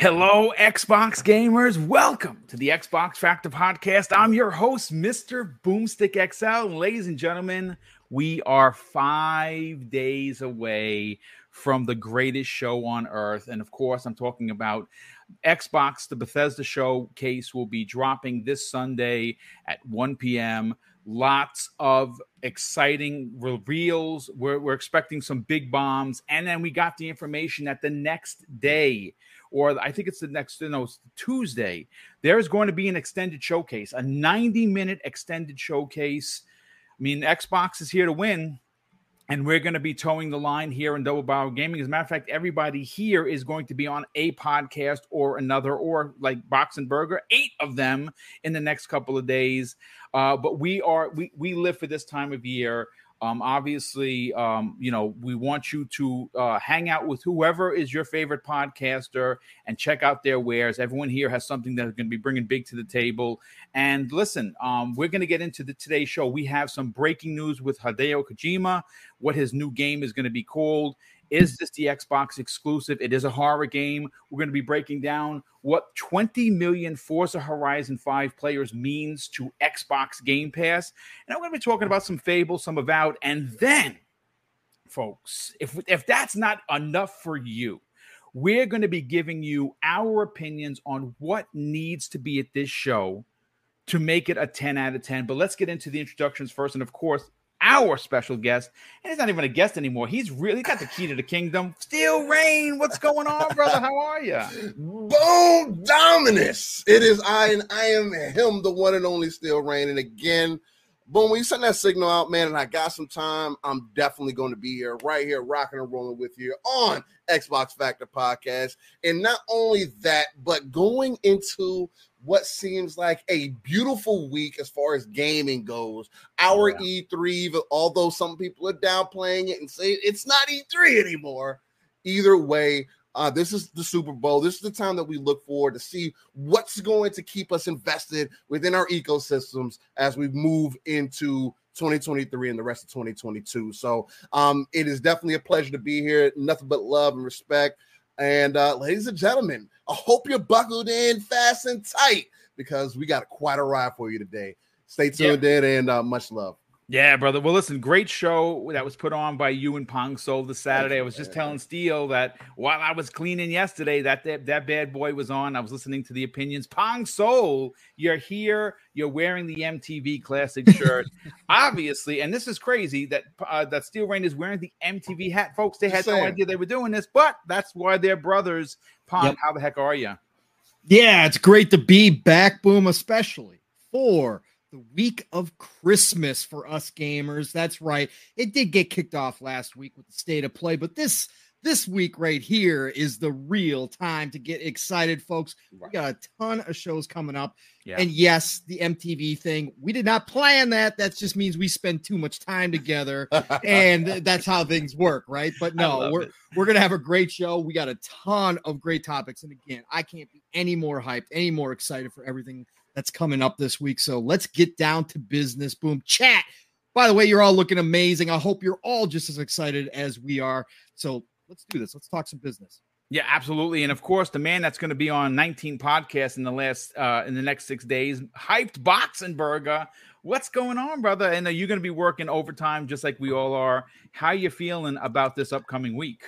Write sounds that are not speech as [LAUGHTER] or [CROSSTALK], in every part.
Hello, Xbox gamers. Welcome to the Xbox Factor Podcast. I'm your host, Mr. Boomstick XL. ladies and gentlemen, we are five days away from the greatest show on earth. And of course, I'm talking about Xbox. The Bethesda showcase will be dropping this Sunday at 1 p.m. Lots of exciting reveals. We're, we're expecting some big bombs. And then we got the information that the next day, or I think it's the next, you know, Tuesday, there's going to be an extended showcase, a 90 minute extended showcase. I mean, Xbox is here to win, and we're going to be towing the line here in Double Barrel Gaming. As a matter of fact, everybody here is going to be on a podcast or another, or like Boxenberger, eight of them in the next couple of days. Uh, but we are we we live for this time of year. Um, obviously, um, you know, we want you to uh, hang out with whoever is your favorite podcaster and check out their wares. Everyone here has something that's going to be bringing big to the table. And listen, um, we're going to get into the today's show. We have some breaking news with Hideo Kojima, what his new game is going to be called. Is this the Xbox exclusive? It is a horror game. We're going to be breaking down what 20 million Forza Horizon 5 players means to Xbox Game Pass. And I'm going to be talking about some Fable, some Avowed, and then, folks, if, if that's not enough for you, we're going to be giving you our opinions on what needs to be at this show to make it a 10 out of 10. But let's get into the introductions first. And of course, our special guest, and he's not even a guest anymore. He's really got the key to the kingdom. Steel Rain, what's going on, [LAUGHS] brother? How are you? Boom Dominus. It is I, and I am him, the one and only Steel Rain. And again, boom, when you send that signal out, man, and I got some time, I'm definitely going to be here, right here, rocking and rolling with you on Xbox Factor Podcast. And not only that, but going into what seems like a beautiful week as far as gaming goes. Our yeah. E3, although some people are downplaying it and say it's not E3 anymore. Either way, uh, this is the Super Bowl. This is the time that we look forward to see what's going to keep us invested within our ecosystems as we move into 2023 and the rest of 2022. So um, it is definitely a pleasure to be here. Nothing but love and respect. And uh, ladies and gentlemen, I hope you're buckled in fast and tight because we got quite a ride for you today. Stay tuned yeah. in and uh, much love. Yeah, brother. Well, listen, great show that was put on by you and Pong Soul this Saturday. I was just telling Steel that while I was cleaning yesterday, that, that that bad boy was on. I was listening to the opinions. Pong Soul, you're here. You're wearing the MTV Classic [LAUGHS] shirt, obviously, and this is crazy that uh, that Steel Rain is wearing the MTV hat, folks. They had no idea they were doing this, but that's why they're brothers. Pong, yep. how the heck are you? Yeah, it's great to be back. Boom, especially for the week of Christmas for us gamers. That's right. It did get kicked off last week with the state of play, but this this week right here is the real time to get excited, folks. We got a ton of shows coming up. Yeah. And yes, the MTV thing, we did not plan that. That just means we spend too much time together. [LAUGHS] and that's how things work, right? But no, we're, we're going to have a great show. We got a ton of great topics. And again, I can't be any more hyped, any more excited for everything that's coming up this week. So let's get down to business. Boom. Chat. By the way, you're all looking amazing. I hope you're all just as excited as we are. So let's do this. Let's talk some business. Yeah, absolutely. And of course, the man that's going to be on 19 podcasts in the last uh in the next six days, hyped Boxenberger. What's going on, brother? And are you going to be working overtime just like we all are? How you feeling about this upcoming week?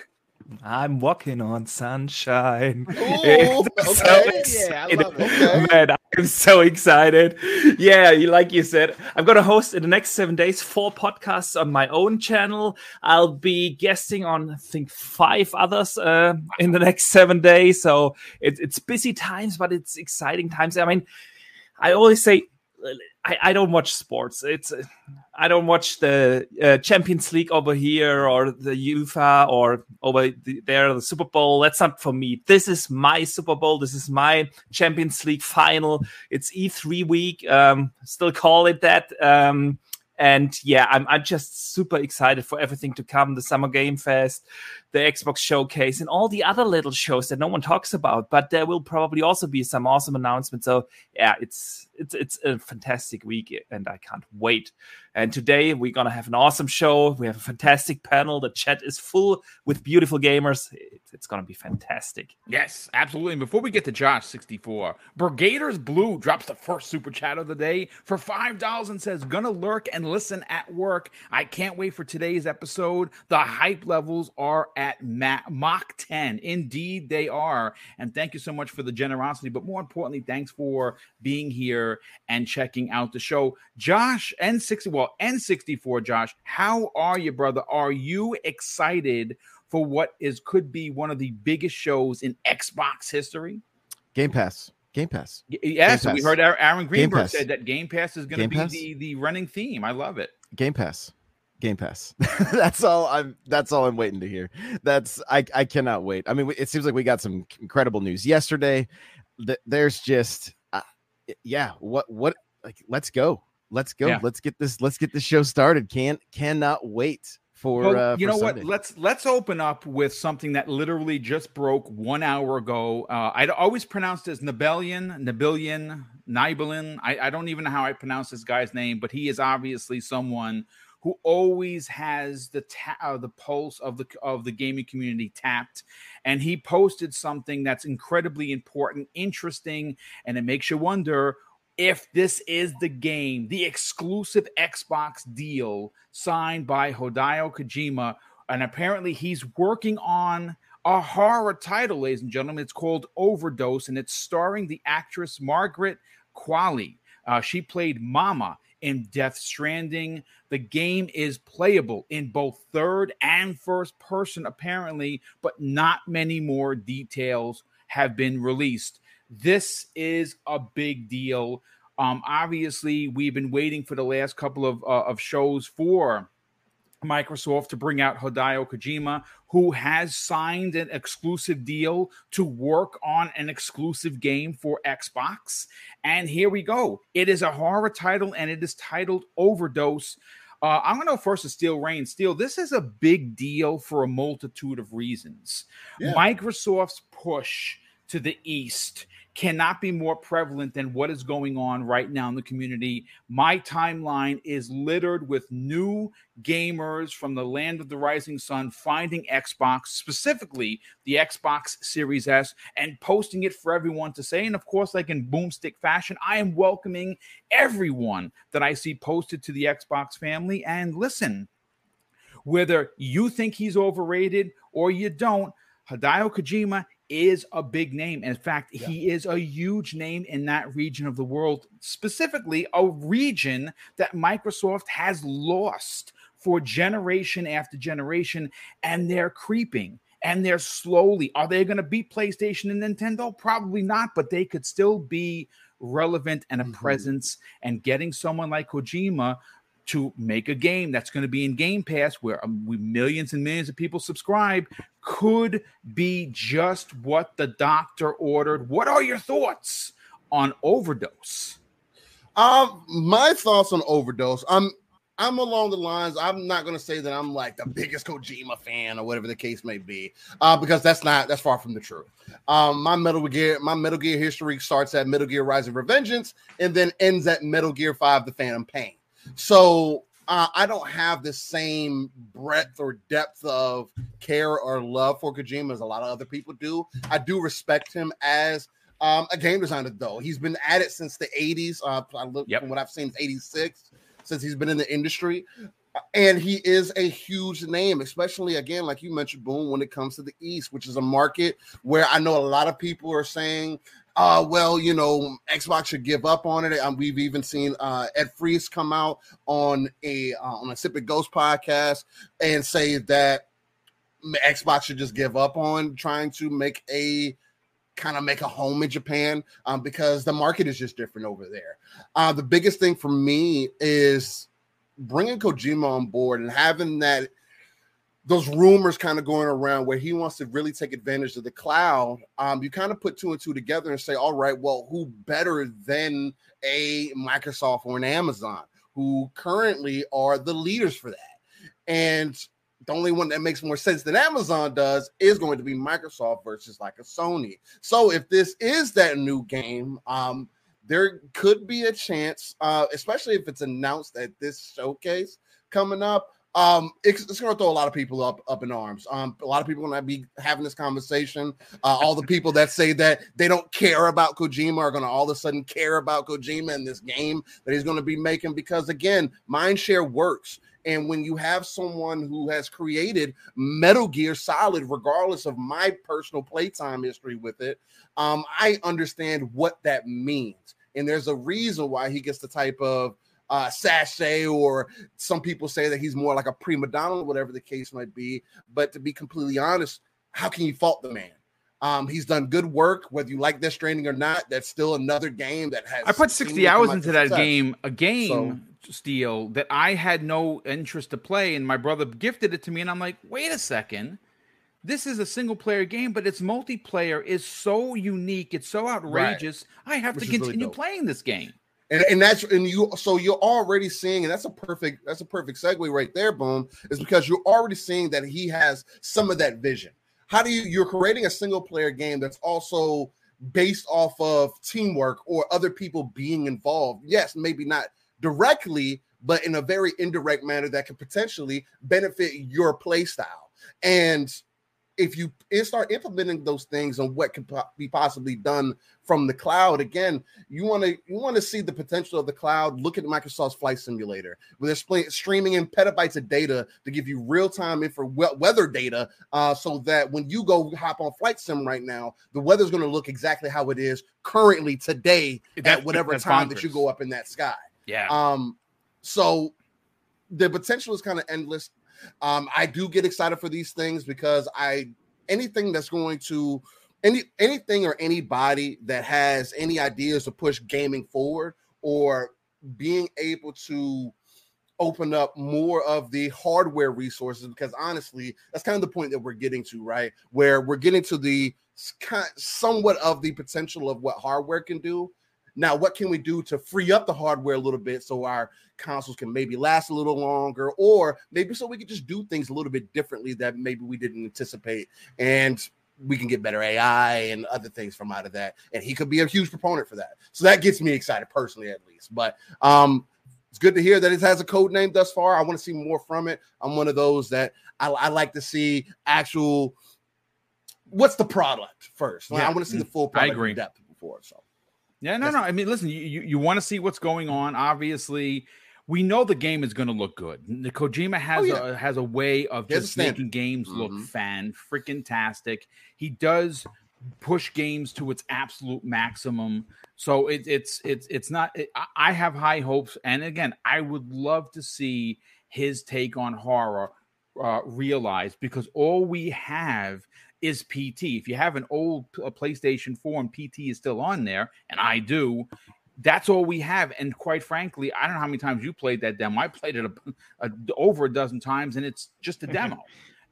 I'm walking on sunshine. Ooh, [LAUGHS] okay. so yeah, I love it. Okay. Man, I'm so excited. Yeah, like you said, I'm going to host in the next seven days four podcasts on my own channel. I'll be guesting on, I think, five others uh, in the next seven days. So it, it's busy times, but it's exciting times. I mean, I always say I, I don't watch sports. It's I don't watch the uh, Champions League over here or the UEFA or over the, there the Super Bowl. That's not for me. This is my Super Bowl. This is my Champions League final. It's E3 week. Um, still call it that. Um, and yeah, I'm I'm just super excited for everything to come. The Summer Game Fest, the Xbox showcase and all the other little shows that no one talks about. But there will probably also be some awesome announcements. So yeah, it's it's it's a fantastic week, and I can't wait. And today we're gonna have an awesome show. We have a fantastic panel. The chat is full with beautiful gamers. It's, it's gonna be fantastic. Yes, absolutely. And before we get to Josh sixty four, Brigaders Blue drops the first super chat of the day for five dollars and says, "Gonna lurk and listen at work. I can't wait for today's episode. The hype levels are at Mach ten. Indeed, they are. And thank you so much for the generosity. But more importantly, thanks for being here and checking out the show. Josh N60, well, N64, Josh, how are you, brother? Are you excited for what is could be one of the biggest shows in Xbox history? Game Pass. Game Pass. Yes, Game Pass. we heard Aaron Greenberg said that Game Pass is going to be Pass? the, the running theme. I love it. Game Pass. Game Pass. [LAUGHS] that's all I'm that's all I'm waiting to hear. That's I I cannot wait. I mean, it seems like we got some incredible news yesterday. There's just yeah, what what like let's go. Let's go. Yeah. Let's get this let's get this show started. Can't cannot wait for well, uh, you for know Sunday. what let's let's open up with something that literally just broke one hour ago uh, i'd always pronounced as Nibelian, Nibelian, Nibelin. I, I don't even know how i pronounce this guy's name but he is obviously someone who always has the ta- uh, the pulse of the of the gaming community tapped. And he posted something that's incredibly important interesting and it makes you wonder if this is the game the exclusive Xbox deal signed by Hideo Kojima. And apparently he's working on a horror title ladies and gentlemen. It's called Overdose and it's starring the actress Margaret Qualley. Uh, she played Mama in Death Stranding. The game is playable in both third and first person, apparently, but not many more details have been released. This is a big deal. Um, obviously, we've been waiting for the last couple of, uh, of shows for Microsoft to bring out Hideo Kojima, who has signed an exclusive deal to work on an exclusive game for Xbox. And here we go. It is a horror title and it is titled Overdose. Uh, I'm going to go first to Steel Rain. Steel, this is a big deal for a multitude of reasons. Yeah. Microsoft's push to the East cannot be more prevalent than what is going on right now in the community. My timeline is littered with new gamers from the land of the rising sun finding Xbox, specifically the Xbox Series S, and posting it for everyone to say. And of course, like in boomstick fashion, I am welcoming everyone that I see posted to the Xbox family. And listen, whether you think he's overrated or you don't, Hideo Kojima is a big name. In fact, yeah. he is a huge name in that region of the world, specifically a region that Microsoft has lost for generation after generation, and they're creeping and they're slowly. Are they going to beat PlayStation and Nintendo? Probably not, but they could still be relevant and a mm-hmm. presence. And getting someone like Kojima to make a game that's going to be in Game Pass, where um, we, millions and millions of people subscribe, could be just what the doctor ordered. What are your thoughts on Overdose? Um, my thoughts on Overdose. I'm I'm along the lines. I'm not going to say that I'm like the biggest Kojima fan or whatever the case may be, uh, because that's not that's far from the truth. Um, my Metal Gear, my Metal Gear history starts at Metal Gear Rising Revengeance and then ends at Metal Gear Five: The Phantom Pain. So uh, I don't have the same breadth or depth of care or love for Kojima as a lot of other people do. I do respect him as um, a game designer, though. He's been at it since the 80s. Uh, I look yep. from what I've seen, 86 since he's been in the industry. And he is a huge name, especially again, like you mentioned, Boom, when it comes to the East, which is a market where I know a lot of people are saying uh, well, you know, Xbox should give up on it. Um, we've even seen uh, Ed Fries come out on a uh, on a Sip It Ghost podcast and say that Xbox should just give up on trying to make a kind of make a home in Japan um, because the market is just different over there. Uh, the biggest thing for me is bringing Kojima on board and having that those rumors kind of going around where he wants to really take advantage of the cloud, um, you kind of put two and two together and say, all right, well, who better than a Microsoft or an Amazon, who currently are the leaders for that? And the only one that makes more sense than Amazon does is going to be Microsoft versus like a Sony. So if this is that new game, um, there could be a chance, uh, especially if it's announced at this showcase coming up. Um, it's, it's going to throw a lot of people up up in arms. Um, a lot of people going to be having this conversation. Uh, all the people that say that they don't care about Kojima are going to all of a sudden care about Kojima and this game that he's going to be making because again, mindshare works. And when you have someone who has created Metal Gear Solid, regardless of my personal playtime history with it, um, I understand what that means. And there's a reason why he gets the type of uh, sachet, or some people say that he's more like a prima donna, whatever the case might be. But to be completely honest, how can you fault the man? Um, he's done good work, whether you like this training or not. That's still another game that has. I put 60 hours into that success. game, a game, so, Steel, that I had no interest to play, and my brother gifted it to me, and I'm like, wait a second. This is a single player game, but its multiplayer is so unique. It's so outrageous. Right. I have Which to continue really playing this game. And, and that's and you so you're already seeing, and that's a perfect that's a perfect segue right there, boom, is because you're already seeing that he has some of that vision. How do you you're creating a single player game that's also based off of teamwork or other people being involved? Yes, maybe not directly, but in a very indirect manner that could potentially benefit your play style. And if you start implementing those things on what could be possibly done from the cloud again you want to you want to see the potential of the cloud. Look at microsoft's flight simulator. Where they're streaming in petabytes of data to give you real-time info weather data uh, so that when you go hop on flight sim right now the weather's going to look exactly how it is currently today that, at whatever time bonkers. that you go up in that sky. Yeah. Um so the potential is kind of endless. Um, I do get excited for these things because I anything that's going to any anything or anybody that has any ideas to push gaming forward or being able to open up more of the hardware resources because honestly that's kind of the point that we're getting to right? Where we're getting to the somewhat of the potential of what hardware can do. Now, what can we do to free up the hardware a little bit so our consoles can maybe last a little longer, or maybe so we can just do things a little bit differently that maybe we didn't anticipate, and we can get better AI and other things from out of that. And he could be a huge proponent for that. So that gets me excited personally, at least. But um, it's good to hear that it has a code name thus far. I want to see more from it. I'm one of those that I, I like to see actual. What's the product first? Yeah. I want to see the full product I agree. depth before. So yeah, no, no. I mean, listen, you you, you want to see what's going on. Obviously, we know the game is going to look good. Kojima has oh, yeah. a has a way of just making games mm-hmm. look fan freaking tastic. He does push games to its absolute maximum. So it, it's it's it's not. It, I have high hopes, and again, I would love to see his take on horror uh, realized because all we have is PT. If you have an old PlayStation 4 and PT is still on there, and I do, that's all we have. And quite frankly, I don't know how many times you played that demo. I played it a, a, over a dozen times, and it's just a demo.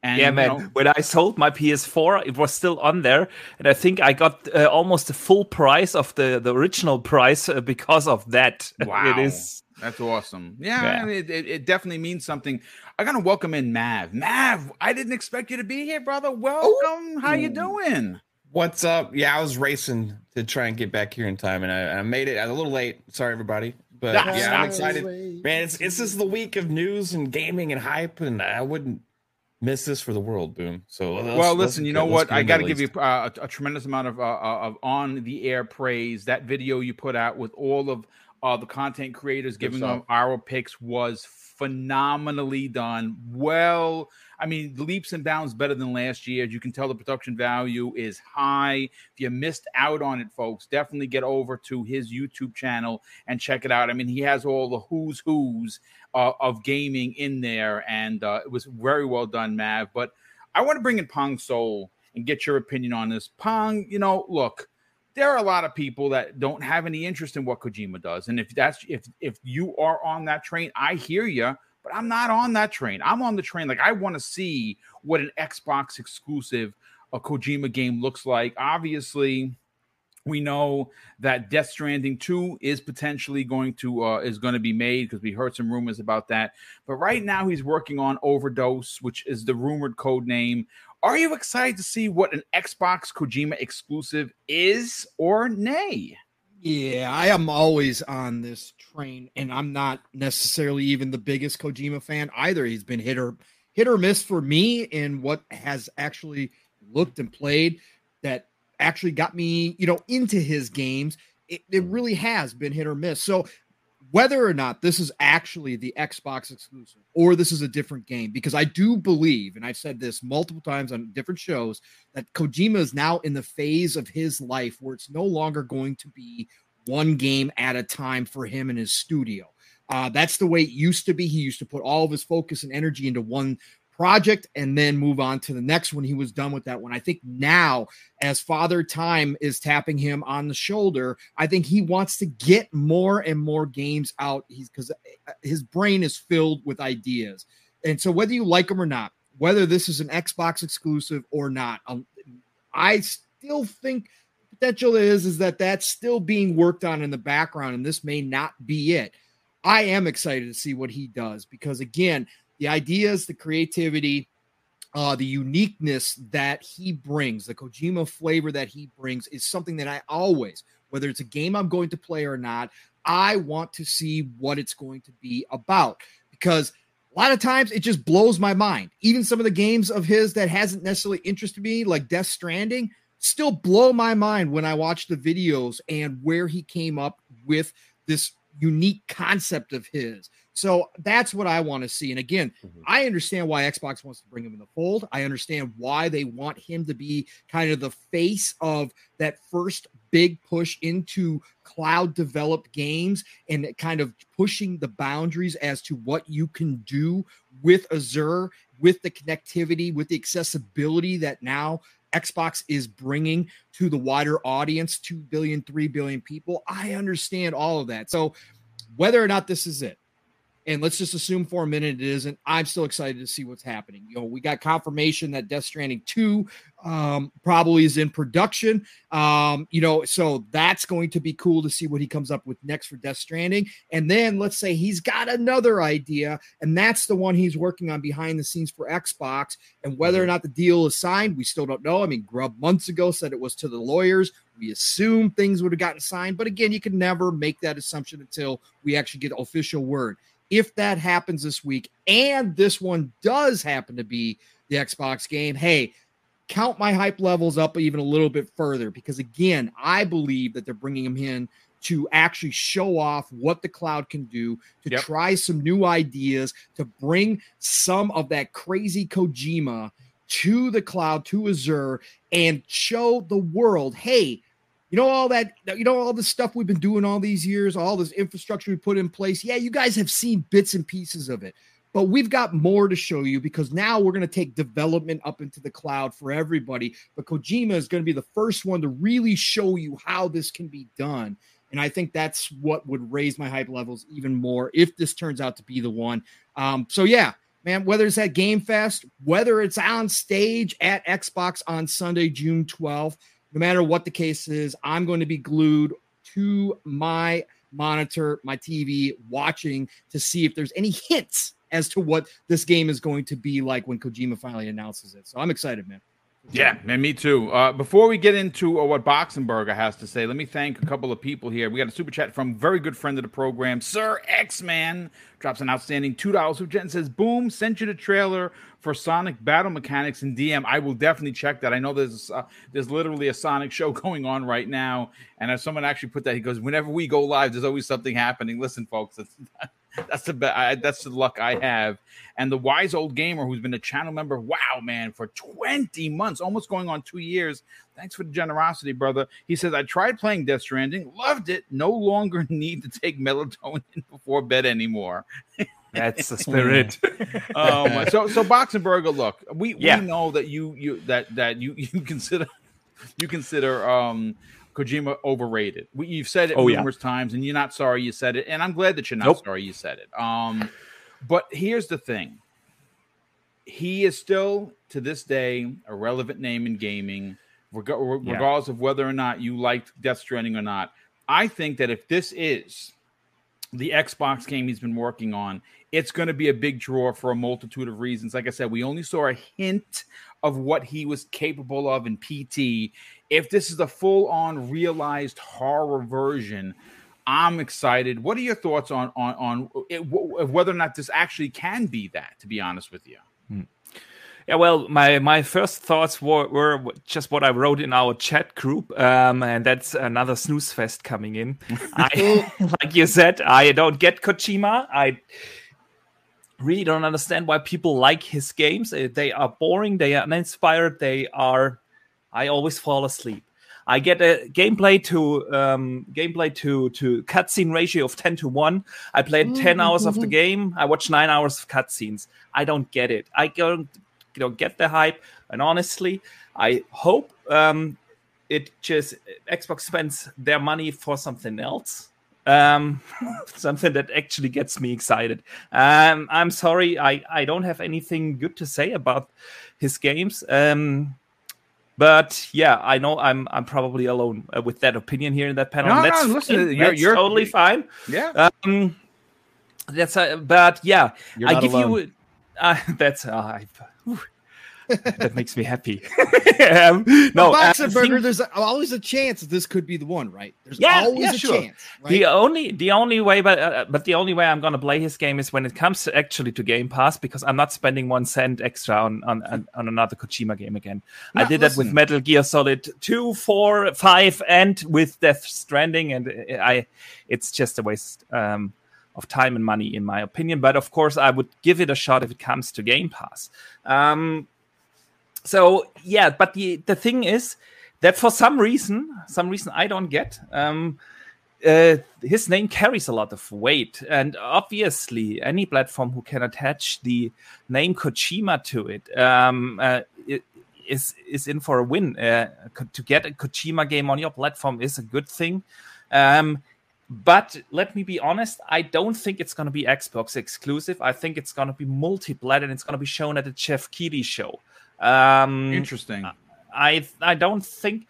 And, yeah, man. You know, when I sold my PS4, it was still on there, and I think I got uh, almost the full price of the the original price uh, because of that. [LAUGHS] Wow, it is that's awesome. Yeah, yeah. I mean, it, it, definitely means something. I gotta welcome in Mav. Mav, I didn't expect you to be here, brother. Welcome. Ooh. How you doing? What's up? Yeah, I was racing to try and get back here in time, and I, I made it. I was a little late. Sorry, everybody. But yeah, I'm excited, man. It's it's just the week of news and gaming and hype, and I wouldn't miss this for the world. Boom. So well, listen. You know what? I got to give you uh, a, a, tremendous amount of uh, uh, of on the air praise. That video you put out with all of uh, the content creators giving them our picks was phenomenally done. Well, I mean, leaps and bounds better than last year. As you can tell, the production value is high. If you missed out on it, folks, definitely get over to his YouTube channel and check it out. I mean, he has all the who's who's uh, of gaming in there, and uh, it was very well done, Mav. But I want to bring in Pong Soul and get your opinion on this. Pong, you know, look there are a lot of people that don't have any interest in what Kojima does. And if that's if if you are on that train, I hear you, but I'm not on that train. I'm on the train like I want to see what an Xbox exclusive a Kojima game looks like. Obviously, We know that Death Stranding 2 is potentially going to uh, is going to be made because we heard some rumors about that. But right now he's working on Overdose, which is the rumored code name. Are you excited to see what an Xbox Kojima exclusive is or nay? Yeah, I am always on this train, and I'm not necessarily even the biggest Kojima fan either. He's been hit or hit or miss for me in what has actually looked and played that actually got me, you know, into his games. It, it really has been hit or miss. So whether or not this is actually the Xbox exclusive or this is a different game, because I do believe, and I've said this multiple times on different shows, that Kojima is now in the phase of his life where it's no longer going to be one game at a time for him in his studio. Uh, that's the way it used to be. He used to put all of his focus and energy into one project and then move on to the next one. He was done with that one. I think now, as Father Time is tapping him on the shoulder, I think he wants to get more and more games out. He's because uh, his brain is filled with ideas. And so, whether you like him or not, whether this is an Xbox exclusive or not, um, I still think potential is is that that's still being worked on in the background, and this may not be it. I am excited to see what he does because again, the ideas, the creativity, uh, the uniqueness that he brings, the Kojima flavor that he brings is something that I always, whether it's a game I'm going to play or not, I want to see what it's going to be about because a lot of times it just blows my mind. Even some of the games of his that hasn't necessarily interested me, like Death Stranding, still blow my mind when I watch the videos and where he came up with this unique concept of his. So that's what I want to see. And again, mm-hmm. I understand why Xbox wants to bring him in the fold. I understand why they want him to be kind of the face of that first big push into cloud developed games and kind of pushing the boundaries as to what you can do with Azure, with the connectivity, with the accessibility that now Xbox is bringing to the wider audience 2 billion, 3 billion people. I understand all of that. So, whether or not this is it, and let's just assume for a minute it isn't. I'm still excited to see what's happening. You know, we got confirmation that Death Stranding 2 um, probably is in production. Um, you know, so that's going to be cool to see what he comes up with next for Death Stranding. And then let's say he's got another idea, and that's the one he's working on behind the scenes for Xbox. And whether or mm-hmm. not the deal is signed, we still don't know. I mean, Grubb months ago said it was to the lawyers. We assume things would have gotten signed, but again, you can never make that assumption until we actually get official word if that happens this week and this one does happen to be the Xbox game, hey, count my hype levels up even a little bit further because again, I believe that they're bringing him in to actually show off what the cloud can do, to yep. try some new ideas, to bring some of that crazy Kojima to the cloud, to Azure, and show the world, hey, you know all that you know all the stuff we've been doing all these years all this infrastructure we put in place? Yeah you guys have seen bits and pieces of it but we've got more to show you because now we're going to take development up into the cloud for everybody but kojima is going to be the first one to really show you how this can be done and i think that's what would raise my hype levels even more if this turns out to be the one. Um, so yeah man whether it's at game fest whether it's on stage at xbox on sunday june 12th no matter what the case is, I'm going to be glued to my monitor, my TV, watching to see if there's any hints as to what this game is going to be like when Kojima finally announces it. So I'm excited, man. Yeah, man, me too. Uh, before we get into uh, what Boxenberger has to say, let me thank a couple of people here. We got a super chat from very good friend of the program, Sir X Man. Drops an outstanding two dollars super chat and says, "Boom! Sent you the trailer for Sonic Battle Mechanics in DM. I will definitely check that. I know there's uh, there's literally a Sonic show [LAUGHS] going on right now, and as someone actually put that, he goes, "Whenever we go live, there's always something happening." Listen, folks, [LAUGHS] that's the be- that's the luck I have. And the wise old gamer who's been a channel member, wow, man, for 20 months, almost going on two years. Thanks for the generosity, brother. He says, I tried playing Death Stranding, loved it, no longer [LAUGHS] need to take melatonin before bed anymore. That's the [LAUGHS] spirit. um, so, so Boxenberger, look, we, yeah. we know that you you that that you [LAUGHS] you consider you consider um Kojima overrated. We, you've said it oh, numerous yeah. times, and you're not sorry you said it. And I'm glad that you're not nope. sorry you said it. Um, but here's the thing: he is still to this day a relevant name in gaming. regardless yeah. of whether or not you liked Death Stranding or not. I think that if this is the Xbox game he's been working on, it's going to be a big draw for a multitude of reasons. Like I said, we only saw a hint of what he was capable of in PT. If this is a full on realized horror version, I'm excited. What are your thoughts on on on it, whether or not this actually can be that? To be honest with you. Hmm. Yeah, well, my my first thoughts were, were just what I wrote in our chat group, um, and that's another snooze fest coming in. [LAUGHS] I, [LAUGHS] like you said, I don't get Kojima. I really don't understand why people like his games. Uh, they are boring. They are uninspired. They are. I always fall asleep. I get a gameplay to um, gameplay to to cutscene ratio of ten to one. I played 10 mm-hmm. hours of the game. I watched nine hours of cutscenes. I don't get it. I don't you know get the hype. And honestly, I hope um, it just Xbox spends their money for something else. Um, [LAUGHS] something that actually gets me excited. Um, I'm sorry, I, I don't have anything good to say about his games. Um, but yeah, I know I'm I'm probably alone uh, with that opinion here in that panel. No, that's, no, listen, you're, that's you're totally fine. Yeah. Um, that's uh, but yeah, I give alone. you. [LAUGHS] Uh, that's uh, I, that makes me happy. [LAUGHS] um, no, uh, Boxenberger, there's always a chance that this could be the one, right? There's yeah, always yeah, a sure. chance. Right? The only, the only way, but uh, but the only way I'm going to play his game is when it comes to actually to Game Pass because I'm not spending one cent extra on on, on, on another Kojima game again. I did listen. that with Metal Gear Solid two, four, five, and with Death Stranding, and I, it's just a waste. Um, of time and money, in my opinion. But of course, I would give it a shot if it comes to Game Pass. Um, so yeah, but the the thing is that for some reason, some reason I don't get, um, uh, his name carries a lot of weight, and obviously, any platform who can attach the name Kojima to it, um, uh, it is is in for a win. Uh, to get a Kojima game on your platform is a good thing. Um, but let me be honest, I don't think it's going to be Xbox exclusive. I think it's going to be multi-plat and it's going to be shown at the Geoff Keighley show. Um, Interesting. I I don't think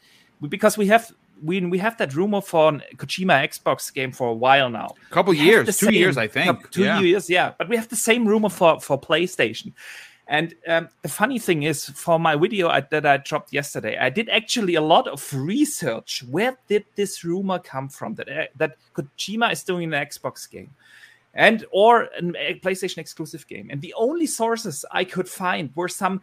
because we have we we have that rumor for a Kojima Xbox game for a while now. A couple years, two same, years, I think. Two yeah. years, yeah. But we have the same rumor for for PlayStation. And um, the funny thing is, for my video I, that I dropped yesterday, I did actually a lot of research. Where did this rumor come from that uh, that Kojima is doing an Xbox game, and or a PlayStation exclusive game? And the only sources I could find were some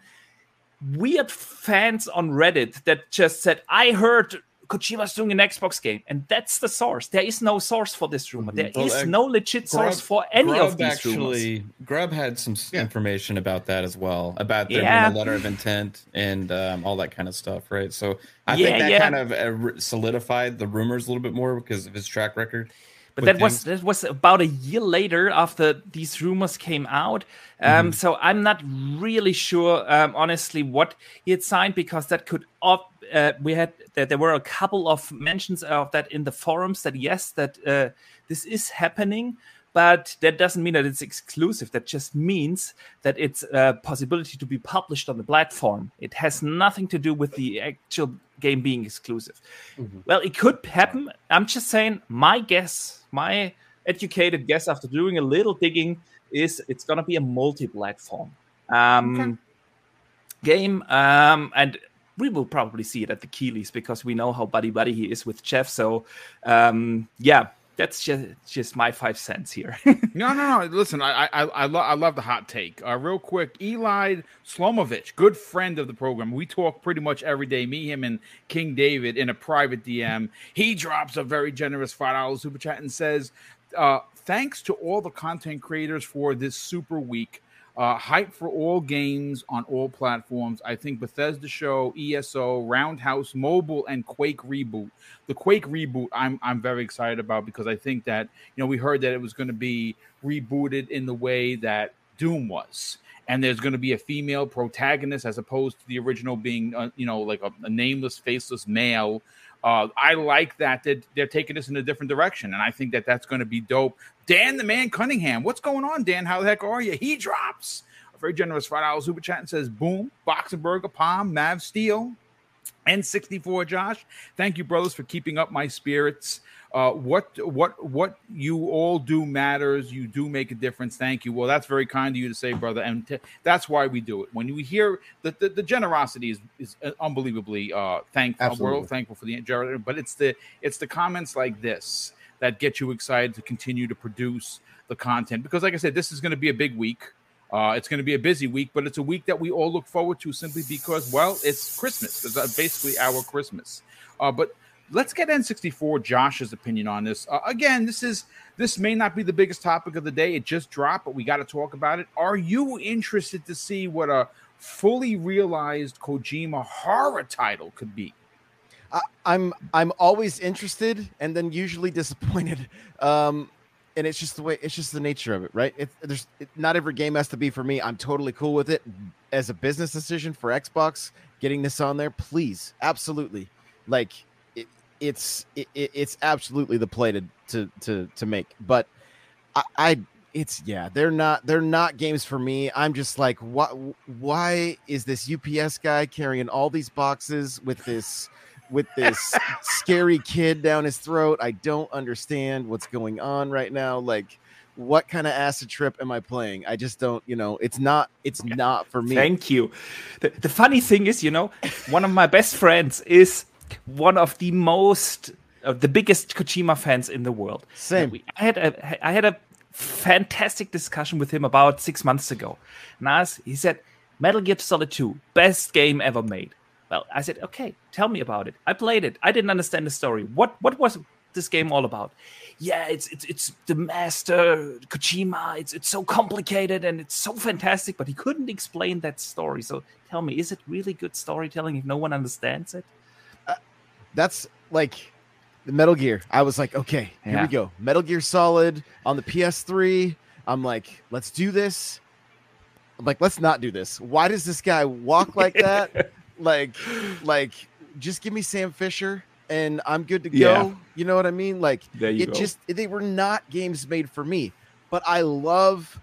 weird fans on Reddit that just said, I heard Kojima's doing an Xbox game, and that's the source. There is no source for this rumor. There well, is uh, no legit Grubb, source for any Grubb of these actually, rumors. Grubb had some yeah. information about that as well, about there yeah. being a letter of intent and um, all that kind of stuff, right? So I yeah, think that kind of uh, solidified the rumors a little bit more because of his track record. But that was that was about a year later after these rumors came out. Um, mm-hmm. So I'm not really sure, um, honestly, what he had signed because that could. Op- uh, we had that there were a couple of mentions of that in the forums that yes, that uh, this is happening, but that doesn't mean that it's exclusive. That just means that it's a possibility to be published on the platform. It has nothing to do with the actual game being exclusive. Mm-hmm. Well, it could happen. I'm just saying, my guess, my educated guess after doing a little digging is it's going to be a multi-platform um, okay. game, um, and we will probably see it at the Keighleys because we know how buddy buddy he is with Geoff. So, um, yeah, that's just just my five cents here. [LAUGHS] no, no, no. Listen, I I I, lo- I love the hot take. Uh, real quick, Eli Slomovich, good friend of the program. We talk pretty much every day. Me, him, and King David in a private DM. He drops a very generous five dollars super chat and says, uh, "Thanks to all the content creators for this super week." Uh, hype for all games on all platforms. I think Bethesda Show, ESO, Roundhouse Mobile, and Quake Reboot. The Quake Reboot, I'm I'm very excited about because I think that you know we heard that it was going to be rebooted in the way that Doom was, and there's going to be a female protagonist as opposed to the original being uh, you know like a, a nameless, faceless male uh, I like that they're, they're taking us in a different direction, and I think that that's going to be dope. Dan, the man Cunningham, what's going on, Dan? How the heck are you? He drops a very generous five dollars super chat and says, "Boom, Boxenberger, Palm, Mav Steel." N64 Josh, thank you, brothers, for keeping up my spirits. Uh, what what what you all do matters. You do make a difference. Thank you. Well, that's very kind of you to say, brother, and t- that's why we do it. When we hear that the, the, generosity is is unbelievably uh, thankful. Absolutely. We're thankful for the generosity, but it's the it's the comments like this that get you excited to continue to produce the content because, like I said, this is going to be a big week. Uh, it's going to be a busy week, but it's a week that we all look forward to simply because, well, it's Christmas. It's uh, basically our Christmas. Uh, but let's get N64 Josh's opinion on this. Uh, again, this is this may not be the biggest topic of the day. It just dropped, but we got to talk about it. Are you interested to see what a fully realized Kojima horror title could be? I, I'm I'm always interested and then usually disappointed. [LAUGHS] Um, and it's just the way it's just the nature of it, right? It, there's it, not every game has to be for me. I'm totally cool with it as a business decision for Xbox. Getting this on there, please, absolutely. Like it, it's it, it's absolutely the play to to to, to make. But I, I it's yeah they're not they're not games for me i'm just like what why is this ups guy carrying all these boxes with this with this scary kid down his throat. I don't understand what's going on right now. Like, what kind of acid trip am I playing? I just don't, you know, it's not, it's not for me. Thank you. The, the funny thing is, you know, one of my best friends is one of the most, uh, the biggest Kojima fans in the world. Same. We, I had a, I had a fantastic discussion with him about six months ago. I he said, Metal Gear Solid 2, best game ever made. Well, I said, okay, tell me about it. I played it. I didn't understand the story. What what was this game all about? Yeah, it's it's it's the master Kojima. It's it's so complicated and it's so fantastic, but he couldn't explain that story. So tell me, is it really good storytelling if no one understands it? Uh, that's like the Metal Gear. I was like, okay, here yeah. we go. Metal Gear Solid on the PS3. I'm like, let's do this. I'm like, let's not do this. Why does this guy walk like that? [LAUGHS] like like just give me Sam Fisher and I'm good to go. Yeah. You know what I mean? Like it go. just they were not games made for me. But I love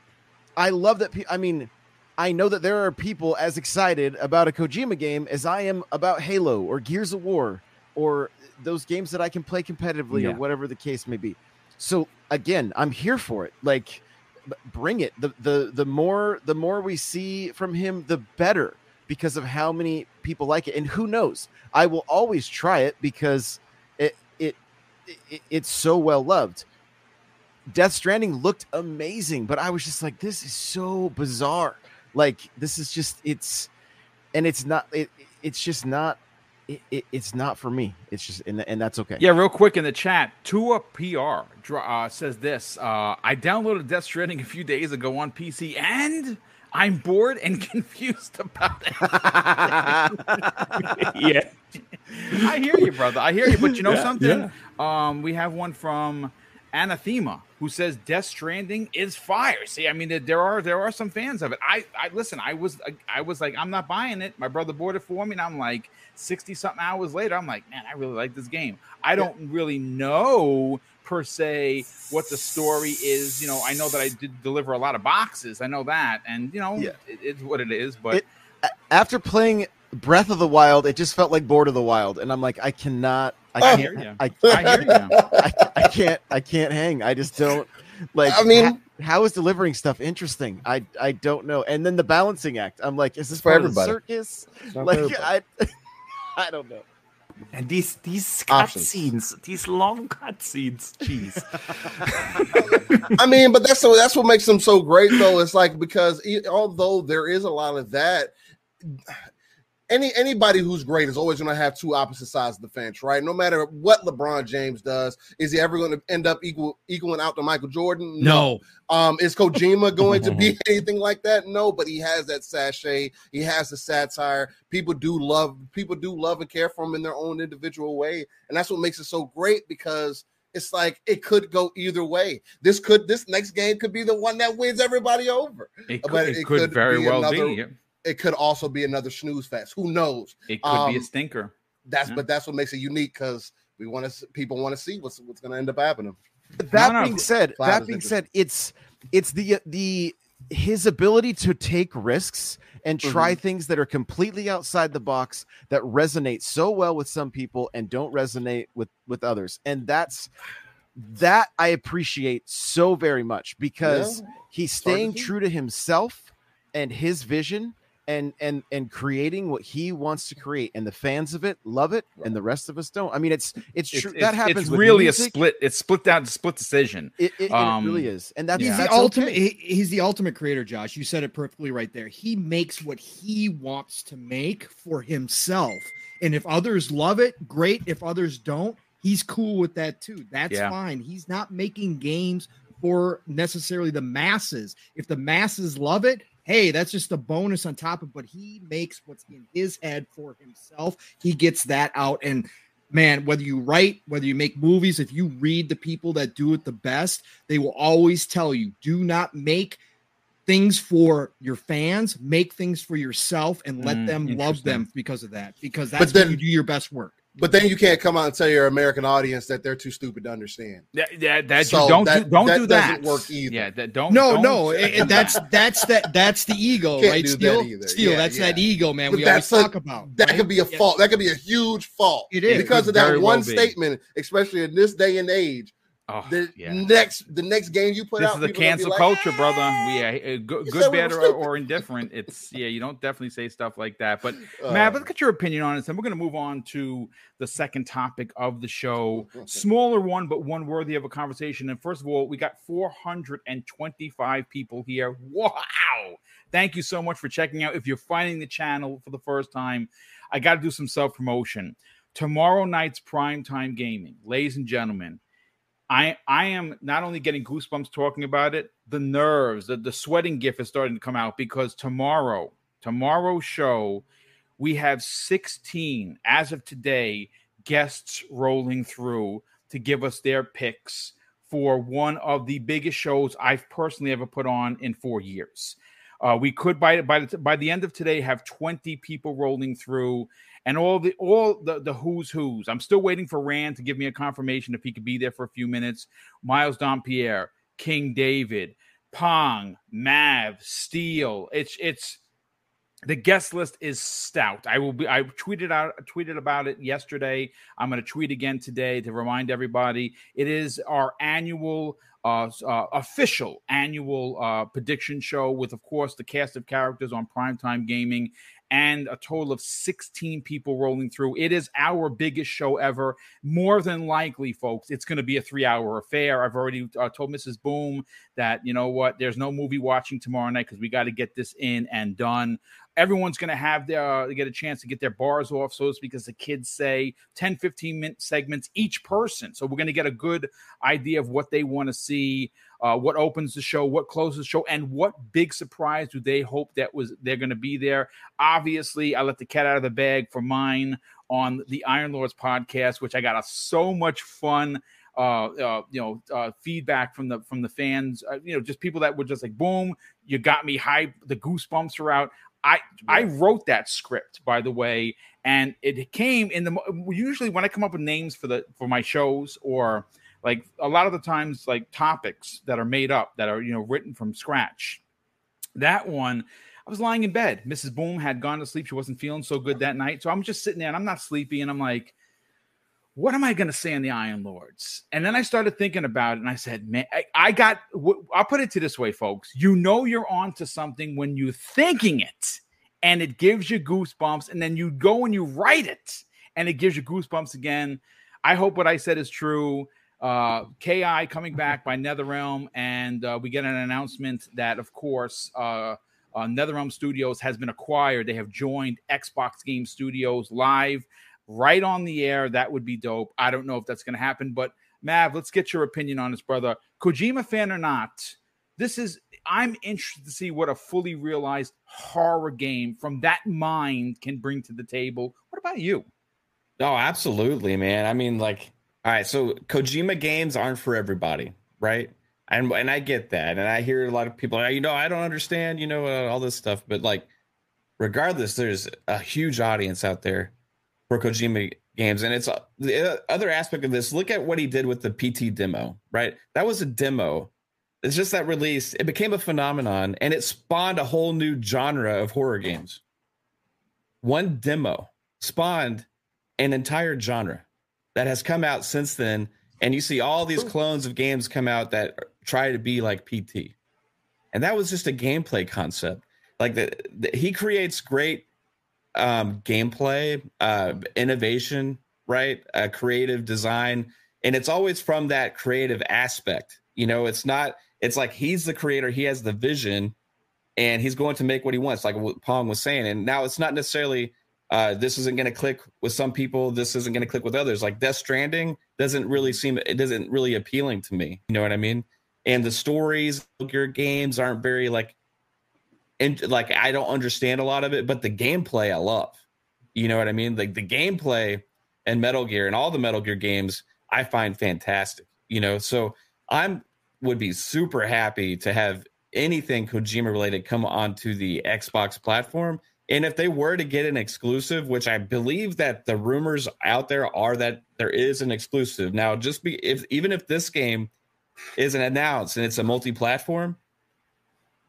I love that pe- I mean I know that there are people as excited about a Kojima game as I am about Halo or Gears of War or those games that I can play competitively yeah. or whatever the case may be. So again, I'm here for it. Like bring it. The the the more the more we see from him the better because of how many people like it. And who knows? I will always try it because it it, it it's so well loved. Death Stranding looked amazing, but I was just like, this is so bizarre. Like this is just it's, and it's not. It, it's just not. It, it, it's not for me. It's just, and, and that's okay. Yeah, real quick in the chat, Tua PR uh, says this. Uh, I downloaded Death Stranding a few days ago on PC, and I'm bored and [LAUGHS] confused about it. [LAUGHS] yeah. I hear you, brother. I hear you. But you know yeah, something? Yeah. Um, we have one from Anathema who says Death Stranding is fire. See, I mean, there are there are some fans of it. I, I listen. I was I was like, I'm not buying it. My brother bought it for me, and I'm like, sixty something hours later, I'm like, man, I really like this game. I don't really know per se what the story is. You know, I know that I did deliver a lot of boxes. I know that, and you know, yeah. it, it's what it is. But it, after playing Breath of the Wild, it just felt like Board of the Wild, and I'm like, I cannot. I can't. I, I, I, hear you. [LAUGHS] I, I, can't. I can't hang. I just don't like. I mean, ha, how is delivering stuff interesting? I I don't know. And then the balancing act. I'm like, is this for part everybody. of the circus? Like, I [LAUGHS] I don't know. And these these cutscenes, these long cutscenes, jeez. [LAUGHS] I mean, but that's so that's what makes them so great, though. It's like because although there is a lot of that, any anybody who's great is always going to have two opposite sides of the fence, right? No matter what LeBron James does, is he ever going to end up equal equaling out to Michael Jordan? No. Um, is Kojima going to be [LAUGHS] [LAUGHS] anything like that? No, but he has that sachet. He has the satire. People do love people do love and care for him in their own individual way, and that's what makes it so great because it's like it could go either way. This could this next game could be the one that wins everybody over. It could, it, it could, could very well another, be it could also be another snooze fest. Who knows? It could um, be a um, stinker. That's yeah. but that's what makes it unique because we want to people want to see what's what's going to end up happening. That no, no, being said, that being said, it's it's the the his ability to take risks and try Mm-hmm. things that are completely outside the box that resonate so well with some people and don't resonate with with others and that's that i appreciate so very much because Yeah. he's hard to staying true to himself and his vision and and and creating what he wants to create and the fans of it love it and the rest of us don't i mean it's it's It's, true it's- that happens It's with really music. a split. It's split down, split decision. it, it, um, it really is and that's He's that's the ultimate. okay. he- he's the ultimate creator, Josh. You said it perfectly right there. He makes what he wants to make for himself, and if others love it, great. If others don't, he's cool with that too. That's Yeah. fine. He's not making games for necessarily the masses. If the masses love it, hey, that's just a bonus on top of. But he makes what's in his head for himself. He gets that out and. Man, whether you write, whether you make movies, if you read the people that do it the best, they will always tell you do not make things for your fans, make things for yourself and let Mm, them love them because of that. Because that's then- when you do your best work. But then you can't come out and tell your American audience that they're too stupid to understand. Yeah, yeah, that So you don't that- do, don't that do that. doesn't work either. Yeah, that don't. No, don't- no, it- it- that's that's that that's the ego, Can't right? do that Steel, either. Steel, Yeah, that's yeah. that ego, man. But we always a- talk about That right? could be a Yeah. fault. That could be a huge fault. It is. because of It very that well one be. statement, especially in this day and age. Oh, The yeah. next, the next game you put This out, is the people gonna be cancel like, culture, brother. "Ah." We uh, good, good bad, or, or indifferent. It's yeah, you don't definitely say stuff like that. But [LAUGHS] Uh, Matt, let's get your opinion on this, and we're going to move on to the second topic of the show. [LAUGHS] Smaller one, but one worthy of a conversation. And first of all, we got 425 people here. Wow! Thank you so much for checking out. If you're finding the channel for the first time, I got to do some self promotion. Tomorrow night's prime time gaming, ladies and gentlemen. I I am not only getting goosebumps talking about it, the nerves, the, the sweating gif is starting to come out because tomorrow, tomorrow's show, we have 16 as of today guests rolling through to give us their picks for one of the biggest shows I've personally ever put on in four years. Uh, we could by by the, by the end of today have 20 people rolling through and all the all the the who's who's. I'm still waiting for Rand to give me a confirmation if he could be there for a few minutes. Miles Dompierre, King David, Pong, Mav, Steel. It's it's the guest list is stout. I will be. I tweeted out tweeted about it yesterday. I'm going to tweet again today to remind everybody. It is our annual, uh, uh official annual uh, prediction show with, of course, the cast of characters on Primetime Gaming and a total of 16 people rolling through. It is our biggest show ever. More than likely, folks, it's going to be a three hour affair. I've already uh, told Mrs. Boom that, you know what, there's no movie watching tomorrow night because we got to get this in and done. Everyone's going to have their uh, get a chance to get their bars off, so it's because the kids say, 10, 15 minute segments each person. So we're going to get a good idea of what they want to see, uh, what opens the show, what closes the show, and what big surprise do they hope that was they're going to be there. Obviously, I let the cat out of the bag for mine on the Iron Lords podcast, which I got a, so much fun uh, uh you know uh feedback from the from the fans uh, you know just people that were just like boom you got me hype the goosebumps are out i i wrote that script by the way and it came in the usually when i come up with names for the for my shows or like a lot of the times like topics that are made up that are you know written from scratch that one I was lying in bed. Mrs. Boom had gone to sleep. She wasn't feeling so good that night. So I'm just sitting there and I'm not sleepy. And I'm like, what am I going to say on the Iron Lords? And then I started thinking about it and I said, man, I, I got, w- I'll put it to this way, folks. You know, you're onto something when you're thinking it and it gives you goosebumps. And then you go and you write it and it gives you goosebumps again. I hope what I said is true. Uh, Ki coming back by NetherRealm, and uh, we get an announcement that, of course, uh, uh, NetherRealm Studios has been acquired. They have joined Xbox Game Studios live right on the air. That would be dope. I don't know if that's going to happen, but Mav, let's get your opinion on this, brother. Kojima fan or not, this is. I'm interested to see what a fully realized horror game from that mind can bring to the table. What about you? Oh, absolutely, man. I mean, like, all right, so Kojima games aren't for everybody, right? And and I get that, and I hear a lot of people, you know, I don't understand, you know, uh, all this stuff, but like, regardless, there's a huge audience out there for Kojima games, and it's uh, the other aspect of this. Look at what he did with the PT demo, right? That was a demo it's just that release. It became a phenomenon, and it spawned a whole new genre of horror games. One demo spawned an entire genre that has come out since then, and you see all these clones of games come out that try to be like PT, and that was just a gameplay concept. Like the, the he creates great um, gameplay, uh, innovation, right? Uh, creative design, and it's always from that creative aspect. You know, it's not. It's like he's the creator, he has the vision, and he's going to make what he wants, like what Pong was saying. And now it's not necessarily uh, this isn't going to click with some people. This isn't going to click with others. Like Death Stranding doesn't really seem. It doesn't really appealing to me. You know what I mean? And the stories, your games aren't very like and like I don't understand a lot of it, but the gameplay I love. You know what I mean? Like the gameplay and Metal Gear and all the Metal Gear games I find fantastic. You know, so I'm would be super happy to have anything Kojima related come onto the Xbox platform. And if they were to get an exclusive, which I believe that the rumors out there are that there is an exclusive. Now, just be if even if this game isn't announced and it's a multi-platform,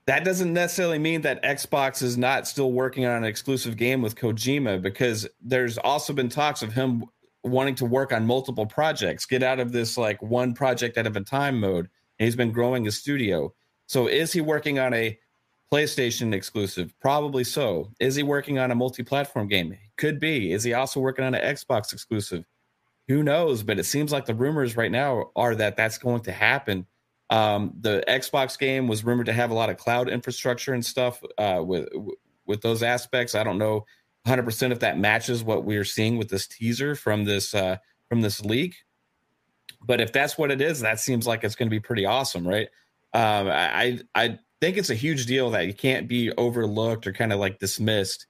that doesn't necessarily mean that Xbox is not still working on an exclusive game with Kojima because there's also been talks of him wanting to work on multiple projects, get out of this like one project at a time mode. And he's been growing his studio. So is he working on a PlayStation exclusive? Probably so. Is he working on a multi-platform game? Could be. Is he also working on an Xbox exclusive? Who knows? But it seems like the rumors right now are that that's going to happen um, the Xbox game was rumored to have a lot of cloud infrastructure and stuff uh, with with those aspects. I don't know 100 percent if that matches what we're seeing with this teaser from this uh, from this leak. But if that's what it is, that seems like it's going to be pretty awesome, right? Um, I I think it's a huge deal that you can't be overlooked or kind of like dismissed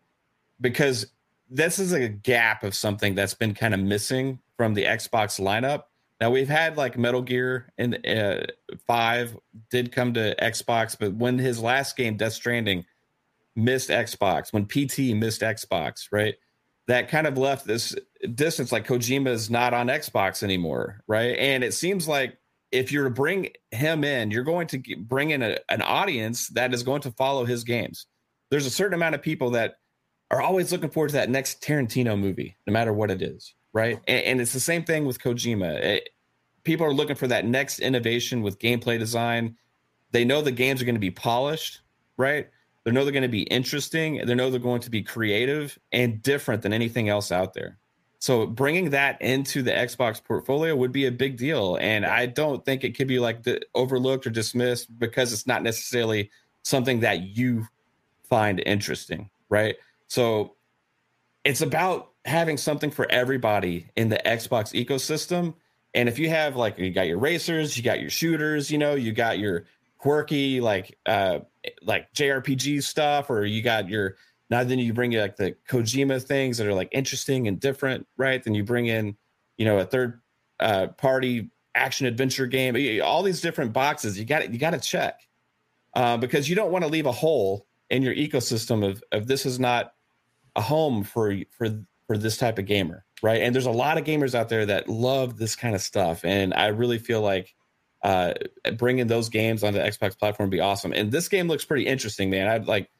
because this is a gap of something that's been kind of missing from the Xbox lineup now we've had like Metal Gear and uh, Five did come to Xbox, but when his last game, Death Stranding, missed Xbox, when PT missed Xbox, right? That kind of left this distance. Like Kojima is not on Xbox anymore, right? And it seems like if you're to bring him in, you're going to bring in a, an audience that is going to follow his games. There's a certain amount of people that are always looking forward to that next Tarantino movie, no matter what it is right? And, and, it's the same thing with Kojima. It, people are looking for that next innovation with gameplay design. They know the games are going to be polished, right? They know they're going to be interesting. They know they're going to be creative and different than anything else out there. So bringing that into the Xbox portfolio would be a big deal, and I don't think it could be like the, overlooked or dismissed because it's not necessarily something that you find interesting, right? So it's about having something for everybody in the Xbox ecosystem. And if you have like you got your racers, you got your shooters, you know, you got your quirky like uh like JRPG stuff, or you got your now then you bring like the Kojima things that are like interesting and different, right? Then you bring in, you know, a third uh party action adventure game, all these different boxes. You got you got to check. Uh, because you don't want to leave a hole in your ecosystem of of this is not a home for for for this type of gamer, right? And there's a lot of gamers out there that love this kind of stuff, and I really feel like uh, bringing those games onto the Xbox platform would be awesome. And this game looks pretty interesting, man. I like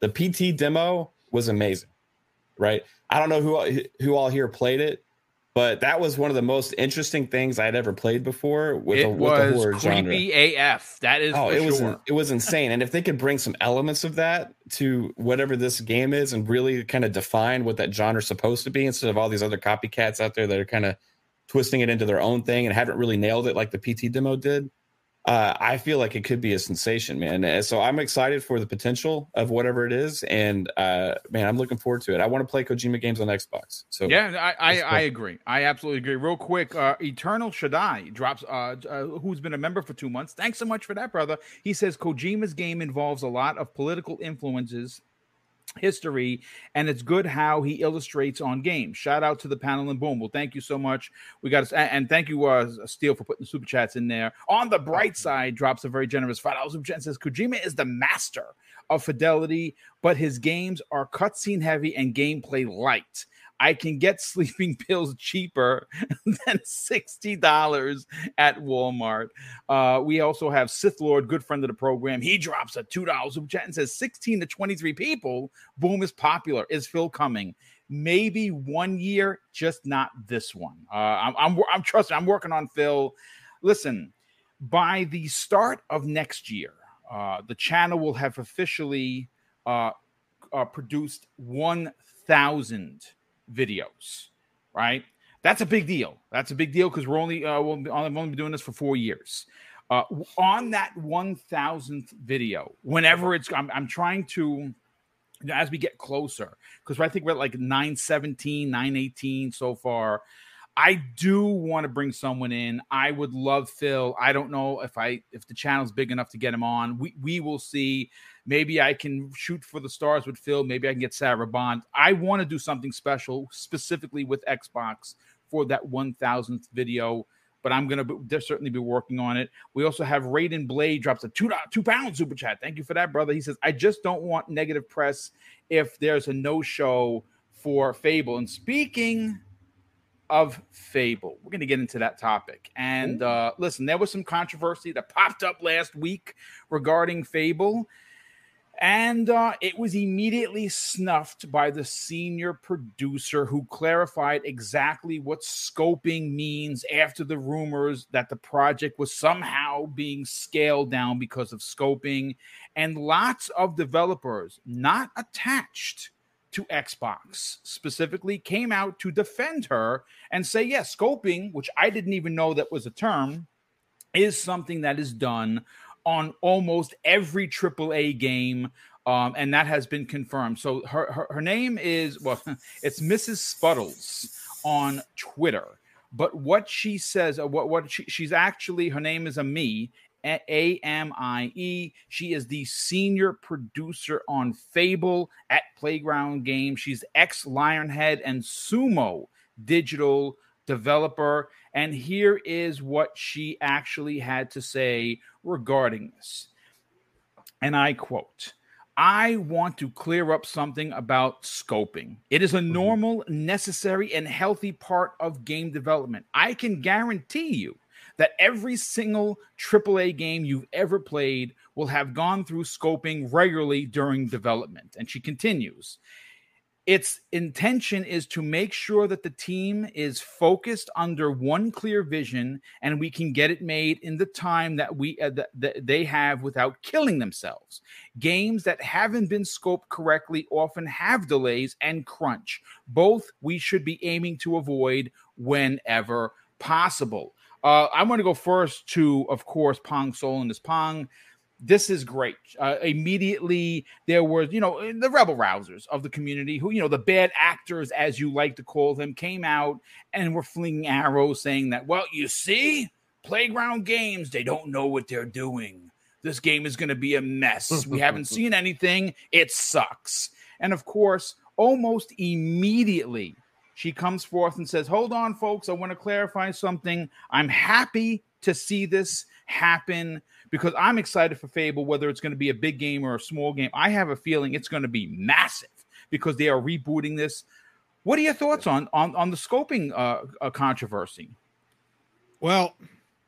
the PT demo was amazing, right? I don't know who who all here played it, but that was one of the most interesting things I'd ever played before with, it a, with was the horror creepy genre. AF. That is Oh, it was it was insane. And if they could bring some elements of that to whatever this game is and really kind of define what that genre is supposed to be instead of all these other copycats out there that are kind of twisting it into their own thing and haven't really nailed it like the PT demo did uh, I feel like it could be a sensation, man. And so I'm excited for the potential of whatever it is, and uh, man, I'm looking forward to it. I want to play Kojima games on Xbox. So yeah, I I. I agree. I absolutely agree. Real quick, uh, Eternal Shaddai drops. Uh, uh, who's been a member for two months? Thanks so much for that, brother. He says Kojima's game involves a lot of political influences history and it's good how he illustrates on games shout out to the panel and boom. Well thank you so much. We got and, and thank you uh steel for putting the super chats in there. On the bright side drops a very generous five dollars. Super chat and says kojima is the master of fidelity but his games are cutscene heavy and gameplay light I can get [LAUGHS] sleeping pills cheaper [LAUGHS] than $60 at Walmart. Uh, we also have Sith Lord, good friend of the program. He drops a $2 super chat and says 16 to 23 people. Boom is popular. Is Phil coming? Maybe one year, just not this one. Uh, I'm, I'm, I'm trusting. I'm working on Phil. Listen, by the start of next year, uh, the channel will have officially uh, uh, produced 1,000 videos, right? That's a big deal. That's a big deal because we're only uh, we'll, I've only been doing this for four years. Uh, on that 1,000th video, whenever it's, I'm, I'm trying to, as we get closer, because I think we're at like 917, 918 so far. I do want to bring someone in. I would love Phil. I don't know if I if the channel's big enough to get him on. We we will see. Maybe I can shoot for the stars with Phil. Maybe I can get Sarah Bond. I want to do something special specifically with Xbox for that 1000th video. But I'm gonna be, certainly be working on it. We also have Raiden Blade drops a two two pound super chat. Thank you for that, brother. He says I just don't want negative press if there's a no show for Fable. And speaking of Fable. We're going to get into that topic. And uh, listen, there was some controversy that popped up last week regarding Fable. And uh, it was immediately snuffed by the senior producer who clarified exactly what scoping means after the rumors that the project was somehow being scaled down because of scoping. And lots of developers not attached to Xbox specifically came out to defend her and say, yes, yeah, scoping, which I didn't even know that was a term, is something that is done on almost every AAA game. Um, and that has been confirmed. So her, her, her name is, well, [LAUGHS] it's Mrs. Spuddles on Twitter. But what she says, uh, what, what she, she's actually, her name is a me, a M I E. She is the senior producer on Fable at Playground Games. She's ex Lionhead and Sumo digital developer. And here is what she actually had to say regarding this. And I quote, I want to clear up something about scoping. It is a mm-hmm. normal, necessary, and healthy part of game development. I can guarantee you that every single AAA game you've ever played will have gone through scoping regularly during development. And she continues its intention is to make sure that the team is focused under one clear vision and we can get it made in the time that we uh, that, they have without killing themselves. Games that haven't been scoped correctly often have delays and crunch. Both we should be aiming to avoid whenever possible. Uh, I want to go first to, of course, Pong Soul and this Pong. This is great. Uh, immediately, there were, you know, the rebel rousers of the community who, you know, the bad actors, as you like to call them, came out and were flinging arrows saying that, well, you see, playground games, they don't know what they're doing. This game is going to be a mess. We haven't [LAUGHS] seen anything. It sucks. And of course, almost immediately, she comes forth and says, Hold on, folks, I want to clarify something. I'm happy to see this happen because I'm excited for Fable, whether it's going to be a big game or a small game. I have a feeling it's going to be massive because they are rebooting this. What are your thoughts on on, on the scoping uh, uh, controversy? Well,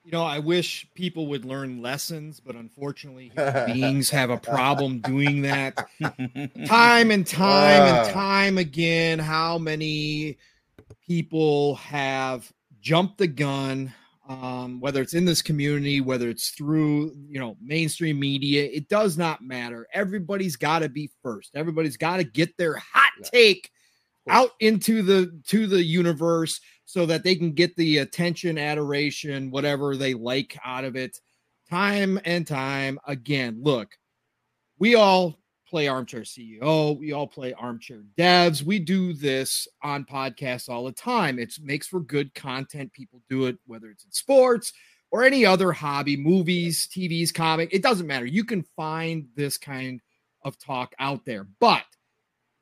you know, I wish people would learn lessons, but unfortunately, [LAUGHS] beings have a problem doing that. [LAUGHS] time and time uh. and time again, how many people have jumped the gun, um, whether it's in this community, whether it's through, you know, mainstream media, it does not matter. Everybody's got to be first. Everybody's got to get their hot take out into the to the universe so that they can get the attention, adoration, whatever they like out of it time and time again. Look, we all play armchair CEO, we all play armchair devs. We do this on podcasts all the time. It makes for good content. People do it whether it's in sports or any other hobby, movies, TVs, comic, it doesn't matter. You can find this kind of talk out there. But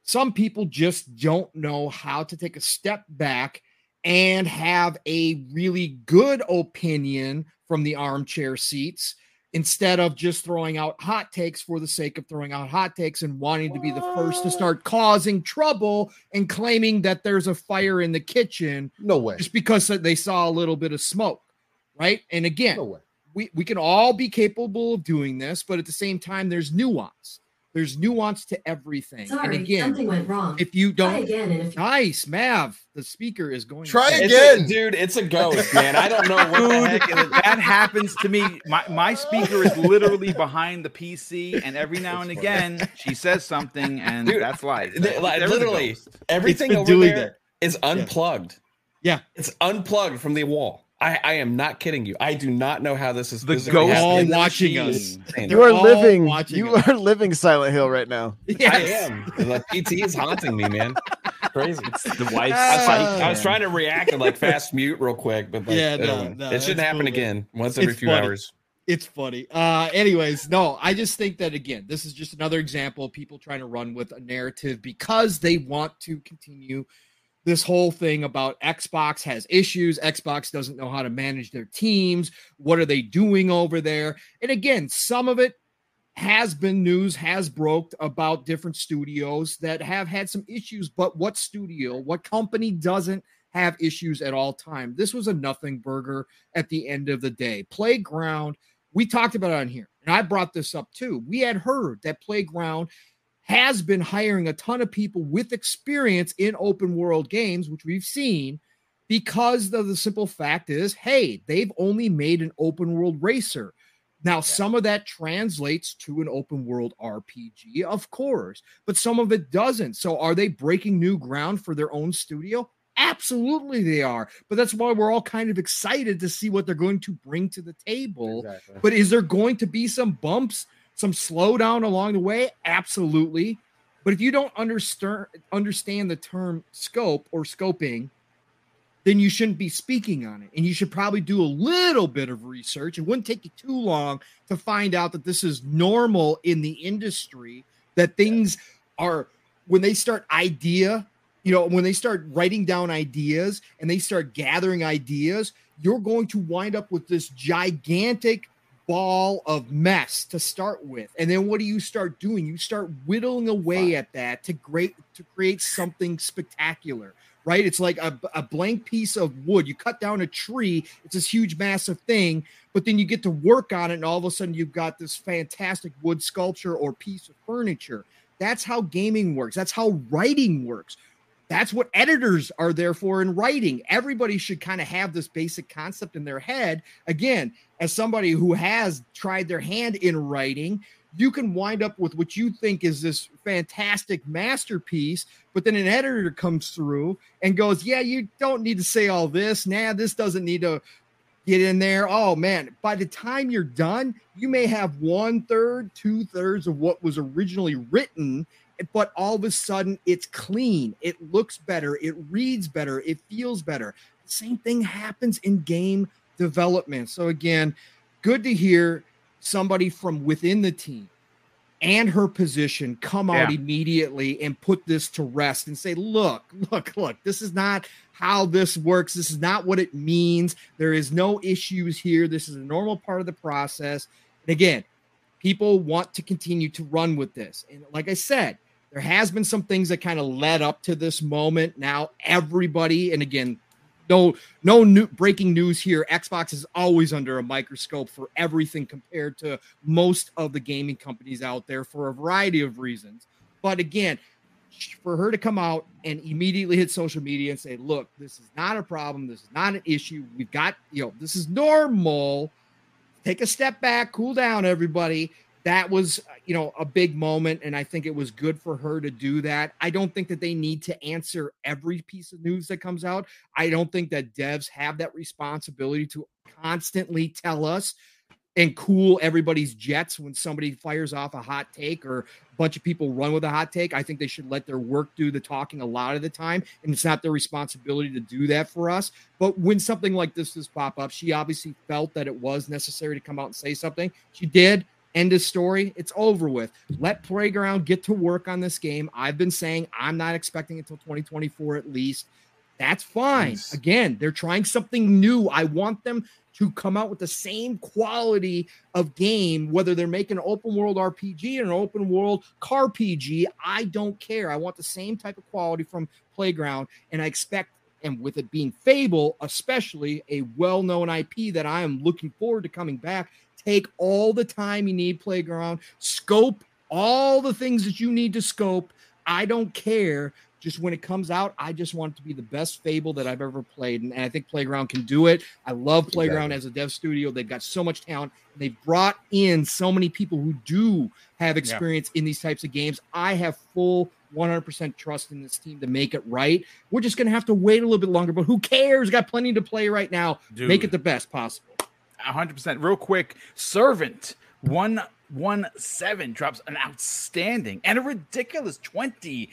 some people just don't know how to take a step back and have a really good opinion from the armchair seats instead of just throwing out hot takes for the sake of throwing out hot takes and wanting to be the first to start causing trouble and claiming that there's a fire in the kitchen No way. just because they saw a little bit of smoke, right? And again, No we, we can all be capable of doing this, but at the same time, there's nuance. There's nuance to everything. Sorry, and again, something went wrong. if you don't, again, and if nice, Mav, the speaker is going. Try to- it It's a- Again. dude. It's a ghost, man. I don't know what the heck. it is. that happens to me. My my speaker is literally behind the PC, and every now and again she says something, and Dude, that's life. Th- like, There was a literally, everything been over doing there that. is unplugged. Yeah. It's unplugged from the wall. I, I am not kidding you. I do not know how this is The physically ghost all watching us. You are all living. You it. are living Silent Hill right now. I am. The PT is haunting me, man. Crazy. It's The wife's I was, Ah. I was trying to react and like fast mute real quick, but like, Yeah, it, no, don't- no, it shouldn't happen cool, again once every It's few funny. hours. It's funny. Uh, anyways, no, I just think that again, this is just another example of people trying to run with a narrative because they want to continue this whole thing about Xbox has issues. Xbox doesn't know how to manage their teams. What are they doing over there? And again, some of it has been news, has broke about different studios that have had some issues. But what studio, what company doesn't have issues at all time? This was a nothing burger at the end of the day. Playground, we talked about it on here, and I brought this up too. We had heard that Playground has been hiring a ton of people with experience in open world games, which we've seen because of the simple fact is, hey, they've only made an open world racer. Now, some of that translates to an open world RPG, of course, but some of it doesn't. So, are they breaking new ground for their own studio? Absolutely, they are. But that's why we're all kind of excited to see what they're going to bring to the table. Exactly. But is there going to be some bumps, some slowdown along the way? Absolutely. But if you don't understand understand the term scope or scoping, then you shouldn't be speaking on it. And you should probably do a little bit of research. It wouldn't take you too long to find out that this is normal in the industry, that things are when they start idea, you know, when they start writing down ideas and they start gathering ideas, you're going to wind up with this gigantic ball of mess to start with. And then what do you start doing? You start whittling away at that to great to create something spectacular. Right? It's like a, a blank piece of wood. You cut down a tree, it's this huge, massive thing, but then you get to work on it, and all of a sudden you've got this fantastic wood sculpture or piece of furniture. That's how gaming works. That's how writing works. That's what editors are there for in writing. Everybody should kind of have this basic concept in their head. Again, as somebody who has tried their hand in writing, you can wind up with what you think is this fantastic masterpiece, but then an editor comes through and goes, Yeah, you don't need to say all this. Nah, this doesn't need to get in there. Oh man, by the time you're done, you may have one third, two thirds of what was originally written, but all of a sudden it's clean. It looks better. It reads better. It feels better. Same thing happens in game development. So, again, good to hear somebody from within the team and her position come out Yeah. immediately and put this to rest and say, look, look, look, this is not how this works. This is not what it means. There is no issues here. This is a normal part of the process. And again, people want to continue to run with this. And like I said, there has been some things that kind of led up to this moment. Now everybody, and again, no no new breaking news here. Xbox is always under a microscope for everything compared to most of the gaming companies out there for a variety of reasons. But again, for her to come out and immediately hit social media and say, "Look, this is not a problem. This is not an issue. We've got, you know, this is normal. Take a step back, cool down, everybody." That was, you know, a big moment, and I think it was good for her to do that. I don't think that they need to answer every piece of news that comes out. I don't think that devs have that responsibility to constantly tell us and cool everybody's jets when somebody fires off a hot take or a bunch of people run with a hot take. I think they should let their work do the talking a lot of the time, and it's not their responsibility to do that for us. But when something like this does pop up, she obviously felt that it was necessary to come out and say something. She did. End of story. It's over with. Let Playground get to work on this game. I've been saying I'm not expecting until 2024 at least. That's fine. Nice. Again, they're trying something new. I want them to come out with the same quality of game, whether they're making an open world RPG or an open world car PG. I don't care. I want the same type of quality from Playground, and I expect. And with it being Fable, especially a well known IP that I am looking forward to coming back, take all the time you need, Playground, scope all the things that you need to scope. I don't care just when it comes out, I just want it to be the best Fable that I've ever played. And, I think Playground can do it. I love Playground exactly. as a dev studio. They've got so much talent. They've brought in so many people who do have experience yeah. in these types of games. I have full 100% trust in this team to make it right. We're just going to have to wait a little bit longer, but who cares? Got plenty to play right now. Dude. Make it the best possible. 100%. Real quick, Servant, one one seven drops an outstanding and a ridiculous $20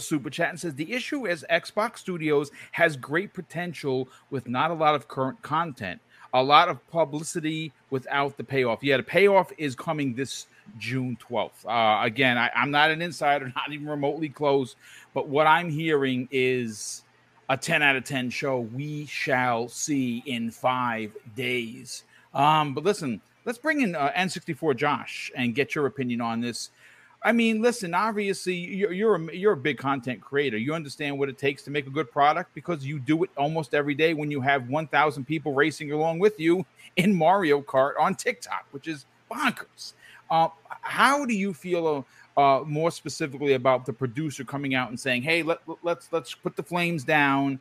super chat and says the issue is Xbox Studios has great potential with not a lot of current content, a lot of publicity without the payoff. Yeah, the payoff is coming this June 12th. Uh, again, I, I'm not an insider, [LAUGHS] not even remotely close, but what I'm hearing is a 10 out of 10 show we shall see in five days. Um, but listen, let's bring in uh, N64 Josh and get your opinion on this. I mean, listen, obviously you're you're a, you're a big content creator. You understand what it takes to make a good product because you do it almost every day when you have 1,000 people racing along with you in Mario Kart on TikTok, which is bonkers. Uh, how do you feel uh, more specifically about the producer coming out and saying, "Hey, let, let's let's put the flames down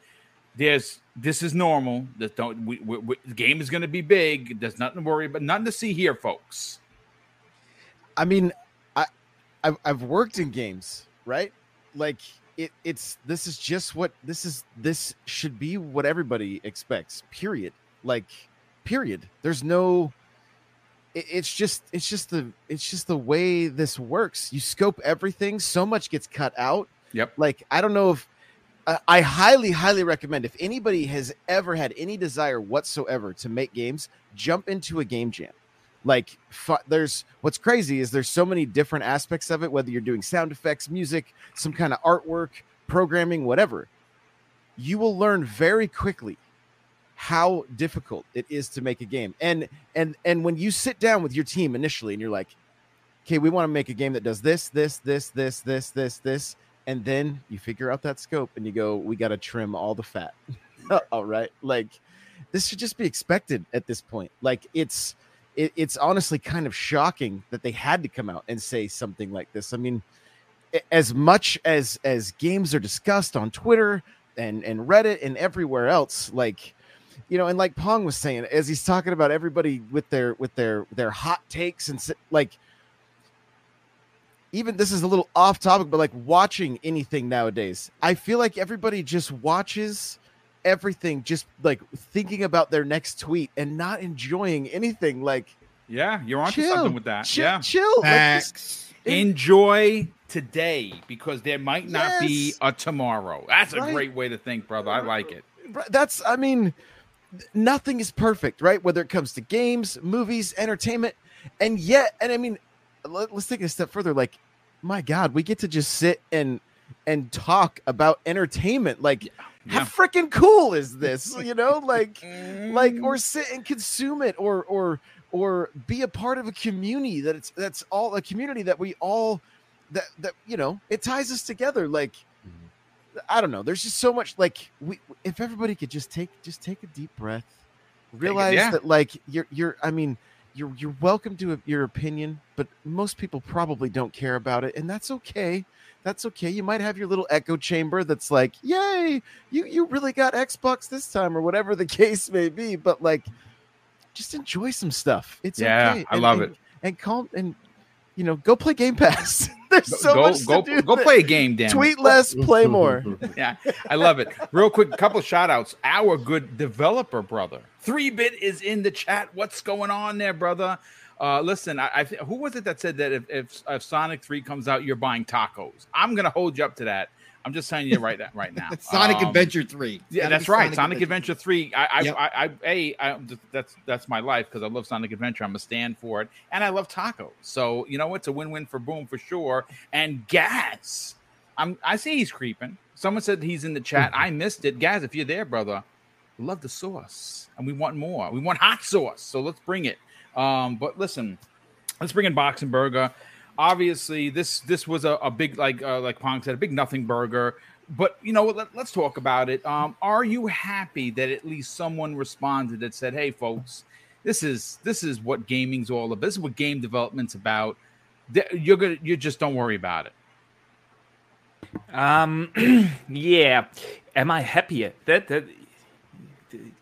there's this is normal. This don't we, we, we, the game is going to be big. There's nothing to worry about. Nothing to see here, folks. I mean, I I've, I've worked in games, right? Like it, it's this is just what this is. This should be what everybody expects. Period. Like, period. There's no. It, it's just it's just the it's just the way this works. You scope everything. So much gets cut out. Yep. Like I don't know if I highly, highly recommend if anybody has ever had any desire whatsoever to make games, jump into a game jam. Like, there's what's crazy is there's so many different aspects of it, whether you're doing sound effects, music, some kind of artwork, programming, whatever. You will learn very quickly how difficult it is to make a game. And and and when you sit down with your team initially and you're like, okay, we want to make a game that does this, this, this, this, this, this, this and then you figure out that scope and you go we got to trim all the fat. [LAUGHS] All right? Like this should just be expected at this point. Like it's it, it's honestly kind of shocking that they had to come out and say something like this. I mean as much as as games are discussed on twitter and and reddit and everywhere else like you know and like pong was saying as he's talking about everybody with their with their their hot takes and like even this is a little off topic, but like watching anything nowadays, I feel like everybody just watches everything just like thinking about their next tweet and not enjoying anything. Like, yeah, you're onto chill, something with that. Chill, yeah, chill. Like just, Enjoy today because there might not yes. be a tomorrow. That's a right. great way to think, brother. I like it. That's, I mean, nothing is perfect, right? Whether it comes to games, movies, entertainment, and yet, and I mean, let, us take it a step further. Like, my God, we get to just sit and and talk about entertainment. Like, yeah. how freaking cool is this? [LAUGHS] You know, like, like, or sit and consume it, or or or be a part of a community that it's that's all a community that we all that that you know it ties us together. Like, I don't know. There's just so much. Like, we if everybody could just take just take a deep breath, realize yeah. that like you're you're. I mean you're you're welcome to your opinion, but most people probably don't care about it, and that's okay. That's okay. You might have your little echo chamber that's like, "Yay, you you really got Xbox this time," or whatever the [LAUGHS] case may be. But like, just enjoy some stuff. It's yeah, okay. I love and, it. And calm and you know, go play Game Pass. [LAUGHS] There's so go, much go, to do. Go play a game, Dan. Tweet less, play more. [LAUGHS] yeah, I love it. Real quick, couple of shout outs. Our good developer brother, Three Bit, is in the chat. What's going on there, brother? Uh, listen, I, I who was it that said that if, if, if Sonic Three comes out, you're buying tacos? I'm gonna hold you up to that. I'm just telling you right that right now. [LAUGHS] Sonic um, Adventure Three. Yeah, that's right. Sonic, Sonic Adventure. Adventure. Three. I, I, yep. I, I, I, I, that's that's my life because I love Sonic Adventure. I'm a stand for it, and I love tacos. So you know, it's a win-win for Boom for sure. And Gaz, I'm I see he's creeping. Someone said he's in the chat. Mm-hmm. I missed it. Gaz, if you're there, brother, love the sauce, and we want more. We want hot sauce, so let's bring it. Um, but listen, let's bring in Boxenberger. Obviously, this this was a, a big like uh, like Pong said, a big nothing burger. But you know, let, us talk about it. Um, are you happy that at least someone responded that said, "Hey, folks, this is this is what gaming's all about. This is what game development's about. You're gonna you just don't worry about it." Um, [CLEARS THROAT] yeah. Am I happy? That that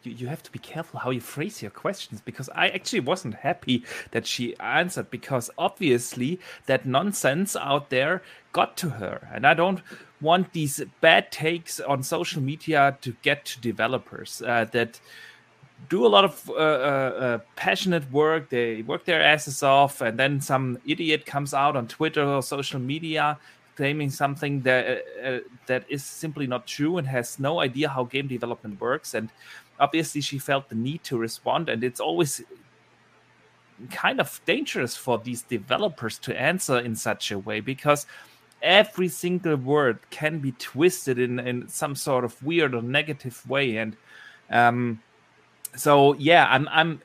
you have to be careful how you phrase your questions because I actually wasn't happy that she answered because obviously that nonsense out there got to her and I don't want these bad takes on social media to get to developers uh, that do a lot of uh, uh, uh, passionate work. They work their asses off, and then some idiot comes out on Twitter or social media claiming something that uh, uh, that is simply not true and has no idea how game development works. And obviously, she felt the need to respond, and it's always kind of dangerous for these developers to answer in such a way because every single word can be twisted in, in some sort of weird or negative way. And um, so yeah i'm i'm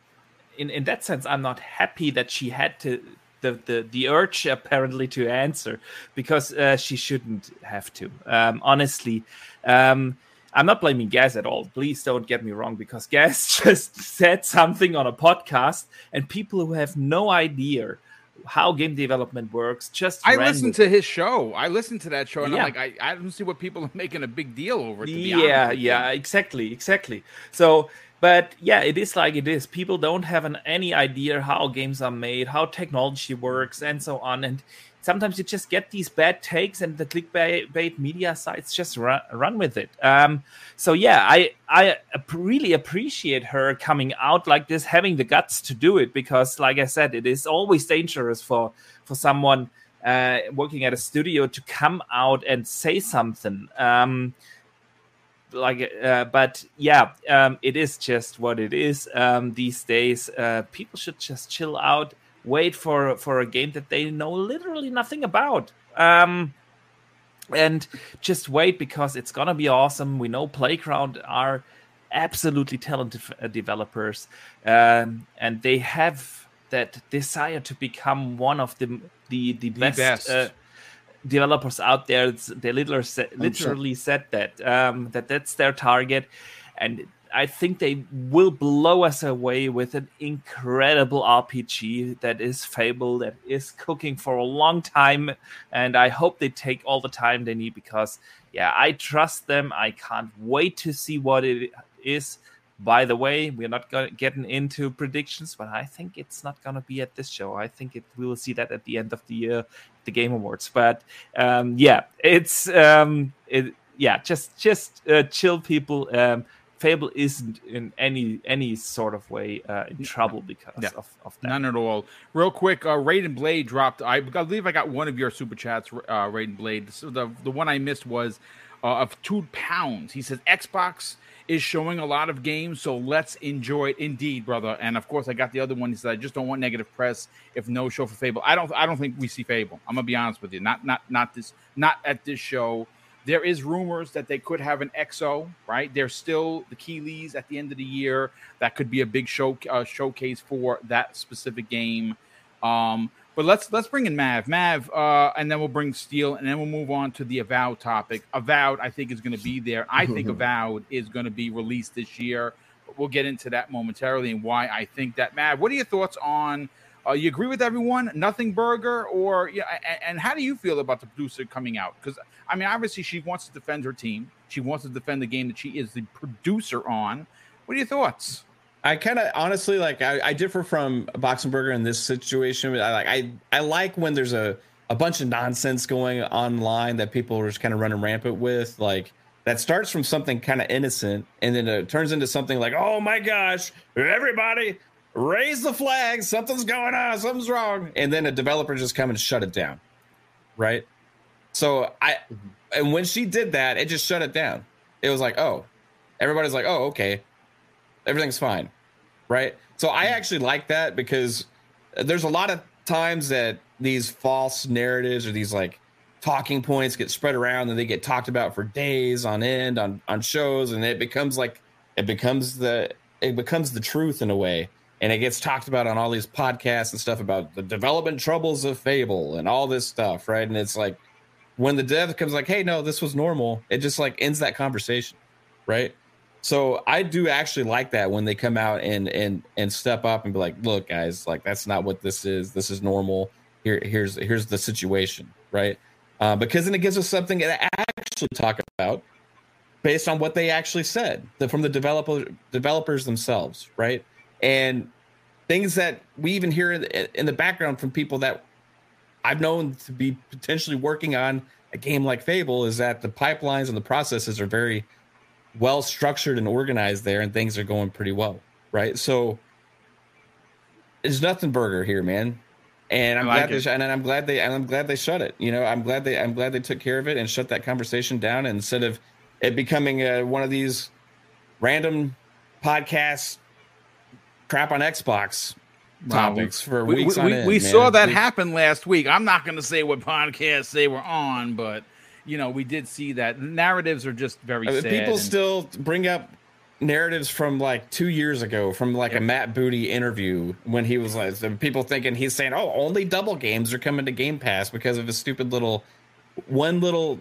in in that sense i'm not happy that she had to the the, the urge apparently to answer because uh, she shouldn't have to. Um, honestly um, i'm not blaming Gaz at all please don't get me wrong because Gaz [LAUGHS] just said something on a podcast and people who have no idea how game development works. Just I listened to his show. I listened to that show, and yeah. I'm like, I, I don't see what people are [LAUGHS] making a big deal over. yeah, yeah, exactly, exactly. So but yeah it is like it is people don't have an, any idea how games are made how technology works and so on and sometimes you just get these bad takes and the clickbait media sites just run, run with it. Um, so yeah i i really appreciate her coming out like this having the guts to do it because like i said it is always dangerous for for someone uh, working at a studio to come out and say something. Um, like uh, but yeah um, it is just what it is. Um, these days uh, people should just chill out wait for for a game that they know literally nothing about. Um, and just wait because it's gonna be awesome. We know playground are absolutely talented uh, developers um, and they have that desire to become one of the the, the, the best, best. Uh, developers out there. They literally said, literally said that um, that that's their target. And I think they will blow us away with an incredible RPG that is Fable, that is cooking for a long time. And I hope they take all the time they need because, yeah, I trust them. I can't wait to see what it is. By the way, we're not getting into predictions, but I think it's not going to be at this show. I think it we will see that at the end of the year, the Game Awards. But um, yeah, it's um, it, yeah, just just uh, chill, people. Um, Fable isn't in any any sort of way uh, in trouble because yeah. of, of that. None at all. Real quick, uh, Raiden Blade dropped. I, I believe I got one of your super chats, uh, Raiden Blade. So the the one I missed was uh, of two pounds. He says Xbox is showing a lot of games, so let's enjoy it. Indeed, brother. And of course, I got the other one. He said, I just don't want negative press if no show for Fable. I don't. I don't think we see Fable. I'm gonna be honest with you. Not not not this. Not at this show. There is rumors that they could have an EXO, Right. There's still the Keighleys at the end of the year. That could be a big show uh, showcase for that specific game. Um, but let's let's bring in Mav, Mav, uh, and then we'll bring Steel, and then we'll move on to the Avowed topic. Avowed, I think, is going to be there. I think [LAUGHS] Avowed is going to be released this year. But we'll get into that momentarily and why I think that. Mav, what are your thoughts on? Uh, you agree with everyone? Nothing Burger, or yeah? And, and how do you feel about the producer coming out? Because I mean, obviously, she wants to defend her team. She wants to defend the game that she is the producer on. What are your thoughts? I kind of honestly like I, I, differ from Boxenberger in this situation. I like I I like when there's a a bunch of nonsense going online that people are just kind of running rampant with, like that starts from something kind of innocent and then it turns into something like, oh my gosh, everybody raise the flag, something's going on, something's wrong, and then a developer just come and shut it down, right? So I mm-hmm. and when she did that, it just shut it down. It was like, oh, everybody's like, oh, okay, everything's fine right? So I mm-hmm. actually like that because there's a lot of times that these false narratives or these like talking points get spread around and they get talked about for days on end on on shows and it becomes like it becomes the it becomes the truth in a way. And it gets talked about on all these podcasts and stuff about the development troubles of fable and all this stuff right? And it's like when the dev comes like hey no this was normal it just like ends that conversation right? So i do actually like that when they come out and and and step up and be like look guys like that's not what this is this is normal here here's here's the situation right? Uh, because then it gives us something to actually talk about based on what they actually said the, from the developer developers themselves right? And things that we even hear in the, in the background from people that I've known to be potentially working on a game like Fable is that the pipelines and the processes are very well structured and organized there, and things are going pretty well, right? So it's nothing burger here, man. And I'm like glad they and I'm glad they and I'm glad they shut it. You know, I'm glad they I'm glad they took care of it and shut that conversation down instead of it becoming a, one of these random podcasts crap on Xbox topics for we, weeks we, we, end, we saw that happen last week. I'm not going to say what podcasts they were on, but you know we did see that narratives are just very I mean, sad. people and- still bring up narratives from like two years ago from like a Matt Booty interview when he was like people thinking he's saying oh only double games are coming to Game Pass because of a stupid little one little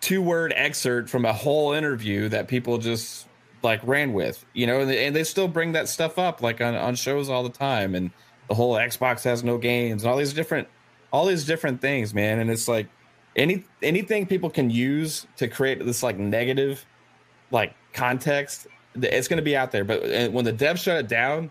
two word excerpt from a whole interview that people just like ran with you know and they, and they still bring that stuff up like on, on shows all the time and the whole Xbox has no games and all these different all these different things man and it's like any anything people can use to create this like negative like context it's going to be out there but when the devs shut it down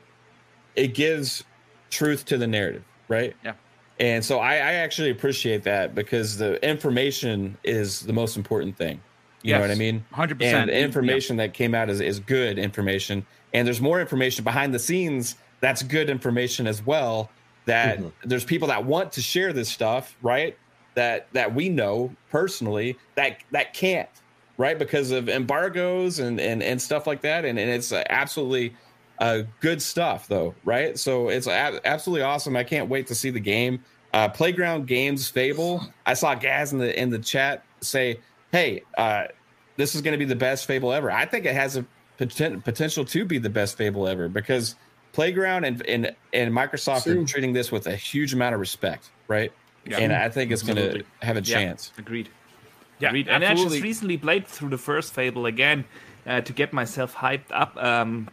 it gives truth to the narrative right Yeah. and so I, I actually appreciate that because the information is the most important thing you know what i mean? 100%. and the Yeah. information that came out is, is good information. And there's more information behind the scenes that's good information as well that there's people that want to share this stuff right? That that we know personally that that can't right? Because of embargoes and and, and stuff like that. And, and it's uh, absolutely uh, good stuff though right? So it's a- absolutely awesome. I can't wait to see the game. Uh, playground games fable. I saw gaz in the in the chat say hey uh, this is going to be the best fable ever i think it has a poten- potential to be the best fable ever because playground and and, and microsoft are treating this with a huge amount of respect right Yeah. and i think it's going to have a Yeah. chance Agreed. yeah, Agreed. And I just recently played through the first Fable again uh, to get myself hyped up. Um,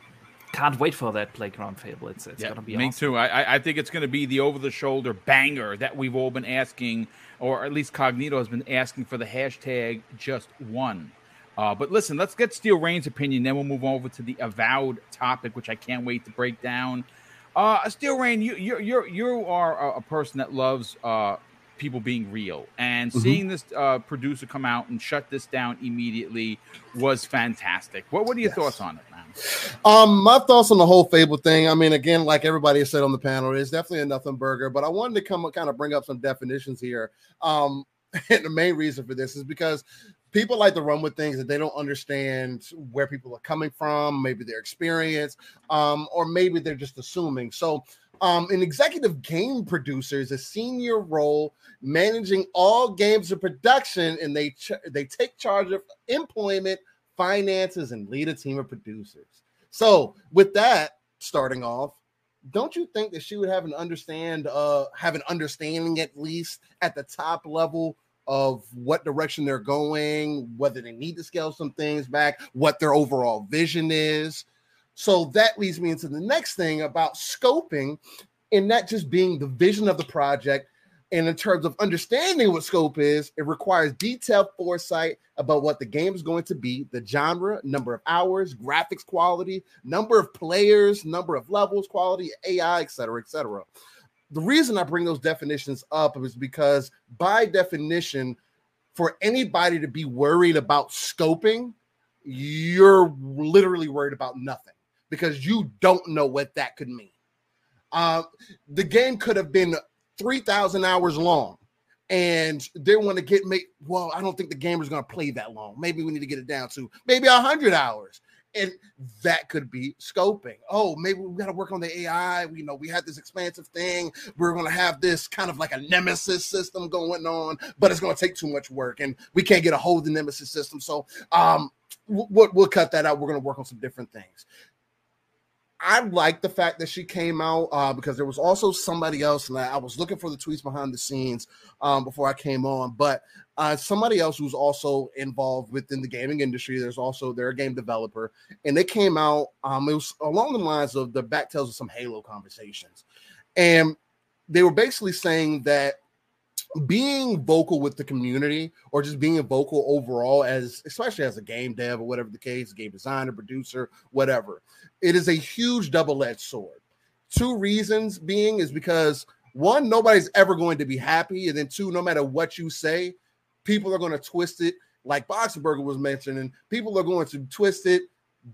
can't wait for that playground Fable. It's it's Yeah, gonna be me awesome. too. I, I- I think it's going to be the over-the-shoulder banger that we've all been asking, or at least Cognito has been asking for the hashtag just one. Uh, but listen, let's get Steel Rain's opinion, then we'll move over to the avowed topic, which I can't wait to break down. Uh, Steel Rain, you you you you are a, a person that loves uh, people being real, and Mm-hmm. seeing this uh, producer come out and shut this down immediately was fantastic. What what are your Yes. thoughts on it, man? Um, my thoughts on the whole Fable thing. I mean, again, like everybody has said on the panel, it's definitely a nothing burger. But I wanted to come kind of bring up some definitions here. Um, [LAUGHS] and the main reason for this is because people like to run with things that they don't understand where people are coming from, maybe their experience, um, or maybe they're just assuming. So, um, an executive game producer is a senior role managing all games of production, and they ch- they take charge of employment, finances, and lead a team of producers. So, with that starting off, don't you think that she would have an understand uh have an understanding at least at the top level of what direction they're going, whether they need to scale some things back, what their overall vision is. So that leads me into the next thing about scoping and that just being the vision of the project. And in terms of understanding what scope is, it requires detailed foresight about what the game is going to be, the genre, number of hours, graphics quality, number of players, number of levels, quality, AI, etc., cetera, et cetera. The reason I bring those definitions up is because, by definition, for anybody to be worried about scoping, you're literally worried about nothing because you don't know what that could mean. Uh, the game could have been 3,000 hours long and they want to get make well i don't think the gamer's going to play that long. Maybe we need to get it down to maybe 100 hours and that could be scoping. Oh maybe we got to work on the ai we know we had this expansive thing. We're going to have this kind of like a nemesis system going on but it's going to take too much work and we can't get a hold of the nemesis system. So um we'll, we'll cut that out. We're going to work on some different things. I like the fact that she came out uh, because there was also somebody else, and I, was looking for the tweets behind the scenes um, before I came on, but uh, somebody else who's also involved within the gaming industry. There's also they're a game developer, and they came out. Um, it was along the lines of the back tells of some Halo conversations, and they were basically saying that being vocal with the community or just being vocal overall as especially as a game dev or whatever the case game designer producer whatever it is a huge double-edged sword. Two reasons being is because one nobody's ever going to be happy and then two no matter what you say people are going to twist it. Like boxenberger was mentioning people are going to twist it.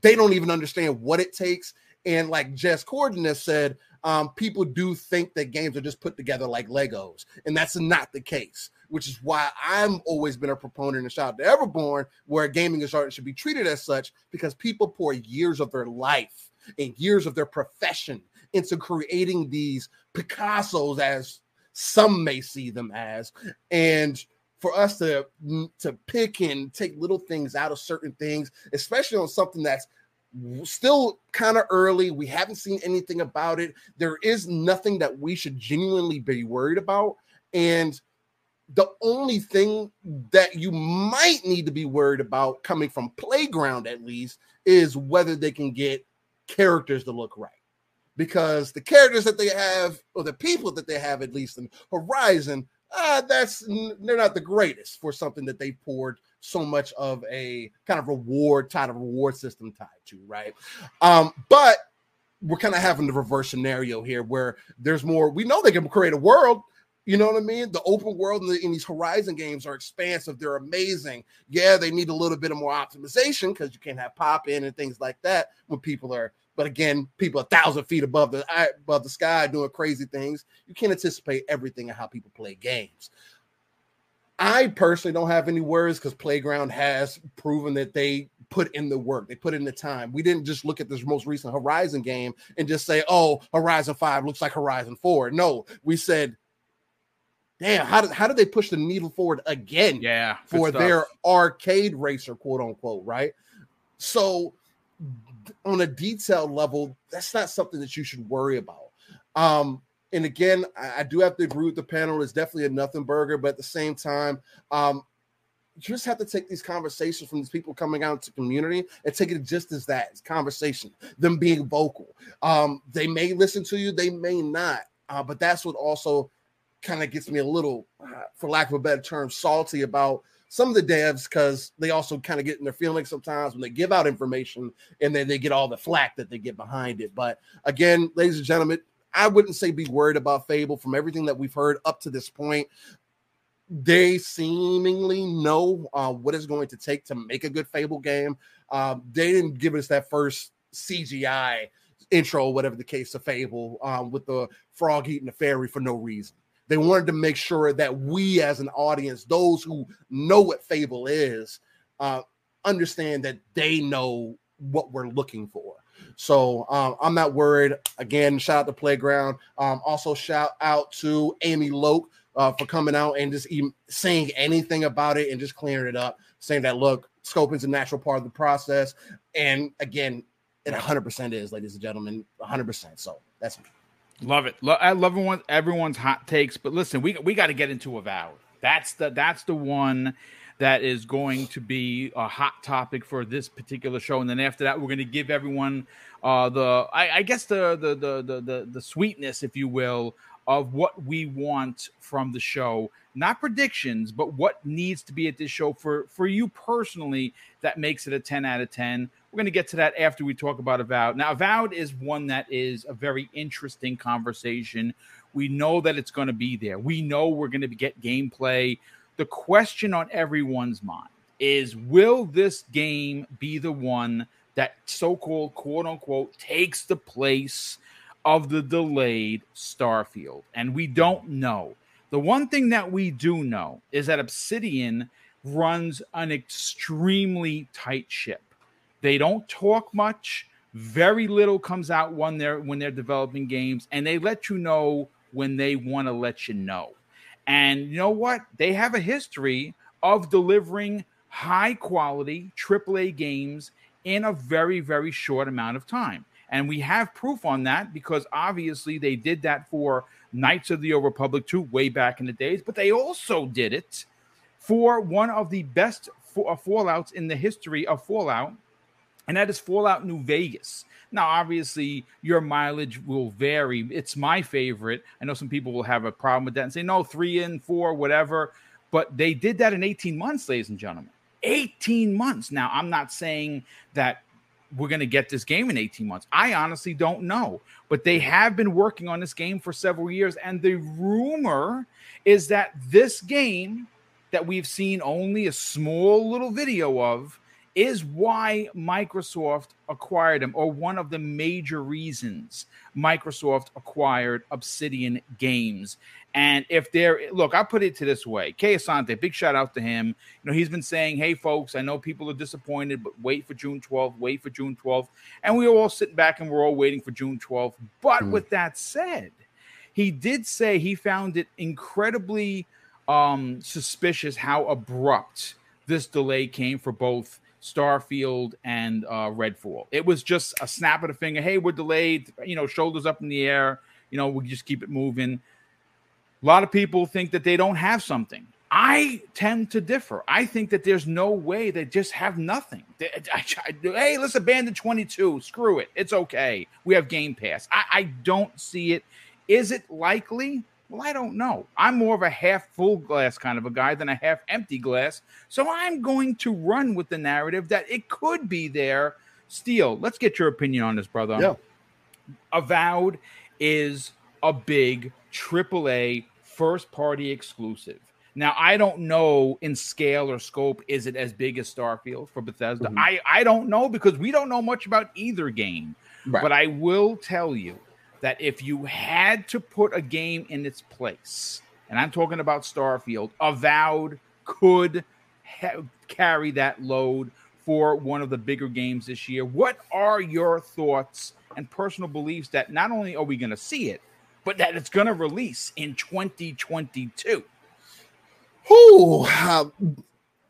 They don't even understand what it takes. And like Jez Corden has said um, people do think that games are just put together like Legos, and that's not the case. Which is why I'm always been a proponent and shout out to Everborn, where gaming is art should be treated as such, because people pour years of their life and years of their profession into creating these Picassos, as some may see them as, and for us to to pick and take little things out of certain things, especially on something that's still kind of early. We haven't seen anything about it. There is nothing that we should genuinely be worried about. And the only thing that you might need to be worried about coming from Playground, at least, is whether they can get characters to look right. Because the characters that they have, or the people that they have, at least in Horizon, uh, that's they're not the greatest for something that they poured so much of a kind of reward type of reward system tied to, right? Um, but we're kind of having the reverse scenario here where there's more. We know they can create a world. You know what I mean? The open world in, the, in these Horizon games are expansive. They're amazing. Yeah, they need a little bit of more optimization because you can't have pop in and things like that when people are. But again, people a thousand feet above the above the sky doing crazy things. You can't anticipate everything and how people play games. I personally don't have any worries because Playground has proven that they put in the work, they put in the time. We didn't just look at this most recent Horizon game and just say, "Oh, Horizon Five looks like Horizon 4. No, we said, "Damn, how did how did they push the needle forward again?" Yeah, for their arcade racer, quote unquote, right? So, on a detailed level, that's not something that you should worry about. Um, and again, I, I, do have to agree with the panel. It's definitely a nothing burger, but at the same time, um, you just have to take these conversations from these people coming out to community and take it just as that conversation, them being vocal. Um, they may listen to you, they may not, uh, but that's what also kind of gets me a little, uh, for lack of a better term, salty about some of the devs because they also kind of get in their feelings sometimes when they give out information and then they get all the flack that they get behind it. But again, ladies and gentlemen, I wouldn't say be worried about Fable from everything that we've heard up to this point. They seemingly know uh, what it's going to take to make a good Fable game. Um, they didn't give us that first CGI intro, whatever the case of Fable, um, with the frog eating the fairy for no reason. They wanted to make sure that we, as an audience, those who know what Fable is, uh, understand that they know what we're looking for. So um, I'm not worried. Again, shout out to Playground. Um, also, shout out to Amy Loke uh, for coming out and just even saying anything about it and just clearing it up, saying that look, scoping's a natural part of the process. And again, it 100% is, ladies and gentlemen, 100%. So that's me. Love it. I love everyone, everyone's hot takes, but listen, we we got to get into Avowed. That's the that's the one that is going to be a hot topic for this particular show. And then after that, we're going to give everyone uh, the, I, I guess the, the, the the the the sweetness, if you will, of what we want from the show. Not predictions, but what needs to be at this show for for you personally that makes it a ten out of ten. We're going to get to that after we talk about Avowed. Now, Avowed is one that is a very interesting conversation. We know that it's going to be there. We know we're going to get gameplay the question on everyone's mind is will this game be the one that so-called quote unquote takes the place of the delayed Starfield? And we don't know. The one thing that we do know is that Obsidian runs an extremely tight ship. They don't talk much. Very little comes out when they're when they're developing games, and they let you know when they want to let you know. And you know what? They have a history of delivering high quality AAA games in a very, very short amount of time. And we have proof on that because obviously they did that for Knights of the Old Republic 2 way back in the days, but they also did it for one of the best uh, Fallouts in the history of Fallout, and that is Fallout New Vegas. Now, obviously, your mileage will vary. It's my favorite. I know some people will have a problem with that and say, no, three and four, whatever. But they did that in 18 months, ladies and gentlemen. 18 months. Now, I'm not saying that we're going to get this game in 18 months. I honestly don't know, but they have been working on this game for several years. And the rumor is that this game that we've seen only a small little video of is why Microsoft acquired them, or one of the major reasons Microsoft acquired Obsidian Games. And if they're look, I put it to this way: Kay Asante, big shout out to him. You know, he's been saying, "Hey, folks, I know people are disappointed, but wait for June 12th. Wait for June 12th." And we were all sitting back and we're all waiting for June 12th. But mm. with that said, he did say he found it incredibly um, suspicious how abrupt this delay came for both Starfield and uh, Redfall. It was just a snap of the finger. Hey, we're delayed. You know, shoulders up in the air. You know, we just keep it moving. A lot of people think that they don't have something. I tend to differ. I think that there's no way they just have nothing. hey, let's abandon 22. Screw it. It's okay. We have Game Pass. I, I don't see it. Is it likely? Well, I don't know. I'm more of a half full glass kind of a guy than a half empty glass. So I'm going to run with the narrative that it could be there. Steele, let's get your opinion on this, brother. Yeah. Avowed is a big AAA first party exclusive. Now, I don't know in scale or scope, is it as big as Starfield for Bethesda? Mm-hmm. I, I don't know because we don't know much about either game. Right. But I will tell you that if you had to put a game in its place, and I'm talking about Starfield, Avowed could ha- carry that load for one of the bigger games this year. What are your thoughts and personal beliefs that not only are we going to see it, but that it's going to release in 2022? Who uh,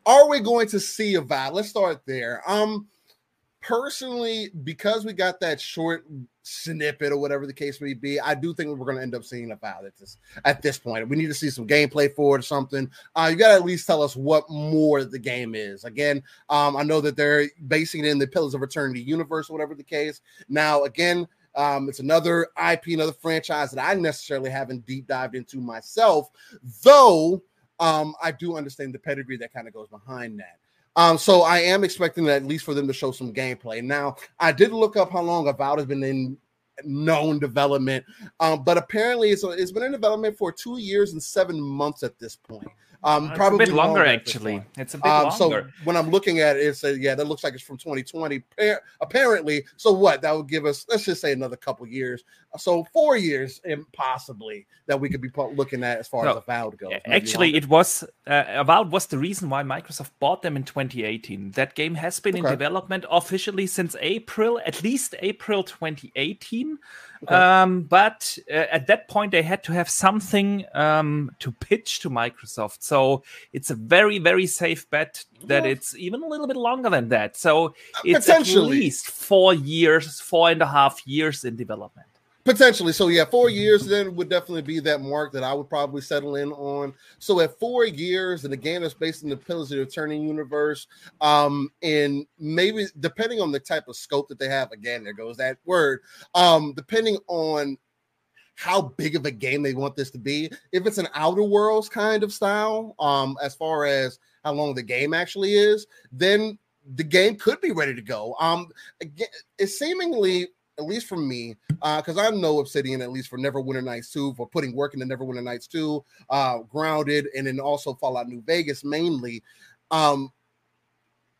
are we going to see Avowed? Let's start there. Um, personally, because we got that short snippet or whatever the case may be, I do think we're going to end up seeing Avowed at this at this point. We need to see some gameplay for it or something. Uh, you got to at least tell us what more the game is. Again, um, I know that they're basing it in the Pillars of Eternity universe, or whatever the case. Now, again. Um, it's another IP, another franchise that I necessarily haven't deep dived into myself, though um, I do understand the pedigree that kind of goes behind that. Um, so I am expecting at least for them to show some gameplay. Now, I did look up how long Avowed has been in known development, um, but apparently it's, it's been in development for two years and seven months at this point. Um, probably a bit longer, actually. It's a bit um, longer. So when I'm looking at it, it says, yeah, that looks like it's from 2020. Apparently, so what? That would give us, let's just say, another couple years. So four years, possibly that we could be looking at as far no, as Avowed goes. Actually, it was uh, Avowed was the reason why Microsoft bought them in 2018. That game has been okay. in development officially since April, at least April 2018. Okay. Um, but uh, at that point, they had to have something um, to pitch to Microsoft. So it's a very, very safe bet that yeah. it's even a little bit longer than that. So it's at least four years, four and a half years in development. Potentially. So yeah, four years then would definitely be that mark that I would probably settle in on. So at four years and a game that's based in the Pillars of Eternity universe, um, and maybe depending on the type of scope that they have, again, there goes that word. Um, depending on how big of a game they want this to be. If it's an Outer Worlds kind of style, um, as far as how long the game actually is, then the game could be ready to go. Um, again, it's seemingly at least for me, because uh, I know Obsidian, at least for Neverwinter Nights 2, for putting work into Neverwinter Nights 2, uh, Grounded, and then also Fallout New Vegas mainly. Um,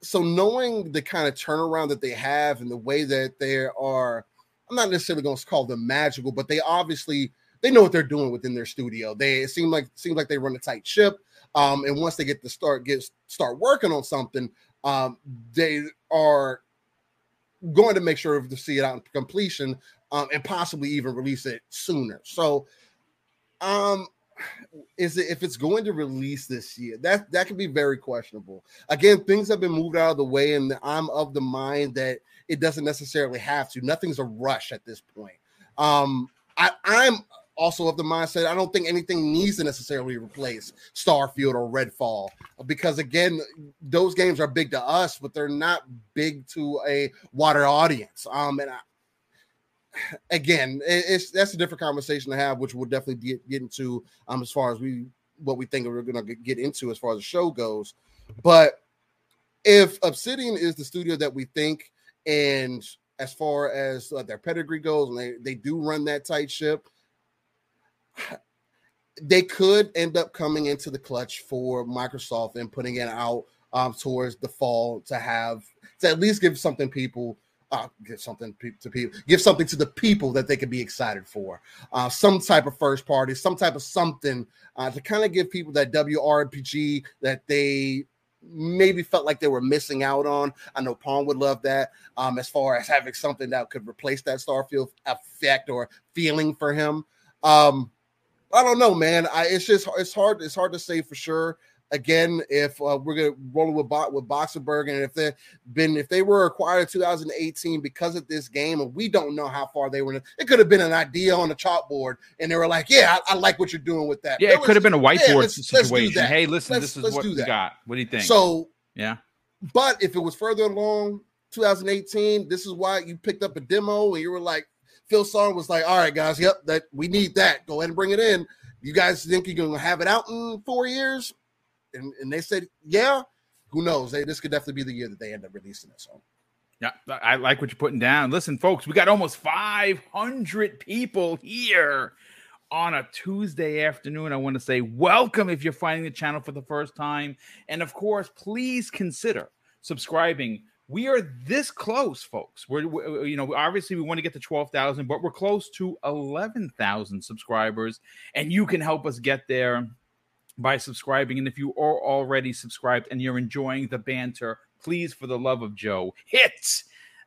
so knowing the kind of turnaround that they have and the way that they are, I'm not necessarily going to call them magical, but they obviously they know what they're doing within their studio. They it seem like seems like they run a tight ship. Um, and once they get to start get start working on something, um, they are going to make sure to see it out in completion um, and possibly even release it sooner. So, um, is it if it's going to release this year? That that can be very questionable. Again, things have been moved out of the way, and I'm of the mind that it doesn't necessarily have to. Nothing's a rush at this point. Um, I, I'm also of the mindset I don't think anything needs to necessarily replace Starfield or Redfall because again, those games are big to us, but they're not big to a wider audience. Um, and I, [SIGHS] again, it's that's a different conversation to have, which we'll definitely get, get into um as far as we what we think we're gonna get into as far as the show goes. But if Obsidian is the studio that we think, and as far as uh, their pedigree goes, and they, they do run that tight ship, they could end up coming into the clutch for Microsoft and putting it out um, towards the fall to have to at least give something people uh, give something to people, give something to the people that they could be excited for. Uh, some type of first party, some type of something uh, to kind of give people that WRPG that they maybe felt like they were missing out on. I know Pawn would love that. Um, as far as having something that could replace that Starfield effect or feeling for him. Um, I don't know, man. I, it's just it's hard. It's hard to say for sure. Again if uh, we're gonna roll with with Boxenberg and if they been if they were acquired in 2018 because of this game and we don't know how far they were in, it could have been an idea on the chalkboard and they were like yeah I, I like what you're doing with that. Yeah it could have been a whiteboard yeah, let's, situation. let's hey listen let's, this is what we got. What do you think? So yeah. but if it was further along 2018 this is why you picked up a demo and you were like Phil Song was like all right guys yep that we need that go ahead and bring it in you guys think you're gonna have it out in four years and, and they said, yeah, who knows? They, this could definitely be the year that they end up releasing it. So. Yeah, I like what you're putting down. Listen, folks, we got almost 500 people here on a Tuesday afternoon. I want to say welcome if you're finding the channel for the first time. And of course, please consider subscribing. We are this close, folks. We're, we're you know, obviously we want to get to 12,000, but we're close to 11,000 subscribers. And you can help us get there by subscribing. And if you are already subscribed and you're enjoying the banter, please, for the love of Joe, hit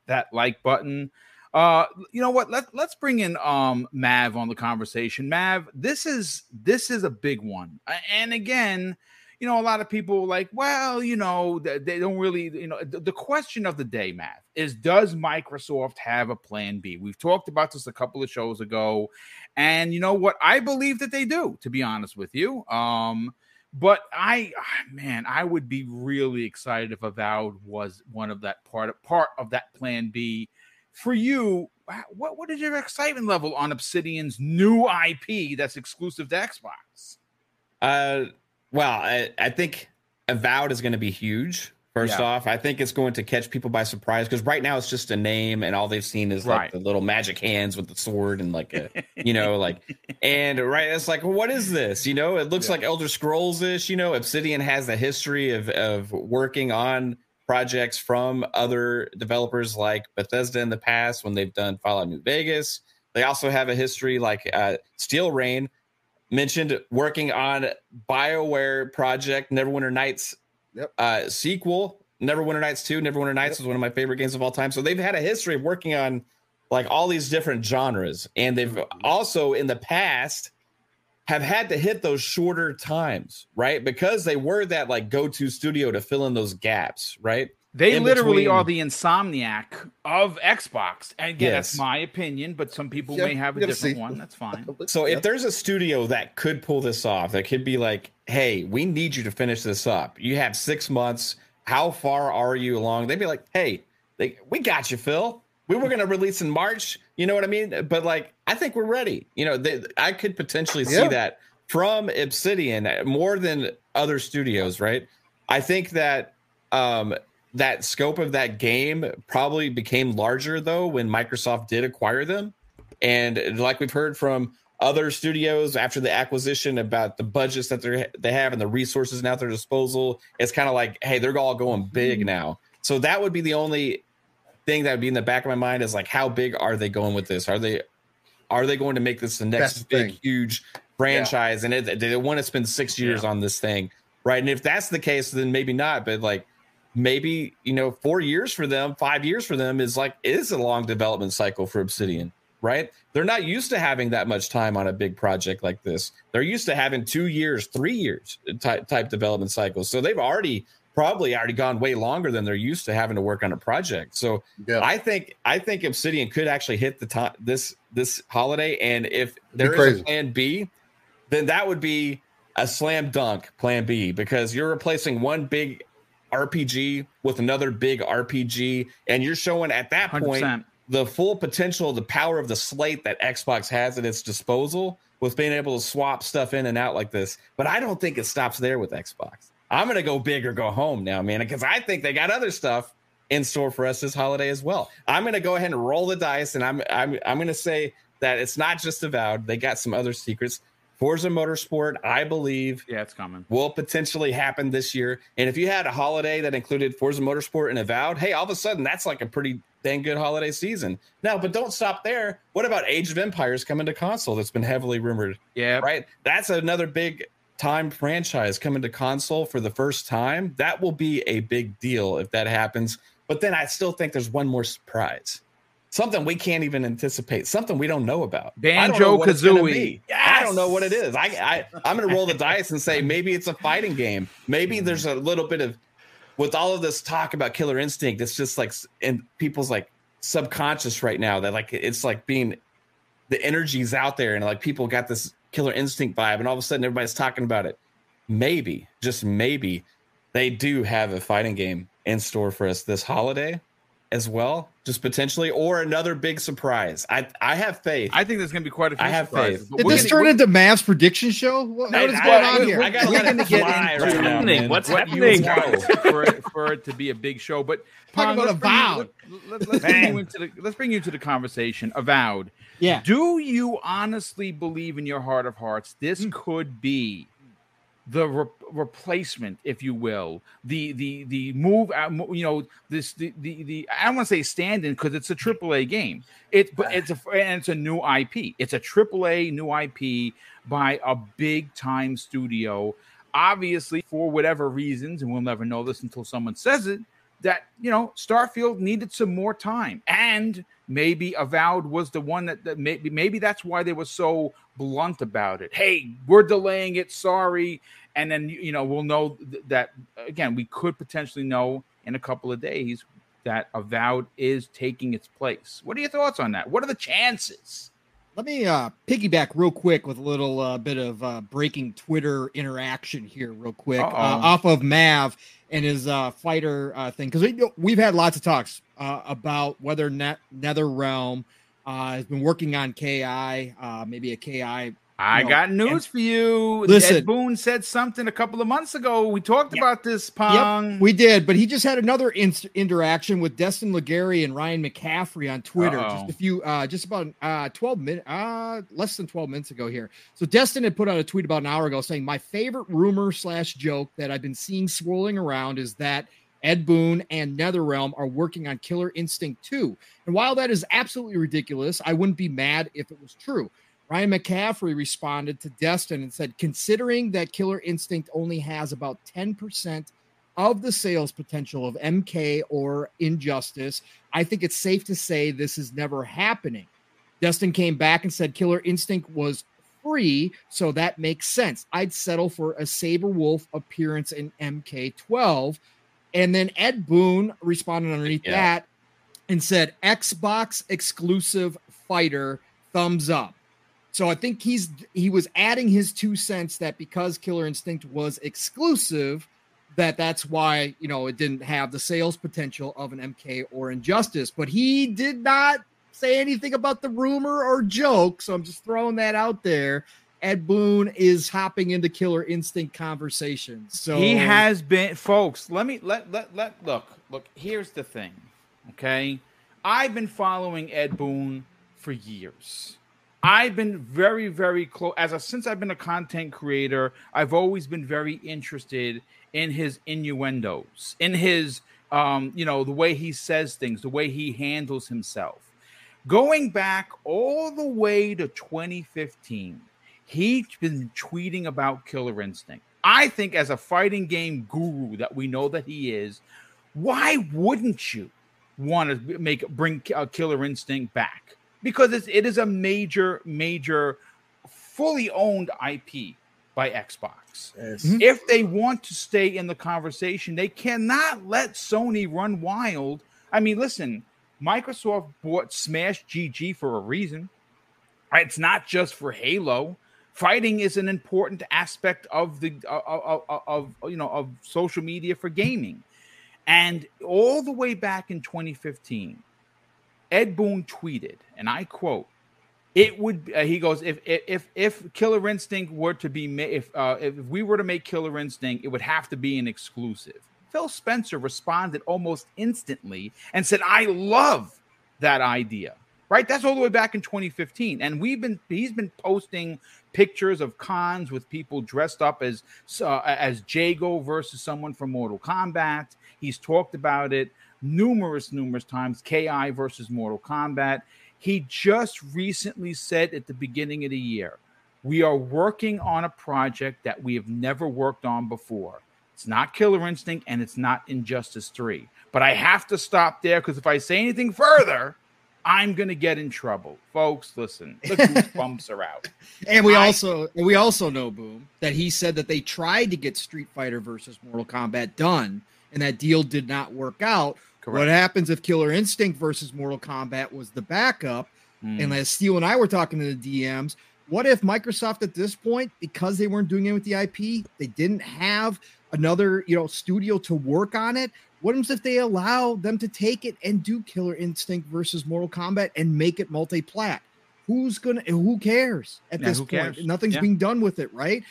that like button. Uh, you know what? Let let's bring in um Mav on the conversation. Mav, this is this is a big one, and again, you know, a lot of people like, well, you know, they don't really, you know, the, question of the day, Matt, is does Microsoft have a plan B? We've talked about this a couple of shows ago, and you know what? I believe that they do, to be honest with you. Um, but I, ah, man, I would be really excited if Avowed was one of that part part of that plan B. For you, what what is your excitement level on Obsidian's new IP that's exclusive to Xbox? Uh well, I, I think Avowed is going to be huge. First yeah. off, I think it's going to catch people by surprise because right now it's just a name, and all they've seen is like right. the little magic hands with the sword and like a, [LAUGHS] you know, like, and right, it's like, what is this? You know, it looks yeah. like Elder Scrolls ish. You know, Obsidian has a history of of working on projects from other developers like Bethesda in the past when they've done Fallout New Vegas. They also have a history like uh, Steel Rain mentioned working on BioWare project Neverwinter Nights yep. uh, sequel. Neverwinter Nights 2, Neverwinter Nights yep. was one of my favorite games of all time. So they've had a history of working on like all these different genres. And they've mm-hmm. also in the past have had to hit those shorter times, right? Because they were that like go-to studio to fill in those gaps, right? They literally between... are the insomniac of Xbox. And again, yes. that's my opinion, but some people yeah, may have a different see. one. That's fine. [LAUGHS] so if there's a studio that could pull this off, that could be like, hey, we need you to finish this up. You have six months. How far are you along? They'd be like, hey, they, we got you, Phil. We were going to release in March. You know what I mean? But like, I think we're ready. You know, they, I could potentially see yeah. that from Obsidian more than other studios, right? I think that um, that scope of that game probably became larger though when Microsoft did acquire them. And like we've heard from other studios after the acquisition about the budgets that they they have and the resources now at their disposal, it's kind of like, hey, they're all going big mm-hmm. now. So that would be the only thing that would be in the back of my mind is like, how big are they going with this? Are they are they going to make this the next big, thing. huge franchise? Yeah. And it, they want to spend six years yeah. on this thing, right? And if that's the case, then maybe not. But like maybe you know four years for them five years for them is like is a long development cycle for obsidian right? They're not used to having that much time on a big project like this. They're used to having two years, three years type, type development cycles. So they've already probably already gone way longer than they're used to having to work on a project. So yeah. I think I think Obsidian could actually hit the top this this holiday, and if there is a plan B, then that would be a slam dunk plan B because you're replacing one big RPG with another big RPG, and you're showing at that 100%. point the full potential, the power of the slate that Xbox has at its disposal with being able to swap stuff in and out like this. But I don't think it stops there with Xbox. I'm to go big or go home now, man, because I think they got other stuff in store for us this holiday as well. I'm to go ahead and roll the dice, and I'm I'm I'm to say that it's not just Avowed. They got some other secrets. Forza Motorsport, I believe, yeah, it's coming. Will potentially happen this year. And if you had a holiday that included Forza Motorsport and Avowed, hey, all of a sudden that's like a pretty dang good holiday season. Now, but don't stop there. What about Age of Empires coming to console? That's been heavily rumored. Yeah, right. That's another big time franchise coming to console for the first time. That will be a big deal if that happens. But then I still think there's one more surprise something we can't even anticipate, something we don't know about. Banjo Kazooie. Yes! I don't know what it is. I, I I'm going to roll the dice and say maybe it's a fighting game. Maybe mm. there's a little bit of with all of this talk about Killer Instinct. It's just like in people's like subconscious right now that like it's like being the energy's out there and like people got this Killer Instinct vibe, and all of a sudden everybody's talking about it. Maybe, just maybe, they do have a fighting game in store for us this holiday as well, just potentially, or another big surprise. I I have faith. I think there's going to be quite a few. I have faith. Did this turn into Mavs prediction show? What, what is going I, on here? I got to get into right now, what's what happening for it, for it to be a big show. But talk about avowed. Let, us bring you into the let's bring you into the conversation. Avowed. Yeah. Do you honestly believe in your heart of hearts this mm. could be the re- replacement, if you will, the the the move you know, this the the, the I don't want to say stand in because it's a triple A game. It but it's a [SIGHS] and it's a new IP. It's a triple A new IP by a big time studio. Obviously, for whatever reasons, and we'll never know this until someone says it, that you know Starfield needed some more time, and maybe Avowed was the one that, that maybe maybe that's why they were so blunt about it. Hey, we're delaying it. Sorry, and then you know we'll know th- that again. We could potentially know in a couple of days that Avowed is taking its place. What are your thoughts on that? What are the chances? Let me uh, piggyback real quick with a little uh, bit of uh, breaking Twitter interaction here, real quick, uh, off of Mav and his uh, fighter uh, thing, because we, we've had lots of talks about whether Net Nether Realm has been working on KI, maybe a KI I got news for you. Listen, Ed Boon said something a couple of months ago. We talked yeah, about this, Pong. Yep, we did, but he just had another in- interaction with Destin Legarie and Ryan McCaffrey on Twitter Uh-oh. just a few, uh, just about uh, 12 minutes, uh, less than 12 minutes ago here. So Destin had put out a tweet about an hour ago saying, My favorite rumor slash joke that I've been seeing swirling around is that Ed Boon and NetherRealm are working on Killer Instinct 2. And while that is absolutely ridiculous, I wouldn't be mad if it was true. Ryan McCaffrey responded to Destin and said, considering that Killer Instinct only has about 10% of the sales potential of MK or Injustice, I think it's safe to say this is never happening. Destin came back and said Killer Instinct was free, so that makes sense. I'd settle for a Sabrewulf appearance in MK12. And then Ed Boon responded underneath yeah. that and said Xbox exclusive fighter, thumbs up. So I think he's he was adding his two cents that because Killer Instinct was exclusive, that that's why you know it didn't have the sales potential of an MK or Injustice. But he did not say anything about the rumor or joke. So I'm just throwing that out there. Ed Boon is hopping into Killer Instinct conversations. So he has been, folks. Let me let let let look look. Here's the thing, okay. I've been following Ed Boon for years. I've been very, very close as a since I've been a content creator. I've always been very interested in his innuendos, in his, um, you know, the way he says things, the way he handles himself. Going back all the way to 2015, he's been tweeting about Killer Instinct. I think, as a fighting game guru that we know that he is, why wouldn't you want to make bring uh, Killer Instinct back? Because it's, it is a major, major, fully owned IP by Xbox. Yes. Mhm. If they want to stay in the conversation, they cannot let Sony run wild. I mean, listen, Microsoft bought Smash GG for a reason. It's not just for Halo. Fighting is an important aspect of the of, of, of you know of social media for gaming. And all the way back in 2015, Ed Boon tweeted, and I quote, "It would." Uh, he goes, "If if if Killer Instinct were to be made, if uh, if we were to make Killer Instinct, it would have to be an exclusive." Phil Spencer responded almost instantly and said, "I love that idea." Right, that's all the way back in 2015, and we've been he's been posting pictures of cons with people dressed up as uh, as Jago versus someone from Mortal Kombat. He's talked about it numerous, numerous times. Ki versus Mortal Kombat. He just recently said at the beginning of the year, we are working on a project that we have never worked on before. It's not Killer Instinct and it's not Injustice 3. But I have to stop there because if I say anything further, I'm gonna get in trouble, folks. Listen, the goosebumps are out. [LAUGHS] And we I- also and we also know, Boom, that he said that they tried to get Street Fighter versus Mortal Kombat done, and that deal did not work out. What happens if Killer Instinct versus Mortal Kombat was the backup? Mm. And as Steele and I were talking to the DMs, what if Microsoft at this point, because they weren't doing it with the IP, they didn't have another you know studio to work on it? What if they allow them to take it and do Killer Instinct versus Mortal Kombat and make it multi-plat? Who's gonna? Who cares at Yeah, this who point? cares? Nothing's Yeah. being done with it, right?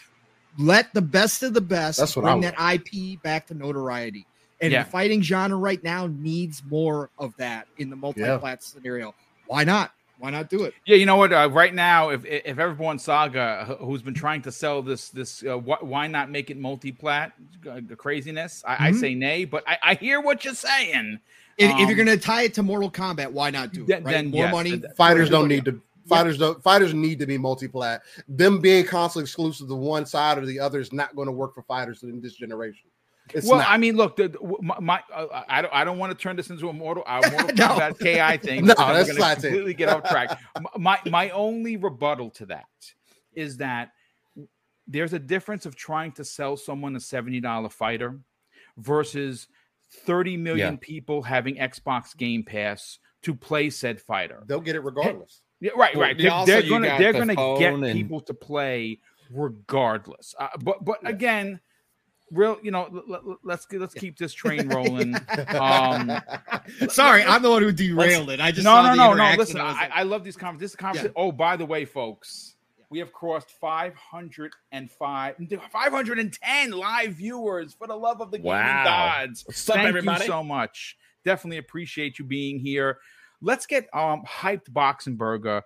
Let the best of the best That's what bring that IP back to notoriety. And Yeah. the fighting genre right now needs more of that in the multi-plat scenario. Why not? Why not do it? Yeah, you know what? Uh, right now, if if Everborn Saga, who's been trying to sell this this, uh, wh- why not make it multi-plat? Uh, the craziness. I, I Mhm. say nay, but I, I hear what you're saying. If, if you're Um, going to tie it to Mortal Kombat, why not do it? Then- right? then More yes, money. then- Fighters don't need to. Fighters don't. Fighters need to be multi-plat. Them being console exclusive to one side or the other is not going to work for fighters in this generation. It's well, not. I mean, look, the, the- my, my uh, I don't I don't want to turn this into a Mortal uh, [LAUGHS] Mortal No. Kombat Ki thing. [LAUGHS] No, because that's gonna not it. completely get off track. My my only rebuttal to that is that there's a difference of trying to sell someone a seventy dollar fighter versus thirty million Yeah. people having Xbox Game Pass to play said fighter. They'll get it regardless. Yeah, right, right. you They're, they're gonna they're the gonna get and- people to play regardless. Uh, but but again, real you know l- l- let's let's keep this [LAUGHS] train rolling. Um, [LAUGHS] Sorry, I'm the one who derailed it. I just no, no, no, no. Listen, I like, I love these conversations. This is a conversation. Oh, by the way, folks, we have crossed 505, 510 live viewers for the love of the gaming Wow. gods. What's up, Thank everybody? you so much. Definitely appreciate you being here. Let's get um hyped Boxenberger.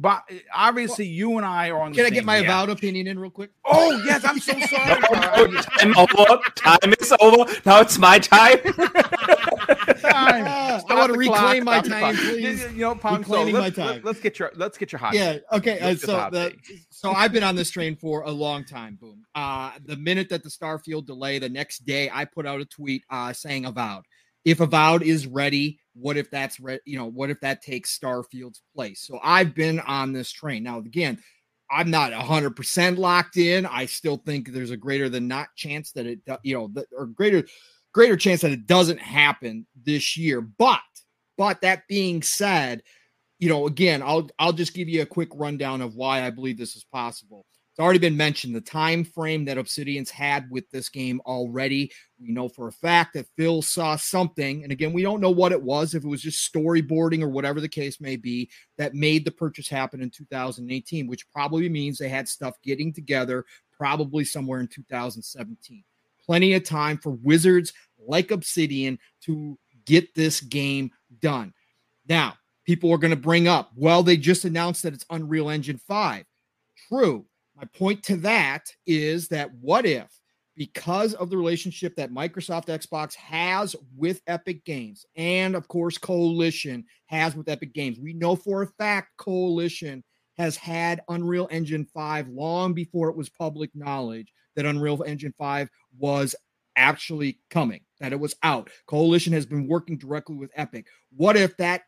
But obviously, you and I are on. The Can I get my yeah. avowed opinion in real quick? Oh yes, I'm so [LAUGHS] sorry. Time over. Time is over. Now it's my time. Time. [LAUGHS] Stop I want to the clock. reclaim my Stop time, please. You know, Pong, so Reclaiming my let's, time. Let, us get your let's get your hot. Yeah. take. Okay. Uh, so the so I've been on this train for a long time. Boom. Uh, the minute that the Starfield delay, the next day I put out a tweet uh, saying avowed. If avowed is ready, what if that's re- you know what if that takes Starfield's place? So I've been on this train now. Again, I'm not 100 percent locked in. I still think there's a greater than not chance that it you know or greater greater chance that it doesn't happen this year. But but that being said, you know, again, I'll I'll just give you a quick rundown of why I believe this is possible. It's already been mentioned the time frame that Obsidian's had with this game already. We know for a fact that Phil saw something, and again, we don't know what it was, if it was just storyboarding or whatever the case may be, that made the purchase happen in 2018, which probably means they had stuff getting together probably somewhere in 2017. Plenty of time for Wizards like Obsidian to get this game done. Now, people are going to bring up, well, they just announced that it's Unreal Engine 5. True. My point to that is that what if, because of the relationship that Microsoft Xbox has with Epic Games, and of course, Coalition has with Epic Games, we know for a fact Coalition has had Unreal Engine 5 long before it was public knowledge that Unreal Engine 5 was actually coming, that it was out. Coalition has been working directly with Epic. What if that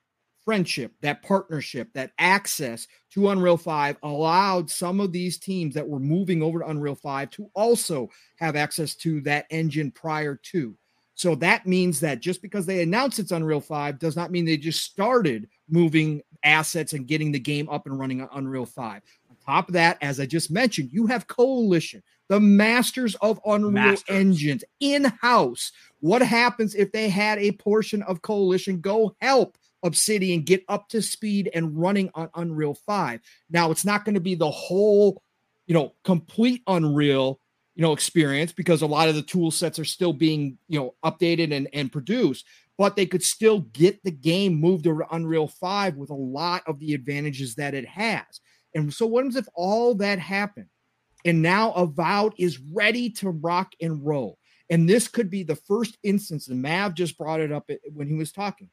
friendship, that partnership, that access to Unreal 5 allowed some of these teams that were moving over to Unreal 5 to also have access to that engine prior to. So that means that just because they announced it's Unreal 5 does not mean they just started moving assets and getting the game up and running on Unreal 5. On top of that, as I just mentioned, you have Coalition, the masters of Unreal masters. engines in house. What happens if they had a portion of Coalition go help Obsidian get up to speed and running on Unreal 5. Now, it's not going to be the whole, you know, complete Unreal, you know, experience because a lot of the tool sets are still being, you know, updated and, and produced, but they could still get the game moved to Unreal 5 with a lot of the advantages that it has. And so, what if all that happened? And now Avowed is ready to rock and roll. And this could be the first instance, and Mav just brought it up when he was talking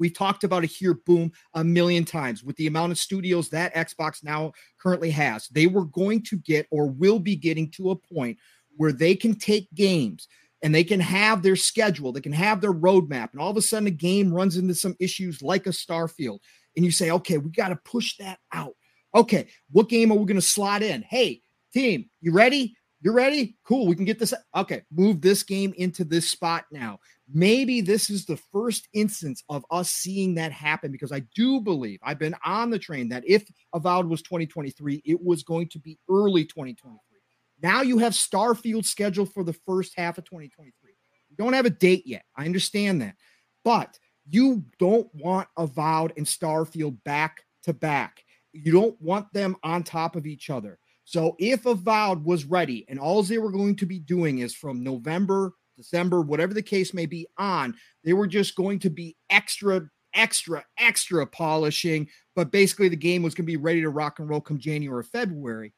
We've talked about it here, boom, a million times with the amount of studios that Xbox now currently has. They were going to get or will be getting to a point where they can take games and they can have their schedule, they can have their roadmap, and all of a sudden a game runs into some issues like a Starfield. And you say, okay, we got to push that out. Okay, what game are we going to slot in? Hey, team, you ready? You're ready? Cool. We can get this. Okay, move this game into this spot now maybe this is the first instance of us seeing that happen because I do believe I've been on the train that if Avowed was 2023, it was going to be early 2023. Now you have Starfield scheduled for the first half of 2023. You don't have a date yet. I understand that. But you don't want Avowed and Starfield back to back. You don't want them on top of each other. So if Avowed was ready and all they were going to be doing is from November December, whatever the case may be, on. They were just going to be extra, extra, extra polishing, but basically the game was going to be ready to rock and roll come January or February.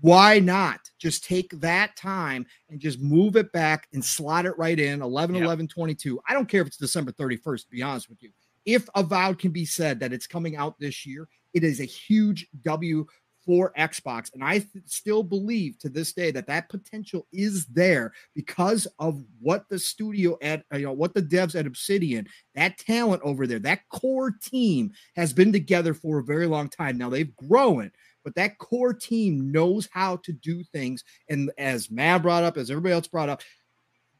Why not just take that time and just move it back and slot it right in 11 yep. 11 22? I don't care if it's December 31st, to be honest with you. If Avowed can be said that it's coming out this year, it is a huge W for Xbox. And I th- still believe to this day that that potential is there because of what the studio at, you know, what the devs at Obsidian, that talent over there, that core team has been together for a very long time. Now they've grown, but that core team knows how to do things. And as Matt brought up, as everybody else brought up,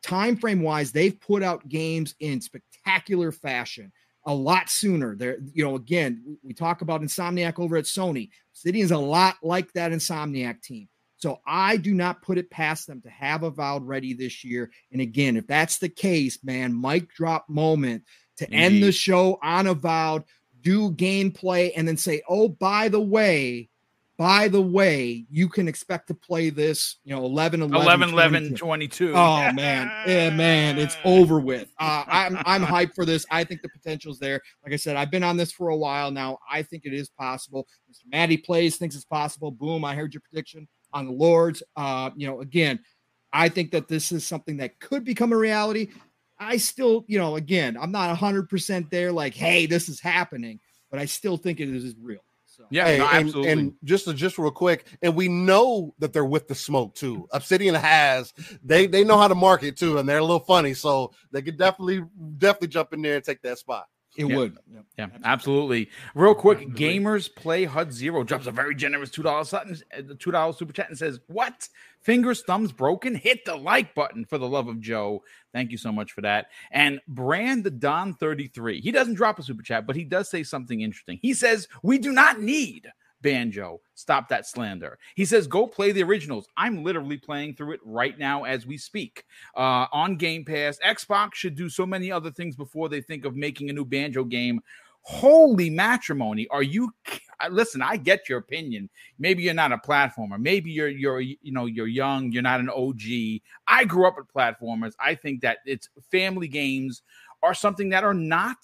time frame wise, they've put out games in spectacular fashion a lot sooner. There, you know, again, we talk about Insomniac over at Sony. Obsidian's a lot like that Insomniac team. So I do not put it past them to have Avowed ready this year. And again, if that's the case, man, mic drop moment to Indeed. end the show on Avowed, do gameplay, and then say, oh, by the way, by the way, you can expect to play this, you know, 11 11 11 11 22. Oh man. Yeah, man, it's over with. Uh, I'm I'm [LAUGHS] hyped for this. I think the potential's there. Like I said, I've been on this for a while now. I think it is possible. Mr. Maddie plays, thinks it's possible. Boom, I heard your prediction on the Lords. Uh, you know, again, I think that this is something that could become a reality. I still, you know, again, I'm not 100% there like, hey, this is happening, but I still think it is real. Yeah, hey, no, and, absolutely. And just just real quick, and we know that they're with the smoke too. Obsidian has they they know how to market too, and they're a little funny, so they could definitely definitely jump in there and take that spot. It yeah. would. Yeah, yeah absolutely. Real quick, Gamers Play HUD Zero drops a very generous $2 uh, the $2 super chat and says, What? Fingers, thumbs broken? Hit the like button for the love of Joe. Thank you so much for that. And Brand the Don 33, he doesn't drop a super chat, but he does say something interesting. He says, We do not need Banjo. Stop that slander. He says, go play the originals. I'm literally playing through it right now as we speak. Uh, on Game Pass, Xbox should do so many other things before they think of making a new Banjo game. Holy matrimony. Are you listen, I get your opinion. Maybe you're not a platformer. Maybe you're you're you know, you're young, you're not an OG. I grew up with platformers. I think that it's family games are something that are not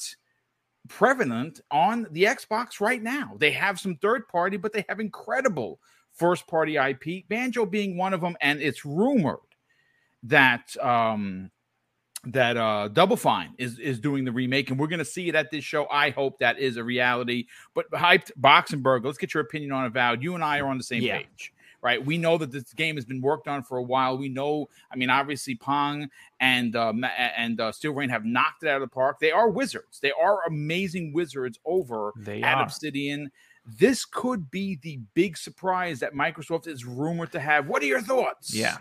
prevalent on the Xbox right now. They have some third party, but they have incredible first party IP, Banjo being one of them. And it's rumored that um that uh Double Fine is is doing the remake, and we're gonna see it at this show. I hope that is a reality. But hyped Boxenberg, let's get your opinion on Avowed. You and I are on the same yeah. page right? We know that this game has been worked on for a while. We know, I mean, obviously Pong and uh, and uh, Steel Rain have knocked it out of the park. They are wizards. They are amazing wizards over They at are. Obsidian. This could be the big surprise that Microsoft is rumored to have. What are your thoughts? Yeah.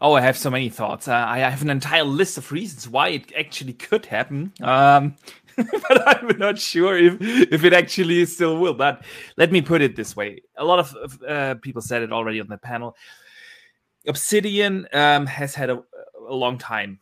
Oh, I have so many thoughts. Uh, I have an entire list of reasons why it actually could happen. Um, [LAUGHS] but I'm not sure if if it actually still will. But let me put it this way: a lot of uh, people said it already on the panel. Obsidian um, has had a, a long time,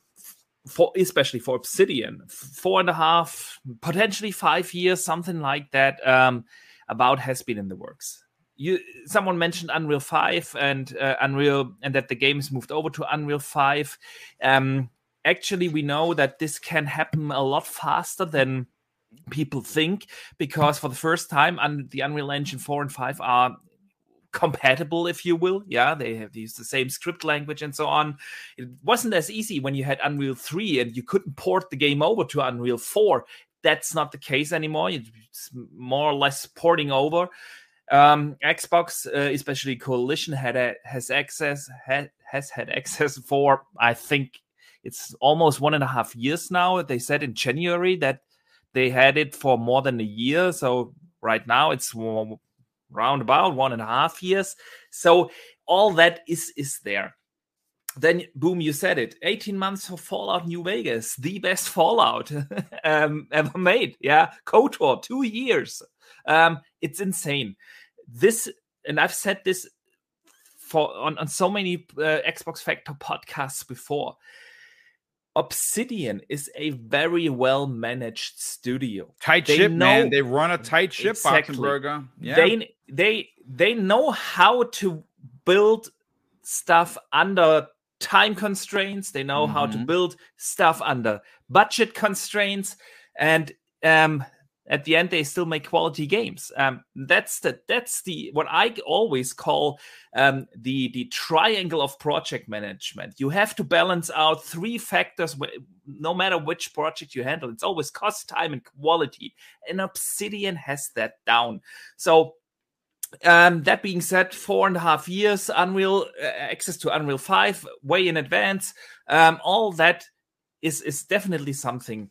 for especially for Obsidian, four and a half, potentially five years, something like that. Um, Avowed has been in the works you someone mentioned Unreal 5 and uh, Unreal and that the game games moved over to Unreal 5. Um, actually, we know that this can happen a lot faster than people think because for the first time, un- the Unreal Engine 4 and 5 are compatible, if you will. Yeah, they have used the same script language and so on. It wasn't as easy when you had Unreal 3 and you couldn't port the game over to Unreal 4. That's not the case anymore. It's more or less porting over um xbox uh, especially coalition had a, has access had, has had access for i think it's almost one and a half years now. They said in january that they had it for more than a year. So right now it's round about one and a half years. So all that is is there. Then boom you said it 18 months for fallout new vegas the best fallout [LAUGHS] um, ever made yeah? Kotor two years. Um, it's insane. This and i've said this for on, on so many uh, xbox factor podcasts before obsidian is a very well managed studio Tight They ship, man. They run a tight ship, Exactly. Boxenberger. Yeah. they they they know how to build stuff under time constraints they know how to Mhm. build stuff under budget constraints and um at the end they still make quality games. Um that's the that's the what i always call um the the triangle of project management. You have to balance out three factors no matter which project you handle. It's always cost time and quality. And obsidian has that down. So um, that being said, four and a half years, Unreal uh, access to Unreal Five way in advance. Um, all that is is definitely something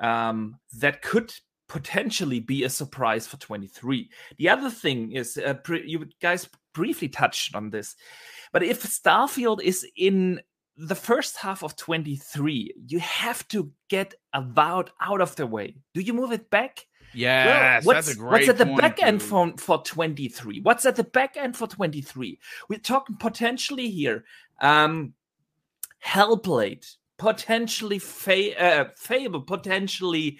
um, that could potentially be a surprise for 23. The other thing is, uh, pre- you guys briefly touched on this, but if Starfield is in the first half of 23, you have to get Avowed out of the way. Do you move it back? yes, Well, what's, that's a great what's at the point, back end for, for 23? What's at the back end for 23? We're talking potentially here. Um, Hellblade, potentially fa- uh, Fable, potentially.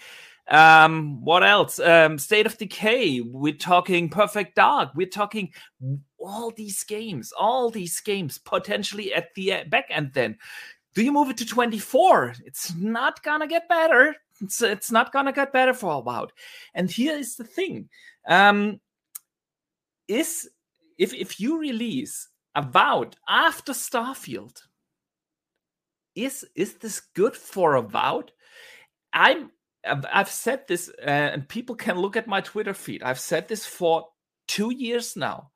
Um, what else? Um, State of Decay. We're talking Perfect Dark. We're talking all these games, all these games potentially at the uh, back end. Then, do you move it to 24? It's not gonna get better. It's, it's not gonna get better for a while. And here is the thing: um, is if if you release Avowed after Starfield, is is this good for Avowed? I'm I've said this, uh, and people can look at my Twitter feed. I've said this for two years now.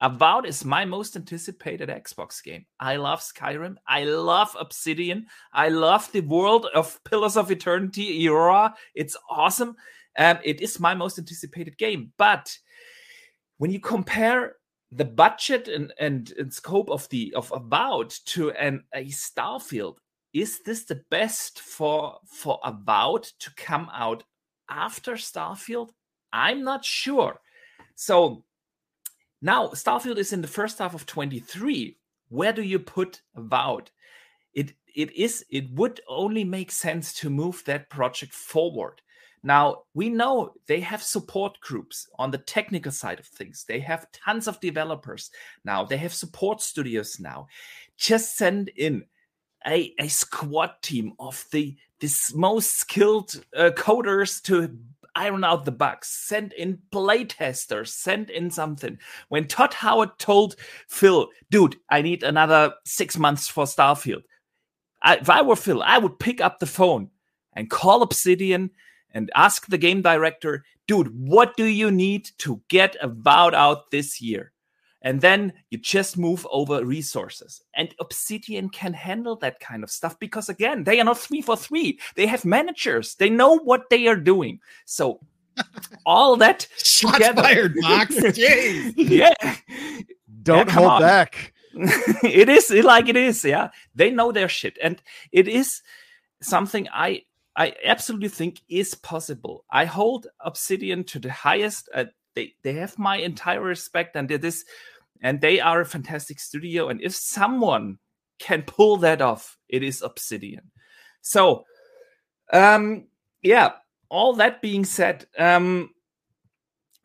Avowed is my most anticipated Xbox game. I love Skyrim. I love Obsidian. I love the world of Pillars of Eternity era. It's awesome. Um, it is my most anticipated game. But when you compare the budget and, and, and scope of the of Avowed to an a Starfield, is this the best for for Avowed to come out after Starfield? I'm not sure. So now Starfield is in the first half of 23. Where do you put Avowed? It it is it would only make sense to move that project forward. Now, we know they have support groups on the technical side of things. They have tons of developers now. They have support studios now. Just send in a, a squad team of the this most skilled uh, coders to iron out the bugs. Send in playtesters. Send in something. When Todd Howard told Phil, "Dude, I need another six months for Starfield," I, if I were Phil, I would pick up the phone and call Obsidian and ask the game director, "Dude, what do you need to get Avowed out this year?" And then you just move over resources. And Obsidian can handle that kind of stuff because, again, they are not three for three. They have managers, they know what they are doing. So, [LAUGHS] all that Shots together- fired, Box. [LAUGHS] Jeez. yeah. Don't Yeah, hold on. back. [LAUGHS] it is like it is yeah they know their shit and it is something i i absolutely think is possible i hold obsidian to the highest uh, they they have my entire respect and it is and they are a fantastic studio. And if someone can pull that off it is obsidian. So um yeah all that being said um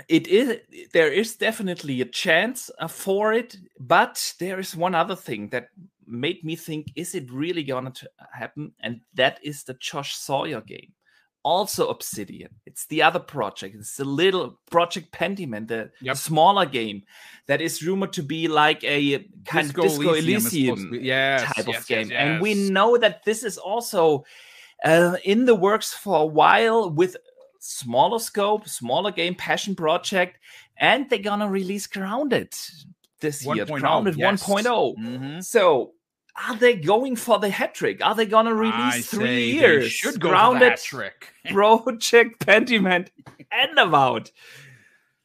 it is there is definitely a chance uh, for it but there is one other thing that made me think is it really gonna happen? And that is the josh sawyer game also obsidian it's the other project it's the little project pentiment the Yep. smaller game that is rumored to be like a kind of disco is elysium, be- yes, type yes, of game yes, and we know that this is also uh, in the works for a while with smaller scope, smaller game, passion project, and they're gonna release Grounded this year. 1.0, Grounded yes. 1.0. Mhm. So, are they going for the hat trick? Are they gonna I release say three they years? should go Grounded that trick. [LAUGHS] Project Pentiment and Avowed.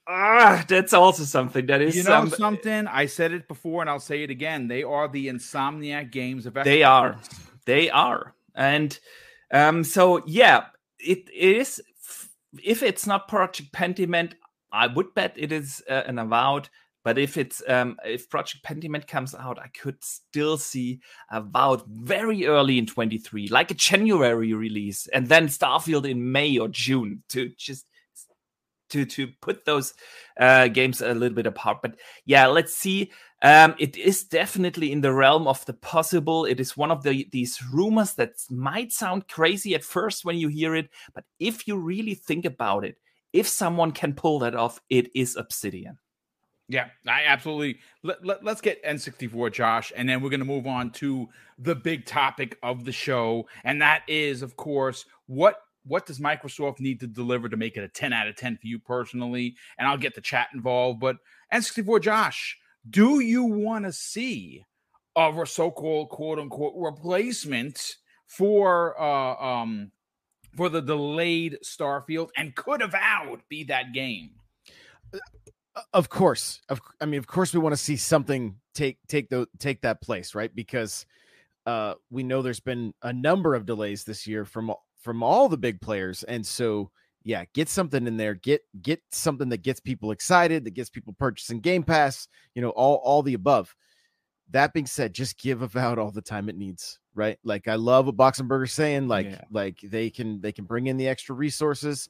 Ah, that's also something that is You know um, something? I said it before, and I'll say it again. They are the Insomniac games of They are. They are. And um, so yeah, it is if it's not Project Pentiment, I would bet it is uh, an Avowed. But if it's um, if Project Pentiment comes out, I could still see Avowed very early in 23, like a January release, and then Starfield in May or June to just to to put those uh, games a little bit apart. But yeah, let's see. Um, it is definitely in the realm of the possible. It is one of the these rumors that might sound crazy at first when you hear it, but if you really think about it, if someone can pull that off, it is Obsidian. Yeah, I absolutely. Let, let, us get N64, Josh, and then we're going to move on to the big topic of the show, and that is, of course, what what does Microsoft need to deliver to make it a 10 out of 10 for you personally? And I'll get the chat involved. But N64, Josh, do you want to see a so-called quote unquote replacement for uh um for the delayed Starfield and could Avowed be that game? Of course of i mean of course we want to see something take take the take that place right? Because uh we know there's been a number of delays this year from from all the big players and so yeah get something in there get get something that gets people excited that gets people purchasing game pass you know all all the above. That being said just give Avowed all the time it needs right? Like i love what boxenberger's saying like Yeah. like they can they can bring in the extra resources.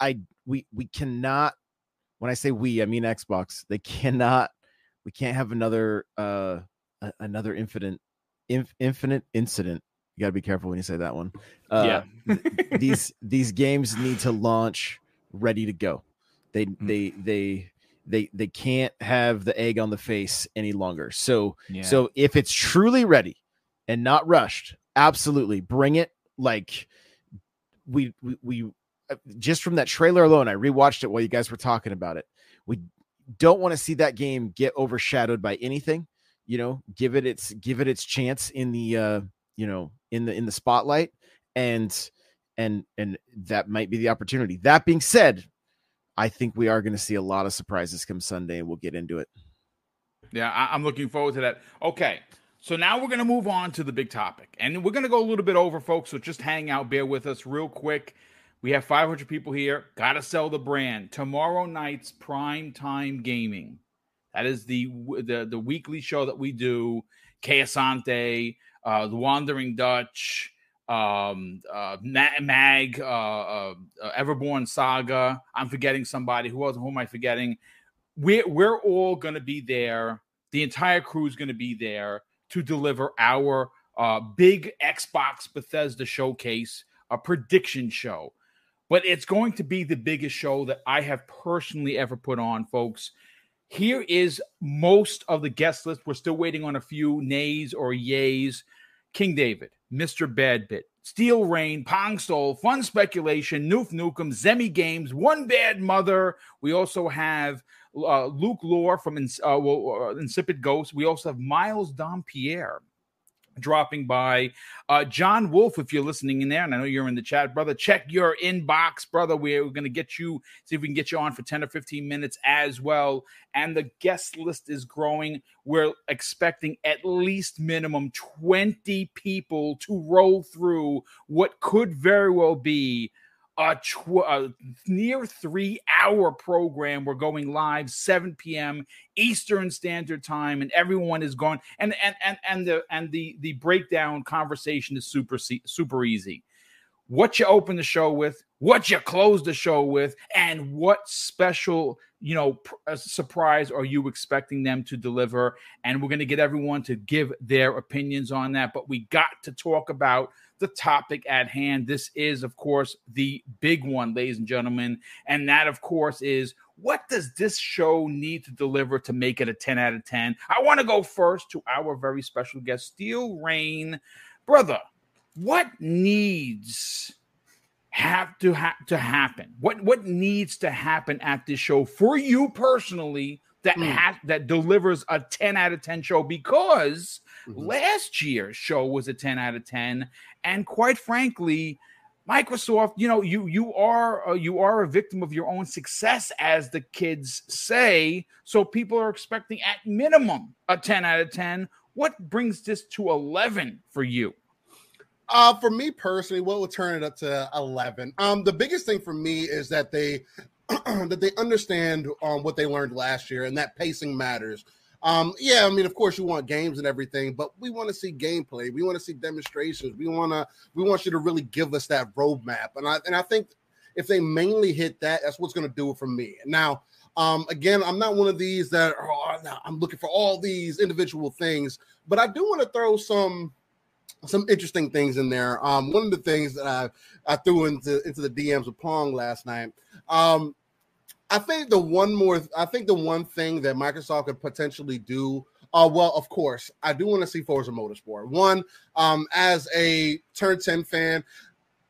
I we we cannot when I say we, I mean Xbox. They cannot. We can't have another uh another infinite inf, infinite incident. You got to be careful when you say that one. Uh, [LAUGHS] these these games need to launch ready to go. They they they they they can't have the egg on the face any longer. So Yeah. so if it's truly ready and not rushed, absolutely bring it. Like we we, we just from that trailer alone, I rewatched it while you guys were talking about it. We don't want to see that game get overshadowed by anything. You know, give it its give it its chance in the uh, you know, in the in the spotlight and and and that might be the opportunity. That being said, I think we are going to see a lot of surprises come Sunday and we'll get into it. Yeah, I, I'm looking forward to that. Okay, so now we're going to move on to the big topic. And we're going to go a little bit over, folks. So just hang out, bear with us real quick. We have 500 people here. Got to sell the brand. Tomorrow night's prime time gaming. That is the the, the weekly show that we do. Keasante, uh, The Wandering Dutch, um, uh, Mag, uh, uh, uh, Everborn Saga. I'm forgetting somebody. Who else? Who am I forgetting? we're we're all going to be there. The entire crew is going to be there to deliver our uh, big Xbox Bethesda showcase, a prediction show. But it's going to be the biggest show that I have personally ever put on, folks. Here is most of the guest list. We're still waiting on a few nays or yays. King David, Mr. Badbit, Steel Rain, Pong Soul, Fun Speculation, Noof Nukem, Zemi Games, One Bad Mother. We also have uh, Luke Lore from uh, well, uh, Insipid Ghost. We also have Miles Dompierre dropping by. Uh, John Wolf, if you're listening in there, and I know you're in the chat, brother, check your inbox, brother. We're, we're going to get you, see if we can get you on for 10 or 15 minutes as well. And the guest list is growing. We're expecting at least minimum 20 people to roll through what could very well be a, tw- a near three hour program. We're going live 7 p.m. Eastern Standard Time, and everyone is going. And and and and the and the the breakdown conversation is super super easy. What you open the show with, what you close the show with, and what special you know pr- uh, surprise are you expecting them to deliver? And we're going to get everyone to give their opinions on that. But we got to talk about the topic at hand. This is, of course, the big one, ladies and gentlemen. And that, of course, is what does this show need to deliver to make it a 10 out of 10? I want to go first to our very special guest, Steel Rain. Brother, what needs have to have to happen? What what needs to happen at this show for you personally that mm. has that delivers a 10 out of 10 show because mm-hmm. last year's show was a 10 out of 10 and quite frankly Microsoft, you know, you you are uh, you are a victim of your own success, as the kids say. So people are expecting at minimum a ten out of ten. What brings this to eleven for you? Uh, for me personally, what will turn it up to eleven? Um, the biggest thing for me is that they [CLEARS THROAT] that they understand um, what they learned last year and that pacing matters. Um, yeah, I mean, of course, you want games and everything, but we want to see gameplay. We want to see demonstrations. We want to we want you to really give us that roadmap. And I and I think if they mainly hit that, that's what's going to do it for me. Now, um, again, I'm not one of these that oh, I'm looking for all these individual things, but I do want to throw some some interesting things in there. Um, one of the things that I, I threw into into the DMs of Pong last night. Um, I think the one more, I think the one thing that Microsoft could potentially do. Uh, well, of course, I do want to see Forza Motorsport. One, um, as a Turn 10 fan,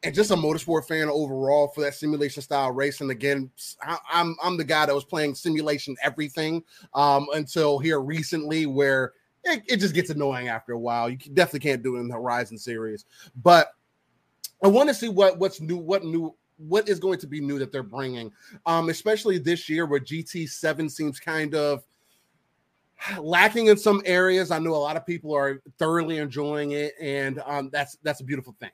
and just a motorsport fan overall for that simulation style racing. Again, I, am I'm, I'm the guy that was playing simulation everything um, until here recently, where it, it, just gets annoying after a while. You definitely can't do it in the Horizon series, but I want to see what what's new, what new what is going to be new that they're bringing, um, especially this year where GT7 seems kind of [SIGHS] lacking in some areas. I know a lot of people are thoroughly enjoying it, and um, that's that's a beautiful thing.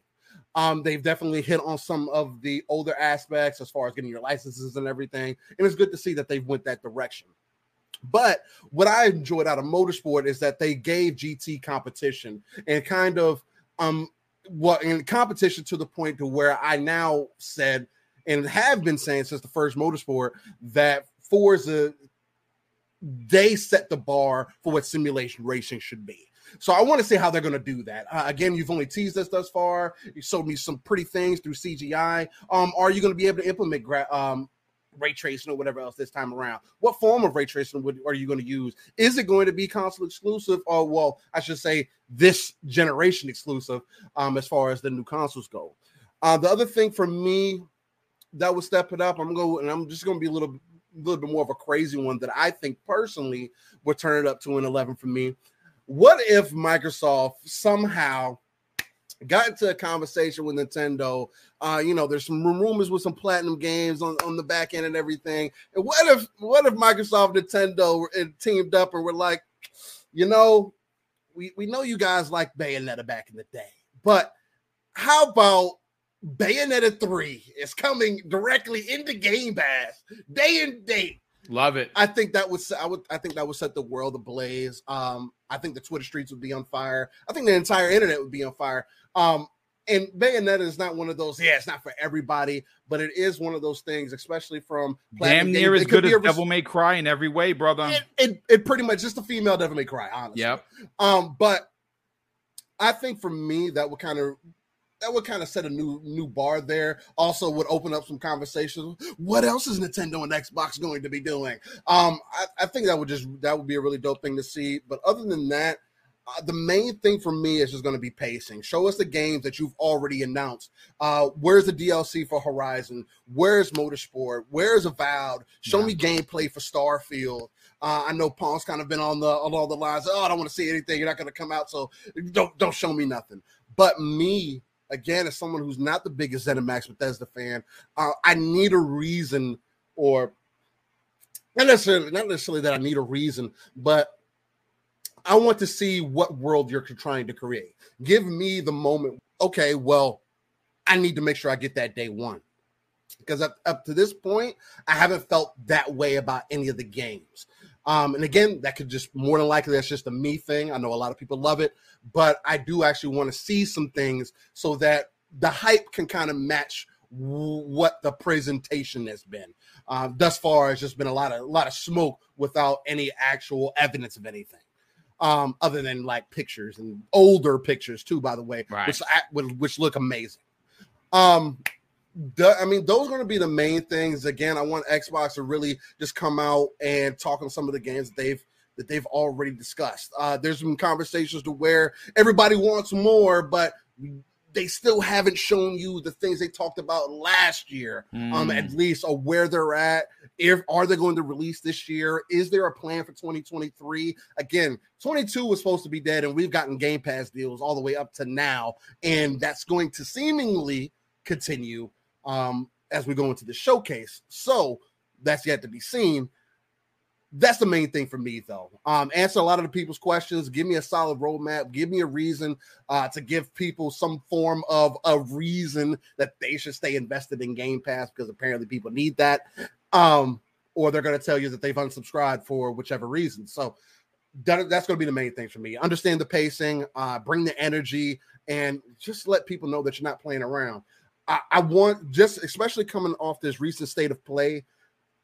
Um, they've definitely hit on some of the older aspects as far as getting your licenses and everything, and it's good to see that they've went that direction. But what I enjoyed out of motorsport is that they gave GT competition and kind of um well in competition to the point to where I now said and have been saying since the first motorsport that Forza they set the bar for what simulation racing should be. So I want to see how they're going to do that. Uh, again, you've only teased us thus far. You showed me some pretty things through CGI. Um, are you going to be able to implement gra- um, ray tracing or whatever else this time around. What form of ray tracing would, are you going to use? Is it going to be console exclusive, or well, I should say this generation exclusive, um, as far as the new consoles go? Uh, the other thing for me that would step it up, I'm going, and I'm just going to be a little, little bit more of a crazy one that I think personally would turn it up to an 11 for me. What if Microsoft somehow got into a conversation with Nintendo. Uh, you know, there's some rumors with some platinum games on, on the back end and everything. And what if what if Microsoft Nintendo teamed up and were like, you know, we, we know you guys like Bayonetta back in the day, but how about Bayonetta 3 is coming directly into Game Pass day and date. Love it. I think that would I would I think that would set the world ablaze. Um, I think the Twitter streets would be on fire. I think the entire internet would be on fire. Um, and Bayonetta is not one of those. Yeah, it's not for everybody, but it is one of those things, especially from damn near as good as Devil May Cry in every way, brother. It, it, it pretty much just a female Devil May Cry, honestly. Yep. Um, but I think for me that would kind of that would kind of set a new new bar there. Also, would open up some conversations. What else is Nintendo and Xbox going to be doing? Um, I, I think that would just that would be a really dope thing to see. But other than that, uh, the main thing for me is just going to be pacing. Show us the games that you've already announced. Uh, where's the DLC for Horizon? Where's Motorsport? Where's Avowed? Show yeah. me gameplay for Starfield. Uh, I know Paul's kind of been on the along the lines. Oh, I don't want to see anything. You're not going to come out, so don't don't show me nothing. But me, again, as someone who's not the biggest ZeniMax Bethesda fan, uh, I need a reason, or not necessarily not necessarily that I need a reason, but I want to see what world you're trying to create. Give me the moment. Okay, well, I need to make sure I get that day one. Because up, up to this point, I haven't felt that way about any of the games. Um, and again, that could just more than likely that's just a me thing. I know a lot of people love it, but I do actually want to see some things so that the hype can kind of match what the presentation has been. Um, thus far, it's just been a lot of a lot of smoke without any actual evidence of anything um, other than like pictures and older pictures too, by the way, right. which which look amazing. Um, I mean, those are going to be the main things. Again, I want Xbox to really just come out and talk on some of the games that they've that they've already discussed. Uh, there's some conversations to where everybody wants more, but they still haven't shown you the things they talked about last year, mm. um, at mm. least, or where they're at. If are they going to release this year? Is there a plan for 2023? Again, 22 was supposed to be dead, and we've gotten Game Pass deals all the way up to now, and that's going to seemingly continue um, as we go into the showcase. So that's yet to be seen that's the main thing for me, though. Um, answer a lot of the people's questions. Give me a solid roadmap. Give me a reason uh, to give people some form of a reason that they should stay invested in Game Pass because apparently people need that. Um, or they're going to tell you that they've unsubscribed for whichever reason. So that, that's going to be the main thing for me. Understand the pacing, uh, bring the energy, and just let people know that you're not playing around. I, I want just especially coming off this recent state of play,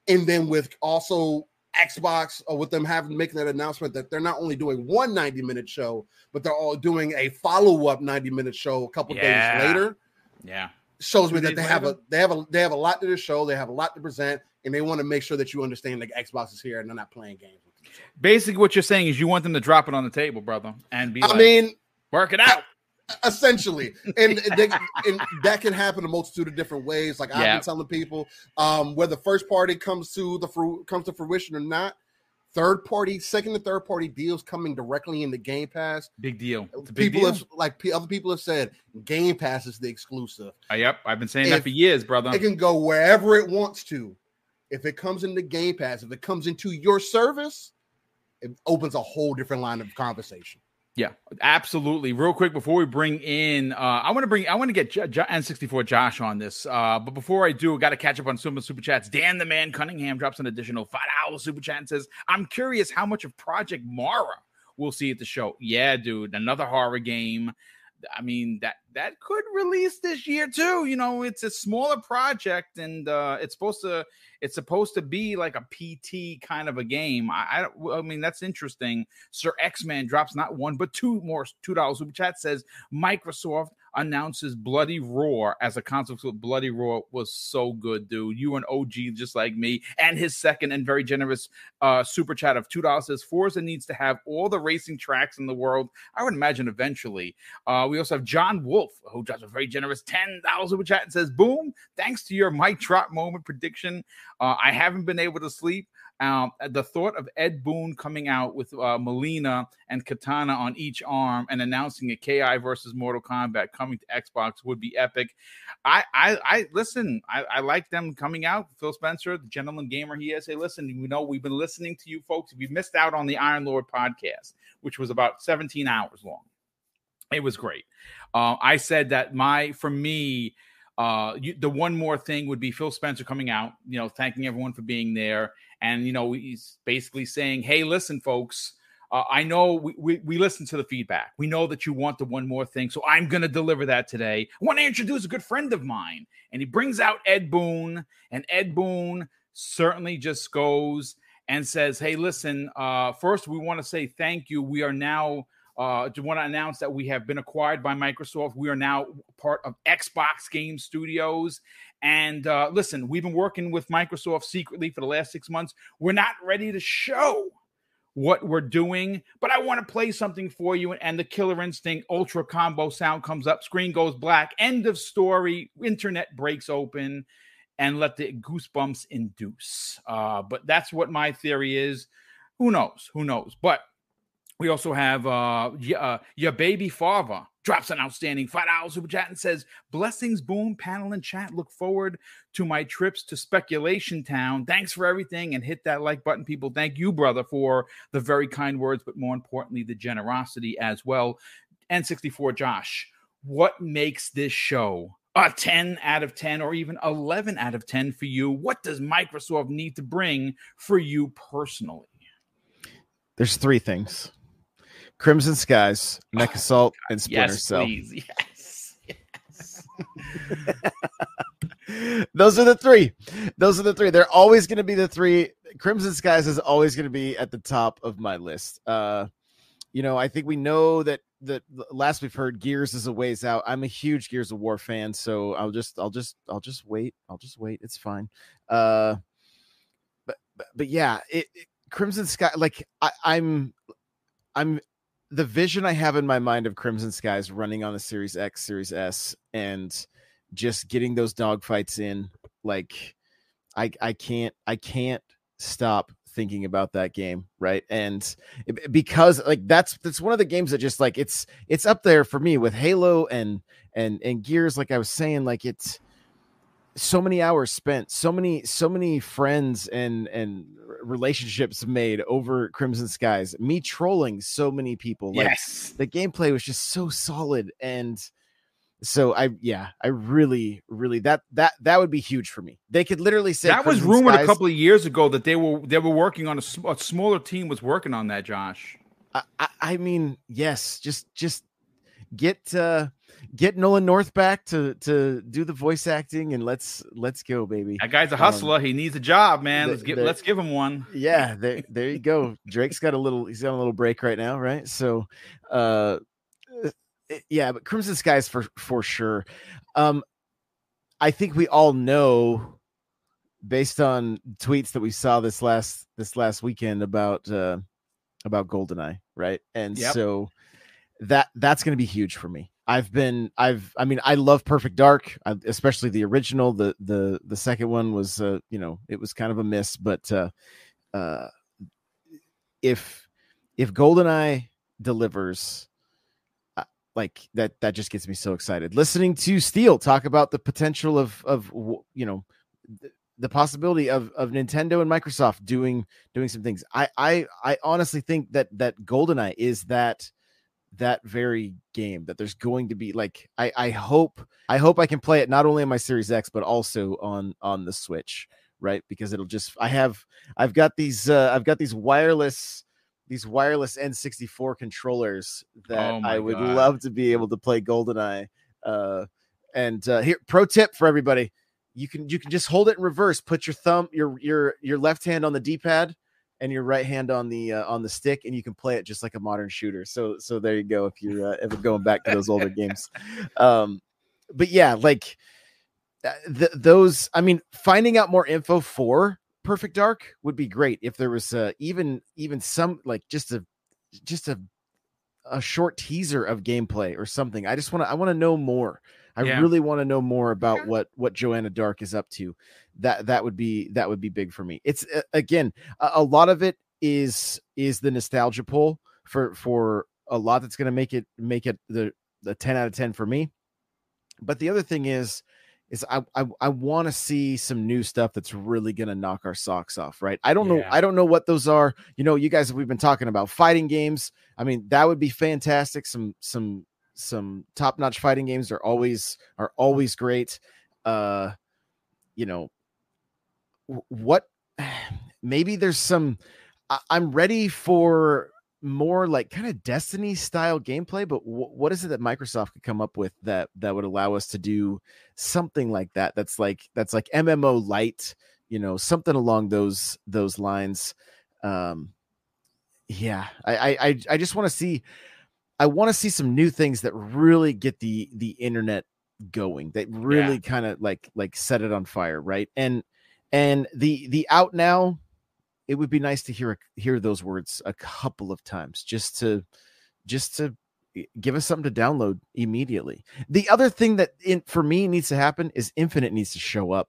and then with also Xbox or uh, with them having making that announcement that they're not only doing one 90 minute show, but they're all doing a follow up 90 minute show a couple yeah. days later. Yeah. Shows me that they have a they have a they have a lot to the show, they have a lot to present, and they want to make sure that you understand that Xbox is here and they're not playing games. Basically, what you're saying is you want them to drop it on the table, brother, and be I like, mean, work it out essentially. And, [LAUGHS] they, and that can happen a multitude of different ways like i've been telling people um whether first party comes to the fru- comes to fruition or not third party second and third party deals coming directly into game pass. Big deal. Big people deal. have like other people have said game pass is the exclusive. Uh, yep i've been saying if that for years brother. it can go wherever it wants to. If it comes into game pass if it comes into your service it opens a whole different line of conversation yeah, absolutely. Real quick before we bring in, uh, I want to bring, I want to get J- J- N64 Josh on this. Uh, but before I do, got to catch up on some of the super chats. Dan the Man Cunningham drops an additional five dollars super chat and says, "I'm curious how much of Project Mara we'll see at the show." Yeah, dude, another horror game. I mean that that could release this year too. You know, it's a smaller project, and uh, it's supposed to it's supposed to be like a PT kind of a game. I, I, I mean, that's interesting. Sir X Man drops not one but two more two dollars super chat says Microsoft announces Bloody Roar as a concept with Bloody Roar was so good, dude. You an OG just like me. And his second and very generous uh, super chat of two dollars says Forza needs to have all the racing tracks in the world. I would imagine eventually. Uh, we also have John Wolf who drops a very generous ten dollars super chat and says, "Boom! Thanks to your mic drop moment prediction, uh, I haven't been able to sleep." Um, the thought of Ed Boon coming out with uh, Mileena and Katana on each arm and announcing a KI versus Mortal Kombat coming to Xbox would be epic. I, I, I listen. I, I like them coming out. Phil Spencer, the gentleman gamer he is. Hey, listen. We know we've been listening to you folks. If you missed out on the Iron Lord podcast, which was about 17 hours long, it was great. Uh, I said that my for me. Uh, you, the one more thing would be Phil Spencer coming out, you know, thanking everyone for being there, and you know he's basically saying, "Hey, listen, folks." Uh, I know we, we, we listen to the feedback. We know that you want the one more thing. So I'm going to deliver that today. I want to introduce a good friend of mine. And he brings out Ed Boon. And Ed Boon certainly just goes and says, Hey, listen, uh, first, we want to say thank you. We are now. Uh, to want to announce that we have been acquired by Microsoft. We are now part of Xbox Game Studios, and uh, listen, we've been working with Microsoft secretly for the last six months. We're not ready to show what we're doing, but I want to play something for you. And the Killer Instinct Ultra Combo sound comes up, screen goes black, end of story, internet breaks open, and let the goosebumps induce. Uh, but that's what my theory is. Who knows? Who knows? But we also have uh, uh your baby father drops an outstanding five dollars super chat and says, "Blessings, boom, panel and chat. Look forward to my trips to Speculation Town. Thanks for everything and hit that like button, people. Thank you, brother, for the very kind words, but more importantly, the generosity as well." N64 Josh, what makes this show a 10 out of 10 or even 11 out of 10 for you? What does Microsoft need to bring for you personally? There's three things. Crimson Skies, Mech Assault, oh, and Splinter yes, Cell. Please. Yes. Yes. [LAUGHS] Those are the three. Those are the three. They're always going to be the three. Crimson Skies is always going to be at the top of my list. Uh, you know, I think we know that that last we've heard Gears is a ways out. I'm a huge Gears of War fan, so I'll just I'll just I'll just wait. I'll just wait. It's fine. Uh, but but, but yeah, it, it, Crimson Sky. Like I, I'm I'm the vision I have in my mind of Crimson Skies running on the Series X, Series S, and just getting those dogfights in, like I I can't I can't stop thinking about that game, right? And because like that's that's one of the games that just like it's it's up there for me with Halo and and and Gears. Like I was saying, like it's so many hours spent so many so many friends and and relationships made over crimson skies me trolling so many people like yes. the gameplay was just so solid and so i yeah i really really that that that would be huge for me they could literally say that was rumored skies, a couple of years ago that they were they were working on a, a smaller team was working on that josh I, I, I mean yes just just get uh get Nolan North back to to do the voice acting and let's let's go, baby. That guy's a hustler. Um, he needs a job, man. The, let's give the, let's give him one. Yeah, [LAUGHS] there, there you go. Drake's got a little he's got a little break right now, right? So uh yeah, but Crimson Skies for for sure. Um I think we all know based on tweets that we saw this last this last weekend about uh about Goldeneye, right? And yep. so that that's going to be huge for me. I've been I've I mean I love Perfect Dark, especially the original. The the the second one was uh, you know it was kind of a miss, but uh, uh, if if Goldeneye delivers, uh, like that that just gets me so excited. Listening to Steel talk about the potential of of you know the possibility of of Nintendo and Microsoft doing doing some things. I I I honestly think that that Goldeneye is that that very game that there's going to be like I, I hope I hope I can play it not only on my Series X but also on on the Switch, right? Because it'll just I have I've got these uh I've got these wireless these wireless N64 controllers that oh I would God. love to be able to play GoldenEye. Uh and uh here pro tip for everybody. You can you can just hold it in reverse, put your thumb your your your left hand on the D-pad and your right hand on the uh, on the stick, and you can play it just like a modern shooter. So so there you go. If you're uh, ever going back to those older games, [LAUGHS] um, but yeah, like uh, th- those. I mean, finding out more info for Perfect Dark would be great if there was uh, even even some like just a just a a short teaser of gameplay or something. I just want to I want to know more. I yeah. really want to know more about what what Joanna Dark is up to. That that would be that would be big for me. It's again a, a, lot of it is is the nostalgia pull for for a lot that's going to make it make it the the 10 out of 10 for me. But the other thing is is I I, I want to see some new stuff that's really going to knock our socks off, right? I don't yeah. know I don't know what those are. You know, you guys we've been talking about fighting games. I mean, that would be fantastic. Some some some top-notch fighting games are always are always great. Uh you know what [SIGHS] maybe there's some I'm ready for more like kind of Destiny style gameplay, but w- what is it that Microsoft could come up with that that would allow us to do something like that? That's like that's like MMO light, you know, something along those those lines. Um, yeah, I I I just want to see I want to see some new things that really get the the internet going. That really yeah. kind of like like set it on fire, right? And and the the out now it would be nice to hear hear those words a couple of times just to just to eh, give us something to download immediately. The other thing that in, for me needs to happen is Infinite needs to show up.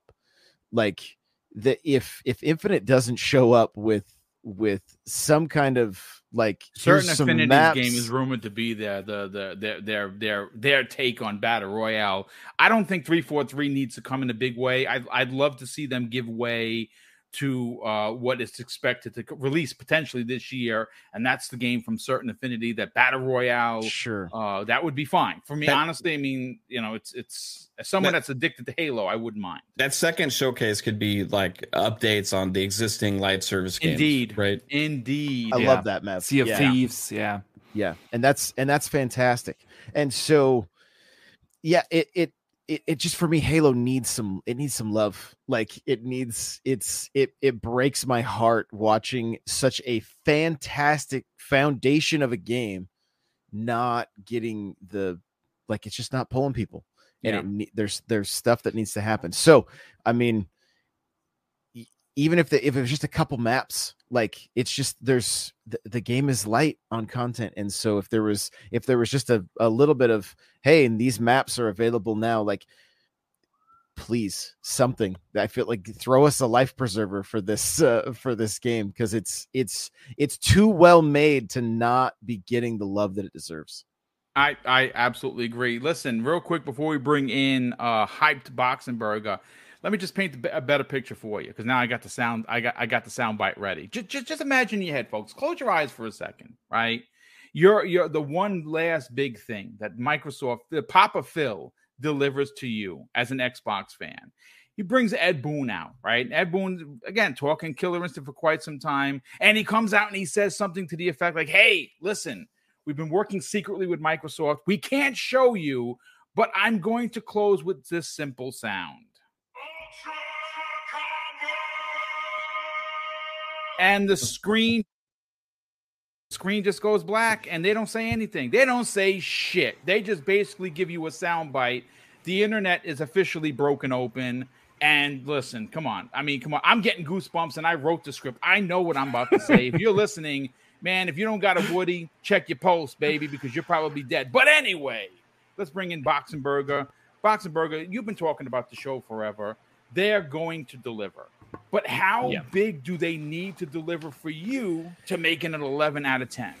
Like that if if Infinite doesn't show up with with some kind of like certain Affinity's game is rumored to be their the the their their their their take on battle royale. I don't think three four three needs to come in a big way. I'd I'd love to see them give way to uh, what is expected to release potentially this year, and that's the game from Certain Affinity, that battle royale. Sure, uh, that would be fine for me. That, honestly, I mean, you know, it's it's as someone that, that's addicted to Halo, I wouldn't mind. That second showcase could be like updates on the existing live service games. Indeed, right? Indeed, I yeah. love that, Matt. Sea of yeah. Thieves, yeah, yeah, and that's and that's fantastic. And so, yeah, it it it, it just for me halo needs some it needs some love. Like it needs it's it it breaks my heart watching such a fantastic foundation of a game not getting the like it's just not pulling people. And yeah. it, there's there's stuff that needs to happen. So i mean even if the if it was just a couple maps like it's just there's the, the game is light on content and so if there was if there was just a, a little bit of hey and these maps are available now like please something i feel like throw us a life preserver for this [LAUGHS] uh, for this game because it's it's it's too well made to not be getting the love that it deserves I, I absolutely agree. Listen, real quick before we bring in uh hyped Boxenberger, let me just paint a better picture for you because now I got the sound. I got I got the sound bite ready. Just, just just imagine your head, folks. Close your eyes for a second, right? You're you're the one last big thing that Microsoft, the Papa Phil, delivers to you as an Xbox fan. He brings Ed Boon out, right? Ed Boon again talking Killer Instinct for quite some time, and he comes out and he says something to the effect like, "Hey, listen." We've been working secretly with Microsoft. We can't show you, but I'm going to close with this simple sound. And the screen screen just goes black and they don't say anything. They don't say shit. They just basically give you a sound bite. The internet is officially broken open. And listen, come on. I mean, come on. I'm getting goosebumps and I wrote the script. I know what I'm about to say. if you're listening, man, if you don't got a Woody, check your post, baby, because you're probably dead. But anyway, let's bring in Boxenberger. Boxenberger, you've been talking about the show forever. They're going to deliver. But how yeah. big do they need to deliver for you to make it an 11 out of 10?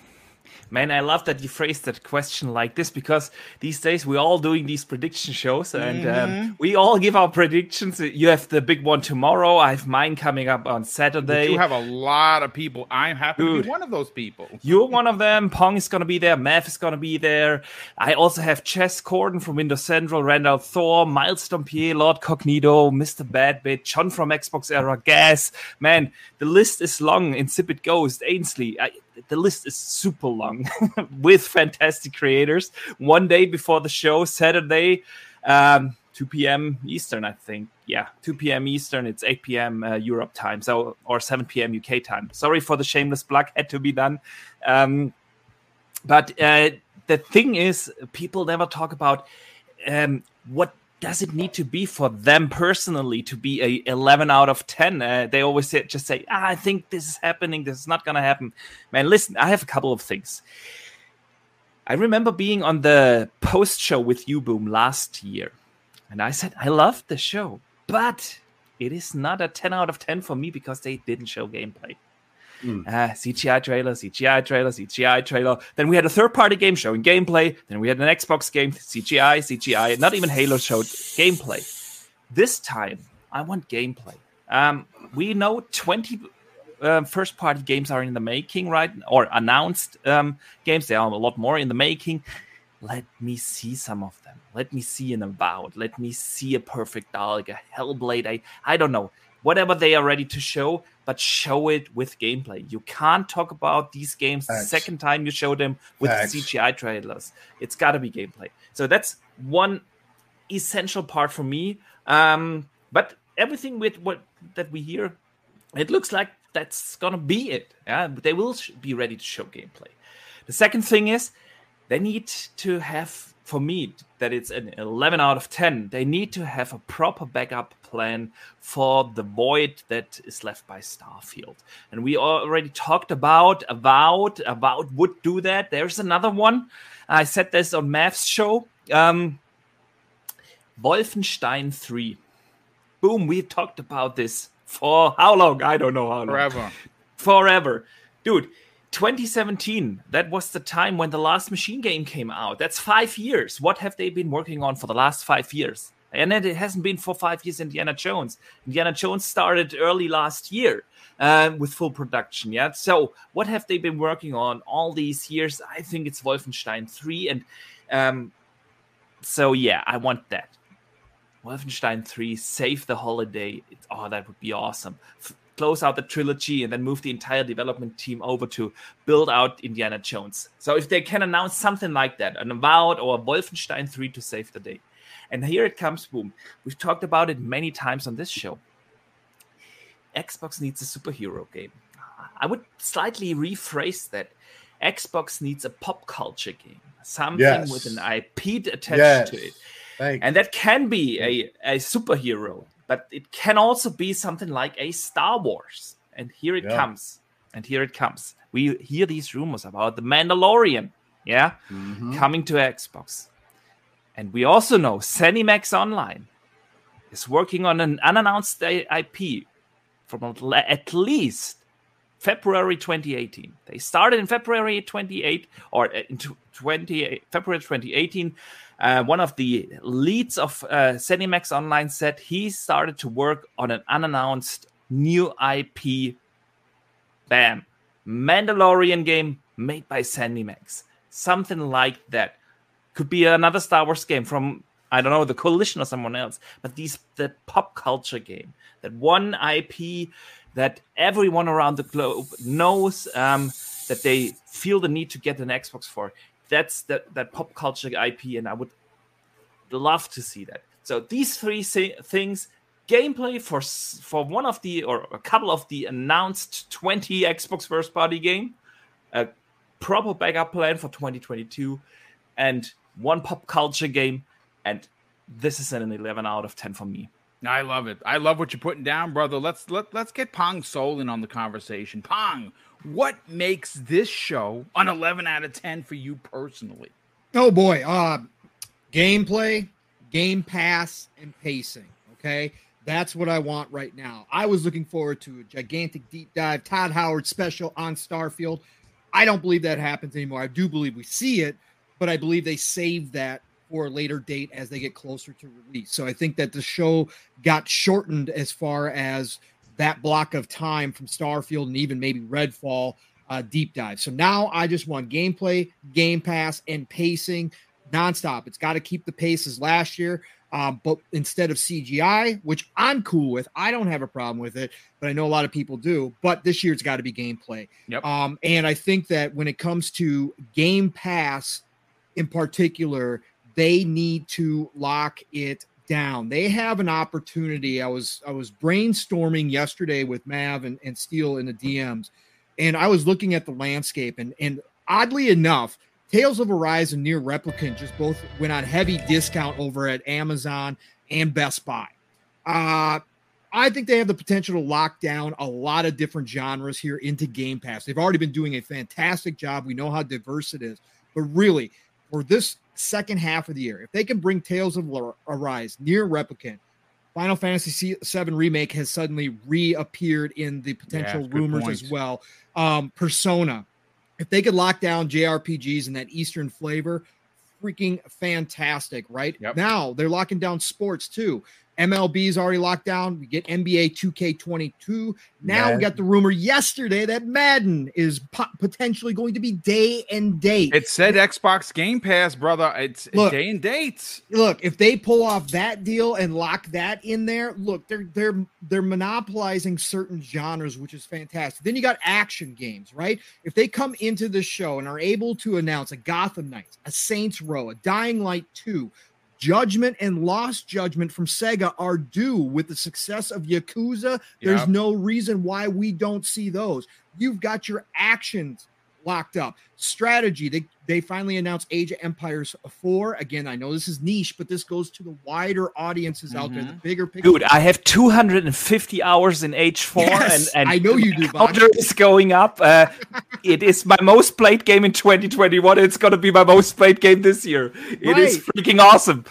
Man, I love that you phrased that question like this because these days we're all doing these prediction shows and um, mm-hmm. um, we all give our predictions. You have the big one tomorrow. I have mine coming up on Saturday. you have a lot of people. I'm happy Dude, to be one of those people. [LAUGHS] You're one of them. Pong is going to be there. Math is going to be there. I also have Jez Corden from Windows Central, Randall Thor, Miles Dompier, Lord Cognito, Mr. Badbit, John from Xbox Era, Gaz. Man, the list is long. Insipid Ghost, Ainsley. I, the list is super long [LAUGHS] with fantastic creators. One day before the show, Saturday, um, 2 p.m. Eastern, I think. Yeah, 2 p.m. Eastern. It's 8 p.m. Uh, Europe time, so or 7 p.m. UK time. Sorry for the shameless plug, had to be done. Um, but uh, the thing is, people never talk about um, what does it need to be for them personally to be a 11 out of 10 uh, they always say, just say ah, i think this is happening. This is not going to happen. Man listen i have a couple of things. I remember being on the post show with you boom last year and i said i love the show but it is not a 10 out of 10 for me because they didn't show gameplay Mm. Uh, CGI trailer, CGI trailer, CGI trailer. Then we had a third party game showing gameplay. Then we had an Xbox game, CGI, CGI. Not even Halo showed gameplay. This time, I want gameplay. Um, we know 20 uh, first party games are in the making, right? Or announced um, games. There are a lot more in the making. Let me see some of them. Let me see an Avowed. Let me see a Perfect Dark, a Hellblade. I, I don't know whatever they are ready to show, but show it with gameplay. You can't talk about these games Thanks. the second time you show them with Thanks. CGI trailers. It's got to be gameplay. So that's one essential part for me. Um, but everything with what that we hear, it looks like that's gonna be it. Yeah, they will sh- be ready to show gameplay. The second thing is they need to have for me that it's an 11 out of 10 they need to have a proper backup plan for the void that is left by starfield. And we already talked about about about would do that. There's another one. I said this on math's show. Um wolfenstein 3 boom we talked about this for how long? I don't know how long. Forever. forever. Dude 2017 that was the time when the last machine game came out. That's five years. What have they been working on for the last five years? And it hasn't been for five years indiana jones. Indiana jones started early last year uh, with full production yeah? So what have they been working on all these years? I think it's wolfenstein 3 and um, so yeah i want that. Wolfenstein 3 save the holiday. It's, oh that would be awesome. F- close out the trilogy and then move the entire development team over to build out Indiana Jones. So if they can announce something like that, an Avowed or a Wolfenstein 3 to save the day. And here it comes, boom. We've talked about it many times on this show. Xbox needs a superhero game. I would slightly rephrase that. Xbox needs a pop culture game, something Yes. with an IP attached Yes. to it. Thank And that can be a, a superhero, but it can also be something like a Star Wars. And here it Yeah. comes. And here it comes. We hear these rumors about the Mandalorian, yeah, Mhm. coming to Xbox. And we also know Zenimax Online is working on an unannounced IP from at least February 2018. They started in February 28 or uh, in 20 February 2018. Uh, one of the leads of uh, Zenimax Online said he started to work on an unannounced new IP. Bam, Mandalorian game made by Zenimax. Something like that could be another Star Wars game from I don't know the Coalition or someone else. But these the pop culture game, that one IP that everyone around the globe knows um, that they feel the need to get an Xbox for. That's that that pop culture IP, and I would love to see that. So these three thi- things: gameplay for for one of the or a couple of the announced 20 Xbox first party game, a proper backup plan for 2022, and one pop culture game, and this is an 11 out of 10 for me. I love it. I love what you're putting down, brother. Let's let let's get Pong Soul on the conversation. Pong, what makes this show an 11 out of 10 for you personally? Oh boy, uh gameplay, game pass, and pacing. Okay. That's what I want right now. I was looking forward to a gigantic deep dive, Todd Howard special on Starfield. I don't believe that happens anymore. I do believe we see it, but I believe they save that for a later date as they get closer to release. So I think that the show got shortened as far as that block of time from Starfield and even maybe Redfall uh, deep dive. So now I just want gameplay, game pass, and pacing nonstop. It's got to keep the pace as last year. Um, but instead of CGI, which I'm cool with, I don't have a problem with it, but I know a lot of people do. But this year it's got to be gameplay. Yep. Um, and I think that when it comes to Game Pass in particular, they need to lock it down. They have an opportunity. I was I was brainstorming yesterday with Mav and, and Steel in the DMs, and I was looking at the landscape and and oddly enough, Tales of Arise and NieR Replicant just both went on heavy discount over at Amazon and Best Buy. Uh I think they have the potential to lock down a lot of different genres here into Game Pass. They've already been doing a fantastic job. We know how diverse it is. But really, for this second half of the year, if they can bring Tales of Arise, NieR Replicant, Final Fantasy VII Remake has suddenly reappeared in the potential good rumors point. as well. Um, Persona, if they could lock down JRPGs and that Eastern flavor, freaking fantastic, right? Yep. Now they're locking down sports too. MLB is already locked down. We get NBA 2K22. Now we got the rumor yesterday that Madden is po- potentially going to be day and date. It said Xbox Game Pass, brother. It's Look. day and dates. look, if they pull off that deal and lock that in there, look, they're they're they're monopolizing certain genres, which is fantastic. Then you got action games, right? If they come into the show and are able to announce a Gotham Knights, a Saints Row, a Dying Light 2, Judgment and Lost Judgment from Sega are due with the success of Yakuza. There's Yep. no reason why we don't see those. You've got your actions locked up. Strategy, they, they finally announced Age of Empires 4. Again, I know this is niche, but this goes to the wider audiences out there, the bigger picture. Dude, I have 250 hours in Age 4. Yes, and, and I know you do, Bob. counter is going up. Uh, it is my most played game in 2021. It's going to be my most played game this year. It is Right. freaking awesome.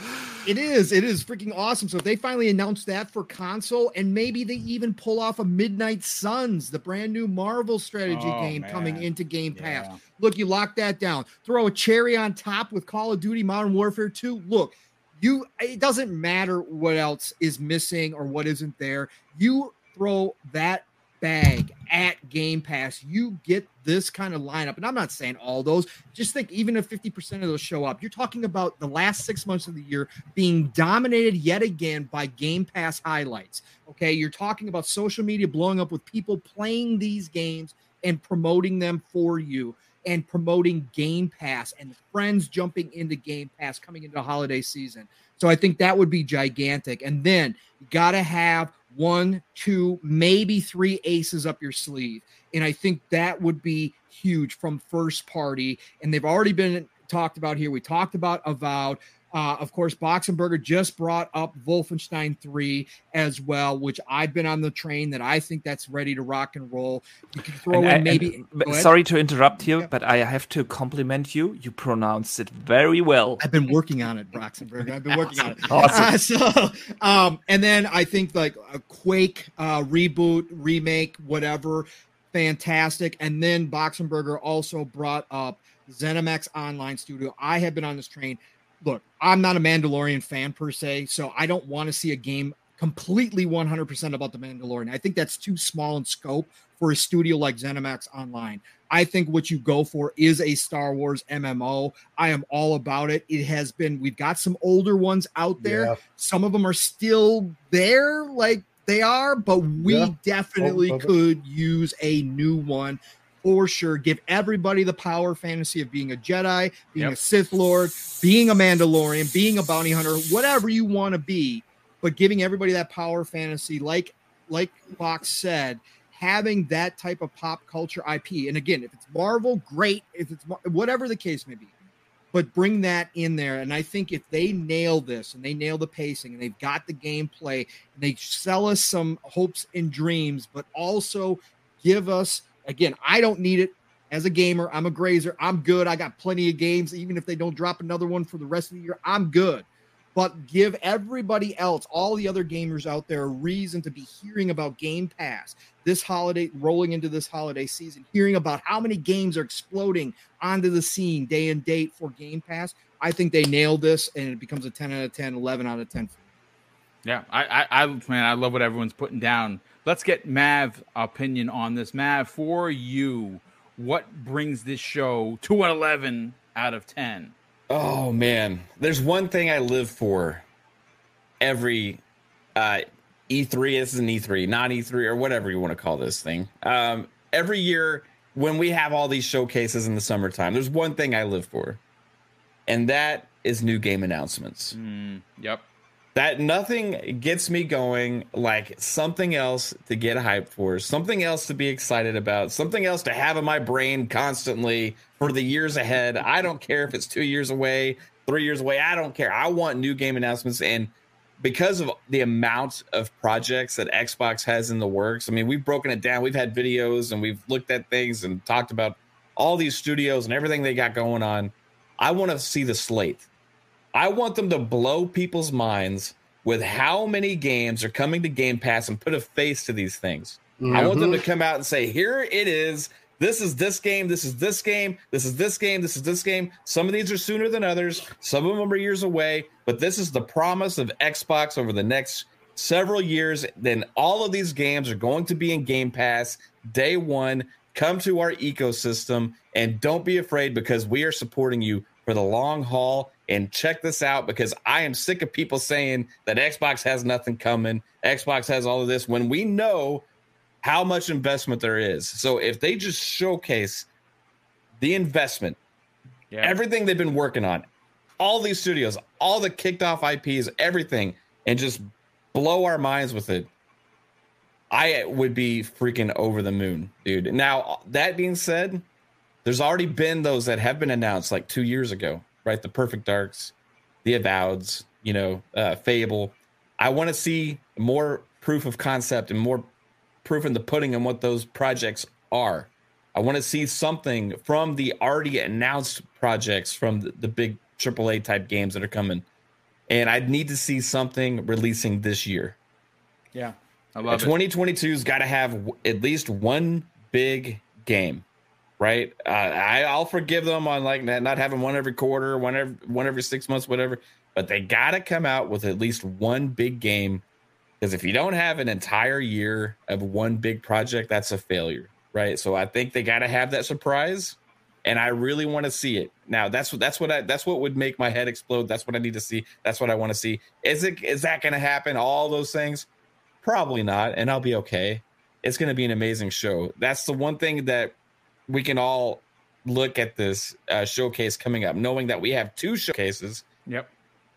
It is. It is freaking awesome. So if they finally announce that for console, and maybe they even pull off a Midnight Suns, the brand new Marvel strategy Oh, game coming into Game Pass. Yeah. Look, you lock that down. Throw a cherry on top with Call of Duty Modern Warfare 2. Look, you it doesn't matter what else is missing or what isn't there. You throw that bag at Game Pass, you get this kind of lineup. And I'm not saying all those, just think even if 50% of those show up, you're talking about the last six months of the year being dominated yet again by Game Pass highlights. Okay. You're talking about social media blowing up with people playing these games and promoting them for you and promoting Game Pass and friends jumping into Game Pass coming into the holiday season. So I think that would be gigantic. And then you got to have one, two, maybe three aces up your sleeve. And I think that would be huge from first party. And they've already been talked about here. We talked about Avowed. Uh, of course, Boxenberger just brought up Wolfenstein 3 as well, which I've been on the train that I think that's ready to rock and roll. You can throw And in and- maybe. ahead. sorry to interrupt you, Yeah. but I have to compliment you. You pronounced it very well. I've been working on it, Boxenberger. I've been working on it. [LAUGHS] Awesome. Uh, so, um, and then I think like a Quake uh, reboot, remake, whatever, fantastic. And then Boxenberger also brought up ZeniMax Online Studio. I have been on this train. Look, I'm not a Mandalorian fan per se, so I don't want to see a game completely 100% about the Mandalorian. I think that's too small in scope for a studio like ZeniMax Online. I think what you go for is a Star Wars MMO. I am all about it. It has been, we've got some older ones out there. Yeah. Some of them are still there, like they are, but we Yeah. definitely oh, Boba could use a new one for sure. Give everybody the power fantasy of being a Jedi, being Yep. a Sith Lord, being a Mandalorian, being a bounty hunter, whatever you want to be, but giving everybody that power fantasy, like like Fox said, having that type of pop culture IP. And again, if it's Marvel, great. If it's whatever the case may be, but bring that in there. And I think if they nail this and they nail the pacing and they've got the gameplay and they sell us some hopes and dreams, but also give us again, I don't need it as a gamer. I'm a grazer. I'm good. I got plenty of games. Even if they don't drop another one for the rest of the year, I'm good. But give everybody else, all the other gamers out there, a reason to be hearing about Game Pass this holiday, rolling into this holiday season, hearing about how many games are exploding onto the scene day and date for Game Pass. I think they nailed this and it becomes a 10 out of 10, 11 out of 10. Yeah, I, I, I, man, I love what everyone's putting down. Let's get Mav opinion on this. Mav, for you, what brings this show to an eleven out of ten? Oh man, there's one thing I live for. Every uh, E3, this is an E3, not E3 or whatever you want to call this thing. Um, every year when we have all these showcases in the summertime, there's one thing I live for, and that is new game announcements. Mm, yep. That nothing gets me going like something else to get hyped for, something else to be excited about, something else to have in my brain constantly for the years ahead. I don't care if it's two years away, three years away. I don't care. I want new game announcements. And because of the amount of projects that Xbox has in the works, I mean, we've broken it down. We've had videos and we've looked at things and talked about all these studios and everything they got going on. I want to see the slate. I want them to blow people's minds with how many games are coming to Game Pass and put a face to these things. I want them to mm-hmm. come out and say, here it is. This is this game. This is this game. This is this game. This is this game. Some of these are sooner than others. Some of them are years away. But this is the promise of Xbox over the next several years. Then all of these games are going to be in Game Pass day one. Come to our ecosystem and don't be afraid because we are supporting you for the long haul. And check this out because I am sick of people saying that Xbox has nothing coming. Xbox has all of this when we know how much investment there is. So if they just showcase the investment, Yeah. everything they've been working on, all these studios, all the kicked off IPs, everything, and just blow our minds with it, I would be freaking over the moon, dude. Now, that being said, There's already been those that have been announced like two years ago, right? The Perfect Darks, the Avoweds, you know, uh, Fable. I want to see more proof of concept and more proof in the pudding on what those projects are. I want to see something from the already announced projects from the, the big AAA type games that are coming. And I need to see something releasing this year. Yeah. I love 2022's got to have w- at least one big game, right? Uh, I, I'll forgive them on like not having one every quarter, one every, one every six months, whatever. But they got to come out with at least one big game because if you don't have an entire year of one big project, that's a failure, right? So I think they got to have that surprise, and I really want to see it. Now that's what that's what I that's what would make my head explode. That's what I need to see. That's what I want to see. Is it is that going to happen? All those things, probably not, and I'll be okay. It's going to be an amazing show. That's the one thing that we can all look at this uh, showcase coming up, knowing that we have two showcases. Yep.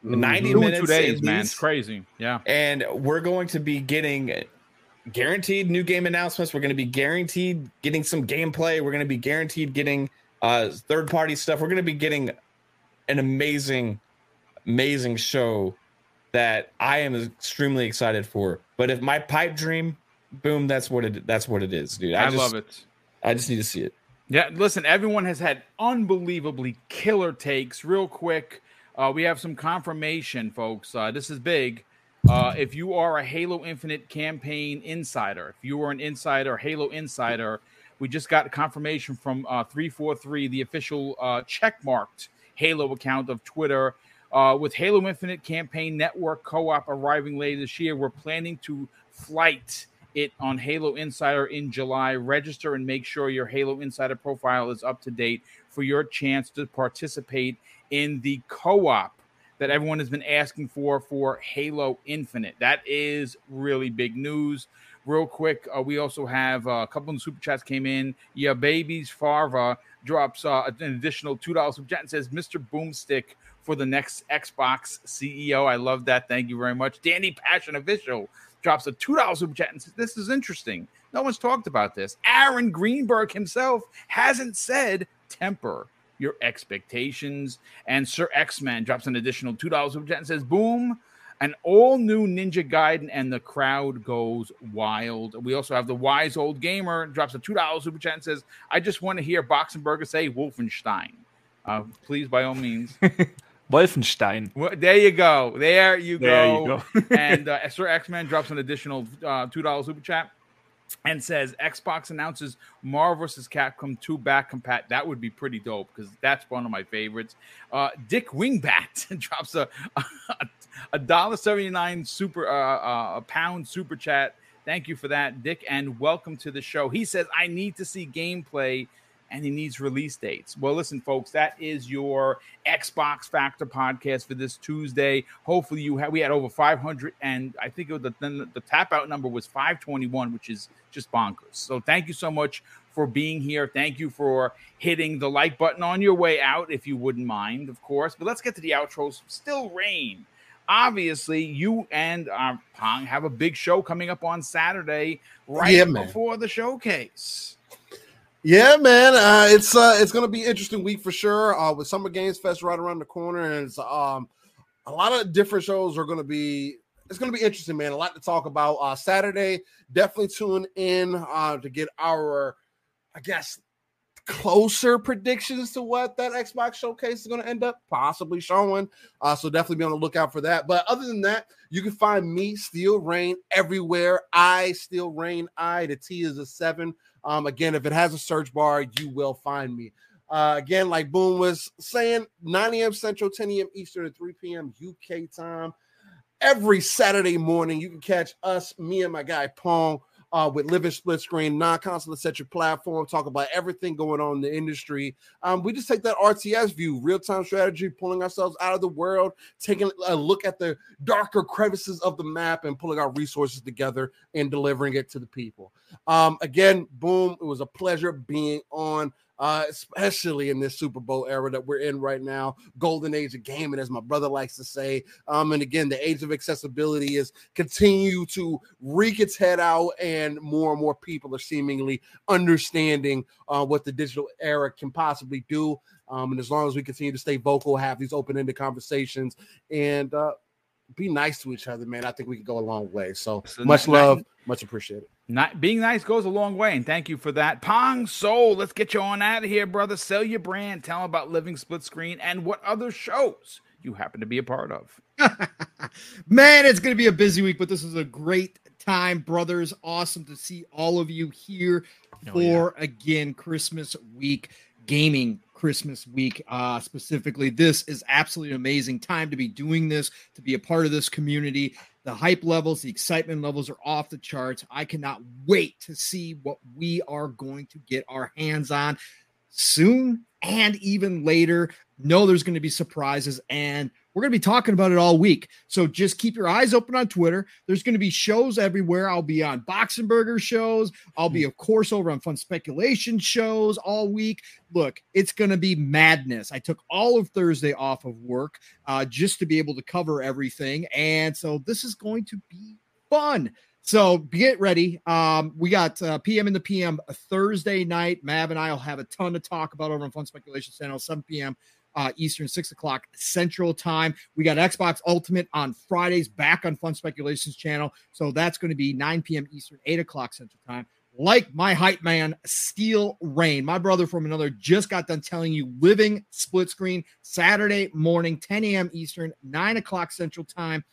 90 Two minutes two days, man. least. It's crazy. Yeah. and we're going to be getting guaranteed new game announcements we're going to be guaranteed getting some gameplay we're going to be guaranteed getting uh third party stuff we're going to be getting an amazing amazing show that i am extremely excited for but if my pipe dream boom that's what it that's what it is dude I, i, just, love it. i just need to see it Yeah, listen, everyone has had unbelievably killer takes. Real quick, uh, we have some confirmation, folks. Uh, this is big. Uh, if you are a Halo Infinite campaign insider, if you are an insider, Halo insider, we just got confirmation from uh, 343, the official uh, checkmarked Halo account of Twitter. Uh, with Halo Infinite campaign network co op arriving later this year, we're planning to flight it on Halo Insider in July. Register and make sure your Halo Insider profile is up to date for your chance to participate in the co op that everyone has been asking for for Halo Infinite. That is really big news. Real quick, uh, we also have uh, a couple of super chats came in. Yeah, babies Farva drops uh, an additional two dollars super chat and says, "Mr. Boomstick for the next Xbox CEO." I love that. Thank you very much. Danny Passion official drops a two dollars super chat and says, "This is interesting. No one's talked about this. Aaron Greenberg himself hasn't said temper." Your expectations and Sir X Man drops an additional two dollars super chat and says, "Boom, an all new Ninja Gaiden, and the crowd goes wild. We also have the wise old gamer drops a two dollars super chat and says, "I just want to hear Boxenberger say Wolfenstein." Uh, please, by all means. [LAUGHS] Wolfenstein. Well, there you go. There you There go. you go. [LAUGHS] and uh, Sir X Man drops an additional uh, two dollars super chat and says Xbox announces Marvel vs. Capcom 2 back compat. That would be pretty dope because that's one of my favorites. Uh, Dick Wingbat [LAUGHS] drops a a dollar seventy nine super uh, uh, a pound super chat. Thank you for that, Dick, and welcome to the show. He says I need to see gameplay and he needs release dates. Well, listen, folks, that is your Xbox Factor podcast for this Tuesday. Hopefully, you have we had over 500, and I think it was the, the, the tap out number was 521, which is just bonkers. So, thank you so much for being here. Thank you for hitting the like button on your way out, if you wouldn't mind, of course. But let's get to the outros. Steel Rain. Obviously, you and uh, Pong have a big show coming up on Saturday, right Yeah, before the showcase. Yeah, man. Uh, it's uh, it's gonna be interesting week for sure. Uh, with Summer Games Fest right around the corner, and it's um, a lot of different shows are gonna be. It's gonna be interesting, man. A lot to talk about. Uh, Saturday, definitely tune in uh, to get our, I guess, closer predictions to what that Xbox showcase is going to end up possibly showing. Uh, so definitely be on the lookout for that. But other than that, you can find me, Steel Rain, everywhere. I, Steel Rain, I. The T is a seven. Um, again, if it has a search bar, you will find me. Uh, again, like Boom was saying, 9 a.m. Central, 10 a.m. Eastern, and 3 p.m. UK time. Every Saturday morning, you can catch us, me and my guy Pong, uh, with Living Split Screen, non-console centric platform, talk about everything going on in the industry. Um, we just take that RTS view, real-time strategy, pulling ourselves out of the world, taking a look at the darker crevices of the map, and pulling our resources together and delivering it to the people. Um, again, boom, it was a pleasure being on uh, especially in this Super Bowl era that we're in right now. Golden age of gaming, as my brother likes to say. Um, and again, the age of accessibility is continue to reek its head out, and more and more people are seemingly understanding uh, what the digital era can possibly do. Um, and as long as we continue to stay vocal, have these open-ended conversations, and uh, be nice to each other, man, I think we can go a long way. So, so much love, much appreciated. Not being nice goes a long way, and thank you for that. Pong Soul, let's get you on out of here, brother. Sell your brand, tell them about Living Split Screen and what other shows you happen to be a part of. [LAUGHS] Man, it's going to be a busy week, but this is a great time, brothers. Awesome to see all of you here oh, for yeah. again Christmas week gaming Christmas week uh, specifically. This is absolutely an amazing time to be doing this, to be a part of this community. The hype levels, the excitement levels are off the charts. I cannot wait to see what we are going to get our hands on soon and even later. Know there's going to be surprises and we're going to be talking about it all week. So just keep your eyes open on Twitter. There's going to be shows everywhere. I'll be on Boxenberger shows. I'll be, of course, over on Fun Speculation shows all week. Look, it's going to be madness. I took all of Thursday off of work uh, just to be able to cover everything. And so this is going to be fun. So get ready. Um, we got uh, PM in the PM Thursday night. Mav and I will have a ton to talk about over on Fun Speculation Channel, 7 p.m uh, Eastern, six o'clock Central Time. We got Xbox Ultimate on Fridays back on Fun Speculations channel. So that's going to be 9 p.m. Eastern, 8 o'clock Central Time. Like my hype man, Steel Rain, my brother from another, just got done telling you living split screen Saturday morning, 10 a.m. Eastern, 9 o'clock Central Time.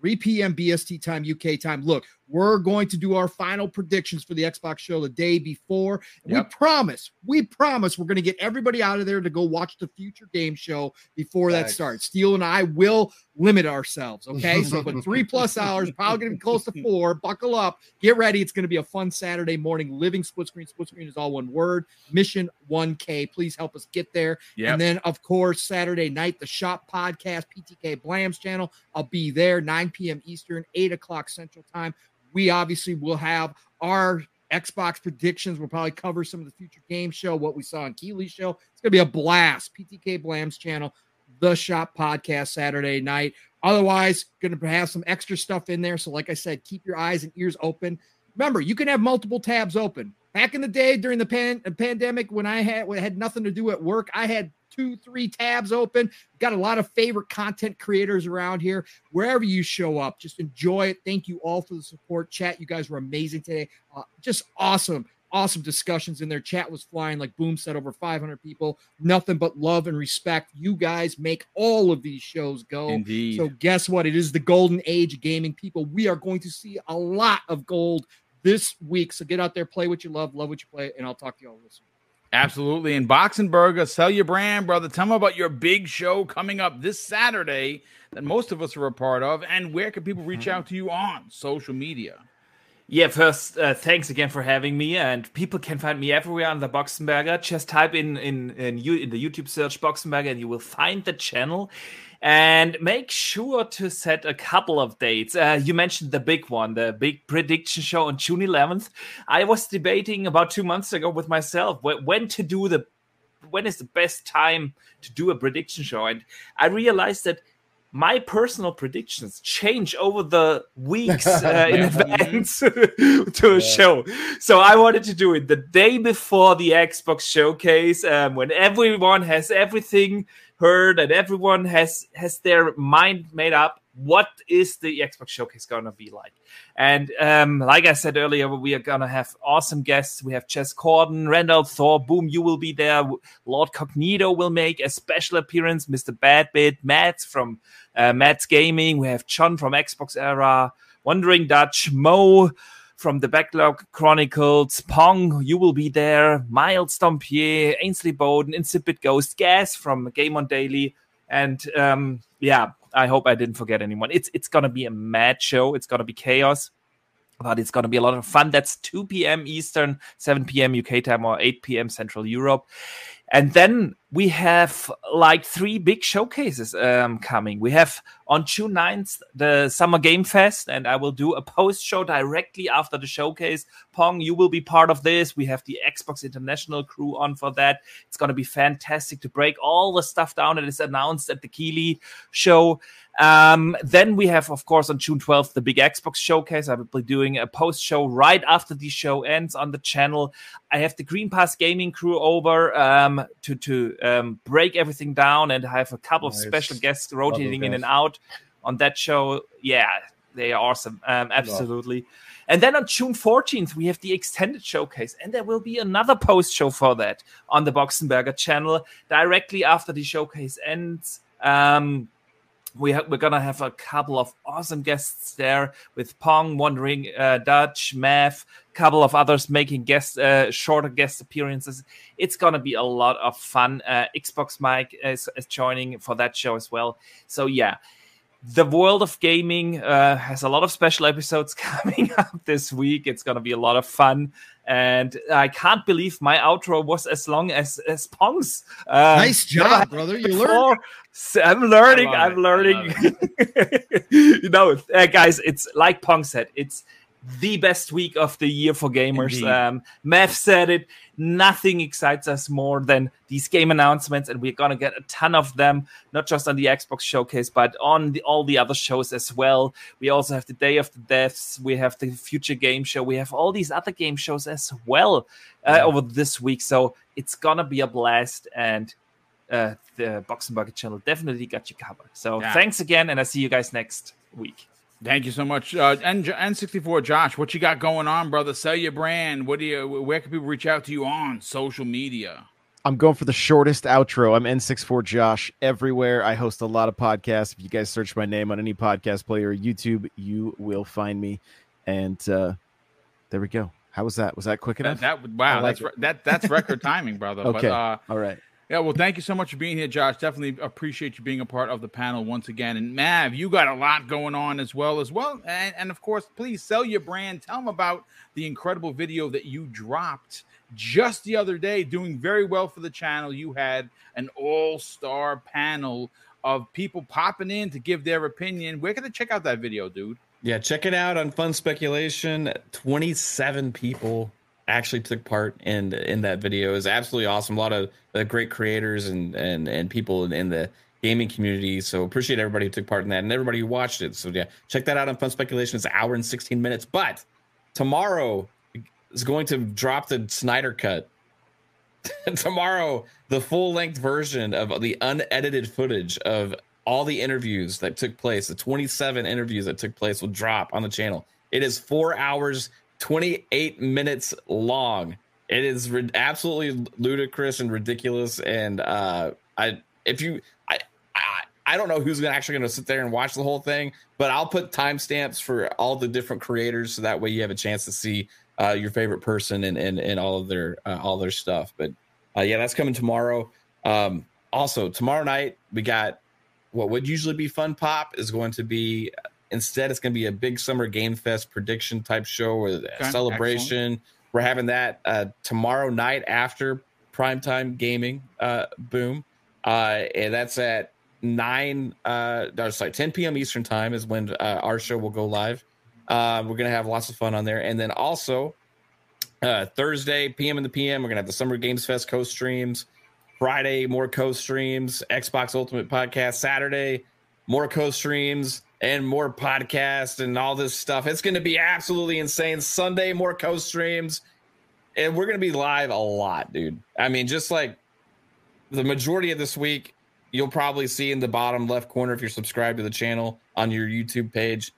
3 p.m. BST time, UK time. Look, we're going to do our final predictions for the Xbox show the day before. Yep. We promise, we promise we're going to get everybody out of there to go watch the future game show before that starts. Steel and I will limit ourselves. Okay. So, but [LAUGHS] three plus hours, probably going to be close to four. Buckle up. Get ready. It's going to be a fun Saturday morning. Living split screen. Split screen is all one word. Mission 1K. Please help us get there. Yep. And then, of course, Saturday night, the Shop Podcast, PTK Blams channel. I'll be there 9 p.m. Eastern, 8 o'clock Central Time. We obviously will have our Xbox predictions. We'll probably cover some of the future game show, what we saw on Keighley's show. It's going to be a blast. PTK Blams channel, the shop podcast Saturday night. Otherwise, going to have some extra stuff in there. So, like I said, keep your eyes and ears open. Remember, you can have multiple tabs open. Back in the day during the pan- uh, pandemic, when I had when I had nothing to do at work, I had two, three tabs open. Got a lot of favorite content creators around here. Wherever you show up, just enjoy it. Thank you all for the support. Chat, you guys were amazing today. Uh, just awesome awesome discussions in there. Chat was flying, like Boom said, over 500 people. Nothing but love and respect. You guys make all of these shows go. Indeed. So guess what? It is the golden age of gaming. People, we are going to see a lot of gold this week. So get out there, play what you love, love what you play, and I'll talk to you all this week. Absolutely. And Boxenberger, sell your brand, brother. Tell me about your big show coming up this Saturday that most of us are a part of. And where can people reach out to you on social media? Yeah, first, uh, thanks again for having me. And people can find me everywhere on the Boxenberger. Just type in in in, in the YouTube search Boxenberger, and you will find the channel and make sure to set a couple of dates. Uh, you mentioned the big one, the big prediction show on June 11th. I was debating about two months ago with myself when to do the when is the best time to do a prediction show, and I realized that my personal predictions change over the weeks uh, [LAUGHS] in advance [LAUGHS] to a show. So I wanted to do it the day before the Xbox showcase um, when everyone has everything heard and everyone has has their mind made up what is the Xbox showcase gonna be like? And um, like I said earlier, we are gonna have awesome guests. We have Jez Corden, Randall Thor, Boom, you will be there. Lord Cognito will make a special appearance. Mr. Badbit, Matt from uh, Matt's Gaming. We have John from Xbox Era, Wandering Dutch, Mo from the Backlog Chronicles, Pong, you will be there, Miles Dompier, Ainsley Bowden, Insipid Ghost, Gaz from Game on Daily, and um, yeah, I hope I didn't forget anyone. It's it's gonna be a mad show. It's gonna be chaos, but it's gonna be a lot of fun. That's 2 p.m. Eastern, 7 p.m. UK time, or 8 p.m. Central Europe. and then we have like three big showcases um, coming. We have on June 9th the Summer Game Fest, and I will do a post show directly after the showcase. Pong, you will be part of this. We have the Xbox International crew on for that. It's going to be fantastic to break all the stuff down that is announced at the Keighley show. Um, then we have, of course, on June 12th, the big Xbox showcase. I will be doing a post show right after the show ends on the channel. I have the Green Pass Gaming crew over um, to to um, break everything down, and have a couple nice. of special guests rotating in and out on that show. Yeah, they are awesome. Um, absolutely. And then on June 14th, we have the extended showcase, and there will be another post show for that on the Boxenberger channel directly after the showcase ends. Um, we ha- we're gonna have a couple of awesome guests there with Pong, Wandering uh, Dutch, Math, couple of others making guest uh, shorter guest appearances. It's gonna be a lot of fun. Uh, Xbox Mike is, is joining for that show as well. So yeah, the world of gaming uh, has a lot of special episodes [LAUGHS] coming up this week. It's going to be a lot of fun. And I can't believe my outro was as long as, as Pong's. Uh, nice job, brother. You learned. I'm learning. I'm it. learning. [LAUGHS] you know, uh, guys, it's like Pong said, it's the best week of the year for gamers. Um, Mav said it. Nothing excites us more than these game announcements, and we're gonna get a ton of them, not just on the Xbox showcase, but on the, all the other shows as well. We also have the Day of the Devs, we have the Future Game Show, we have all these other game shows as well uh, yeah. over this week. So it's gonna be a blast, and uh, the Boxenberger channel definitely got you covered. So yeah. thanks again, and I see you guys next week. Thank you so much. Uh, N- N64 Josh, what you got going on, brother? Sell your brand. What do you where can people reach out to you on social media? I'm going for the shortest outro. I'm N64 Josh everywhere. I host a lot of podcasts. If you guys search my name on any podcast player, or YouTube, you will find me. And uh, there we go. How was that? Was that quick enough? That, that wow, like that's that that's record [LAUGHS] timing, brother. okay. But, uh, All right. Yeah, well, thank you so much for being here, Josh. Definitely appreciate you being a part of the panel once again. And Mav, you got a lot going on as well, as well. And, and of course, please sell your brand. Tell them about the incredible video that you dropped just the other day, doing very well for the channel. You had an all-star panel of people popping in to give their opinion. Can they check out that video, dude? Yeah, check it out on Fun Speculation. 27 people actually took part in in that video. is absolutely awesome. A lot of uh, great creators and and and people in, in, the gaming community. So appreciate everybody who took part in that and everybody who watched it. So yeah, check that out on Fun Speculation. It's an hour and 16 minutes. But tomorrow is going to drop the Snyder cut. [LAUGHS] tomorrow, the full length version of the unedited footage of all the interviews that took place, the 27 interviews that took place, will drop on the channel. It is four hours 28 minutes long. It is re- absolutely ludicrous and ridiculous. And uh, I, if you, I, I, I don't know who's actually going to sit there and watch the whole thing, but I'll put timestamps for all the different creators so that way you have a chance to see uh, your favorite person and and, and all of their uh, all their stuff. But uh, yeah, that's coming tomorrow. Um, also, tomorrow night we got what would usually be Fun Pop is going to be Instead, it's going to be a big summer game fest prediction type show with okay, celebration. Excellent. We're having that uh, tomorrow night after primetime gaming uh, boom, uh, and that's at nine. Uh, sorry, 10 p.m. Eastern time is when uh, our show will go live. Uh, we're gonna have lots of fun on there, and then also uh, Thursday PM in the PM, we're gonna have the Summer Games Fest co streams. Friday, more co streams. Xbox Ultimate Podcast. Saturday, more co streams and more podcasts and all this stuff. It's going to be absolutely insane. Sunday, more co streams. And we're going to be live a lot, dude. I mean, just like the majority of this week, you'll probably see in the bottom left corner if you're subscribed to the channel on your YouTube page,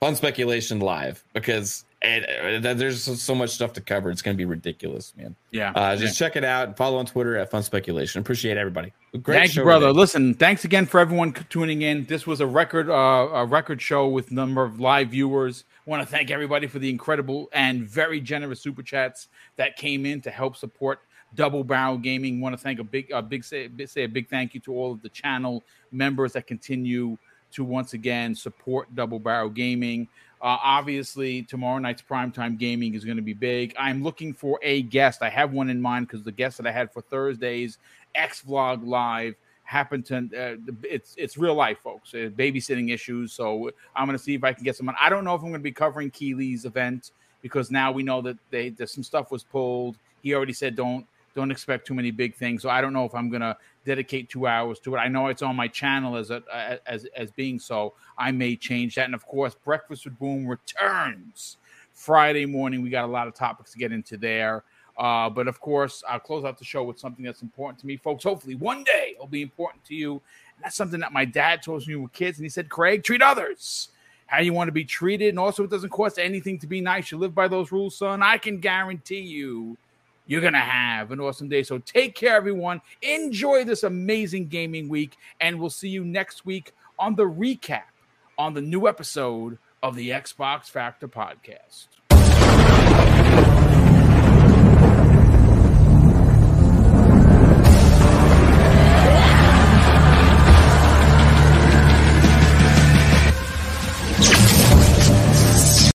Fun Speculation Live, because and, there's so much stuff to cover. It's going to be ridiculous, man. Yeah. Uh, just yeah. check it out. Follow on Twitter at Fun Speculation. Appreciate everybody. Great Thank you, brother. Today. Listen, thanks again for everyone tuning in. This was a record, uh, a record show with number of live viewers. I want to thank everybody for the incredible and very generous super chats that came in to help support Double Barrel Gaming. Want to thank a big, a big say, say a big thank you to all of the channel members that continue to once again support Double Barrel Gaming. Uh, obviously, tomorrow night's primetime gaming is going to be big. I'm looking for a guest. I have one in mind because the guest that I had for Thursday's X Vlog Live happened to uh, it's it's real life, folks. Uh, babysitting issues. So I'm going to see if I can get someone. I don't know if I'm going to be covering Keighley's event because now we know that they that some stuff was pulled. He already said don't don't expect too many big things. So I don't know if I'm going to dedicate two hours to it. I know it's on my channel as a, as as being so. I may change that. And of course, Breakfast with Boom returns Friday morning. We got a lot of topics to get into there. Uh, but of course, I'll close out the show with something that's important to me, folks. Hopefully, one day it'll be important to you. And that's something that my dad told me when we were kids. And he said, Craig, treat others how you want to be treated. And also, it doesn't cost anything to be nice. You live by those rules, son. I can guarantee you you're going to have an awesome day. So take care, everyone. Enjoy this amazing gaming week. And we'll see you next week on the recap on the new episode of the Xbox Factor podcast.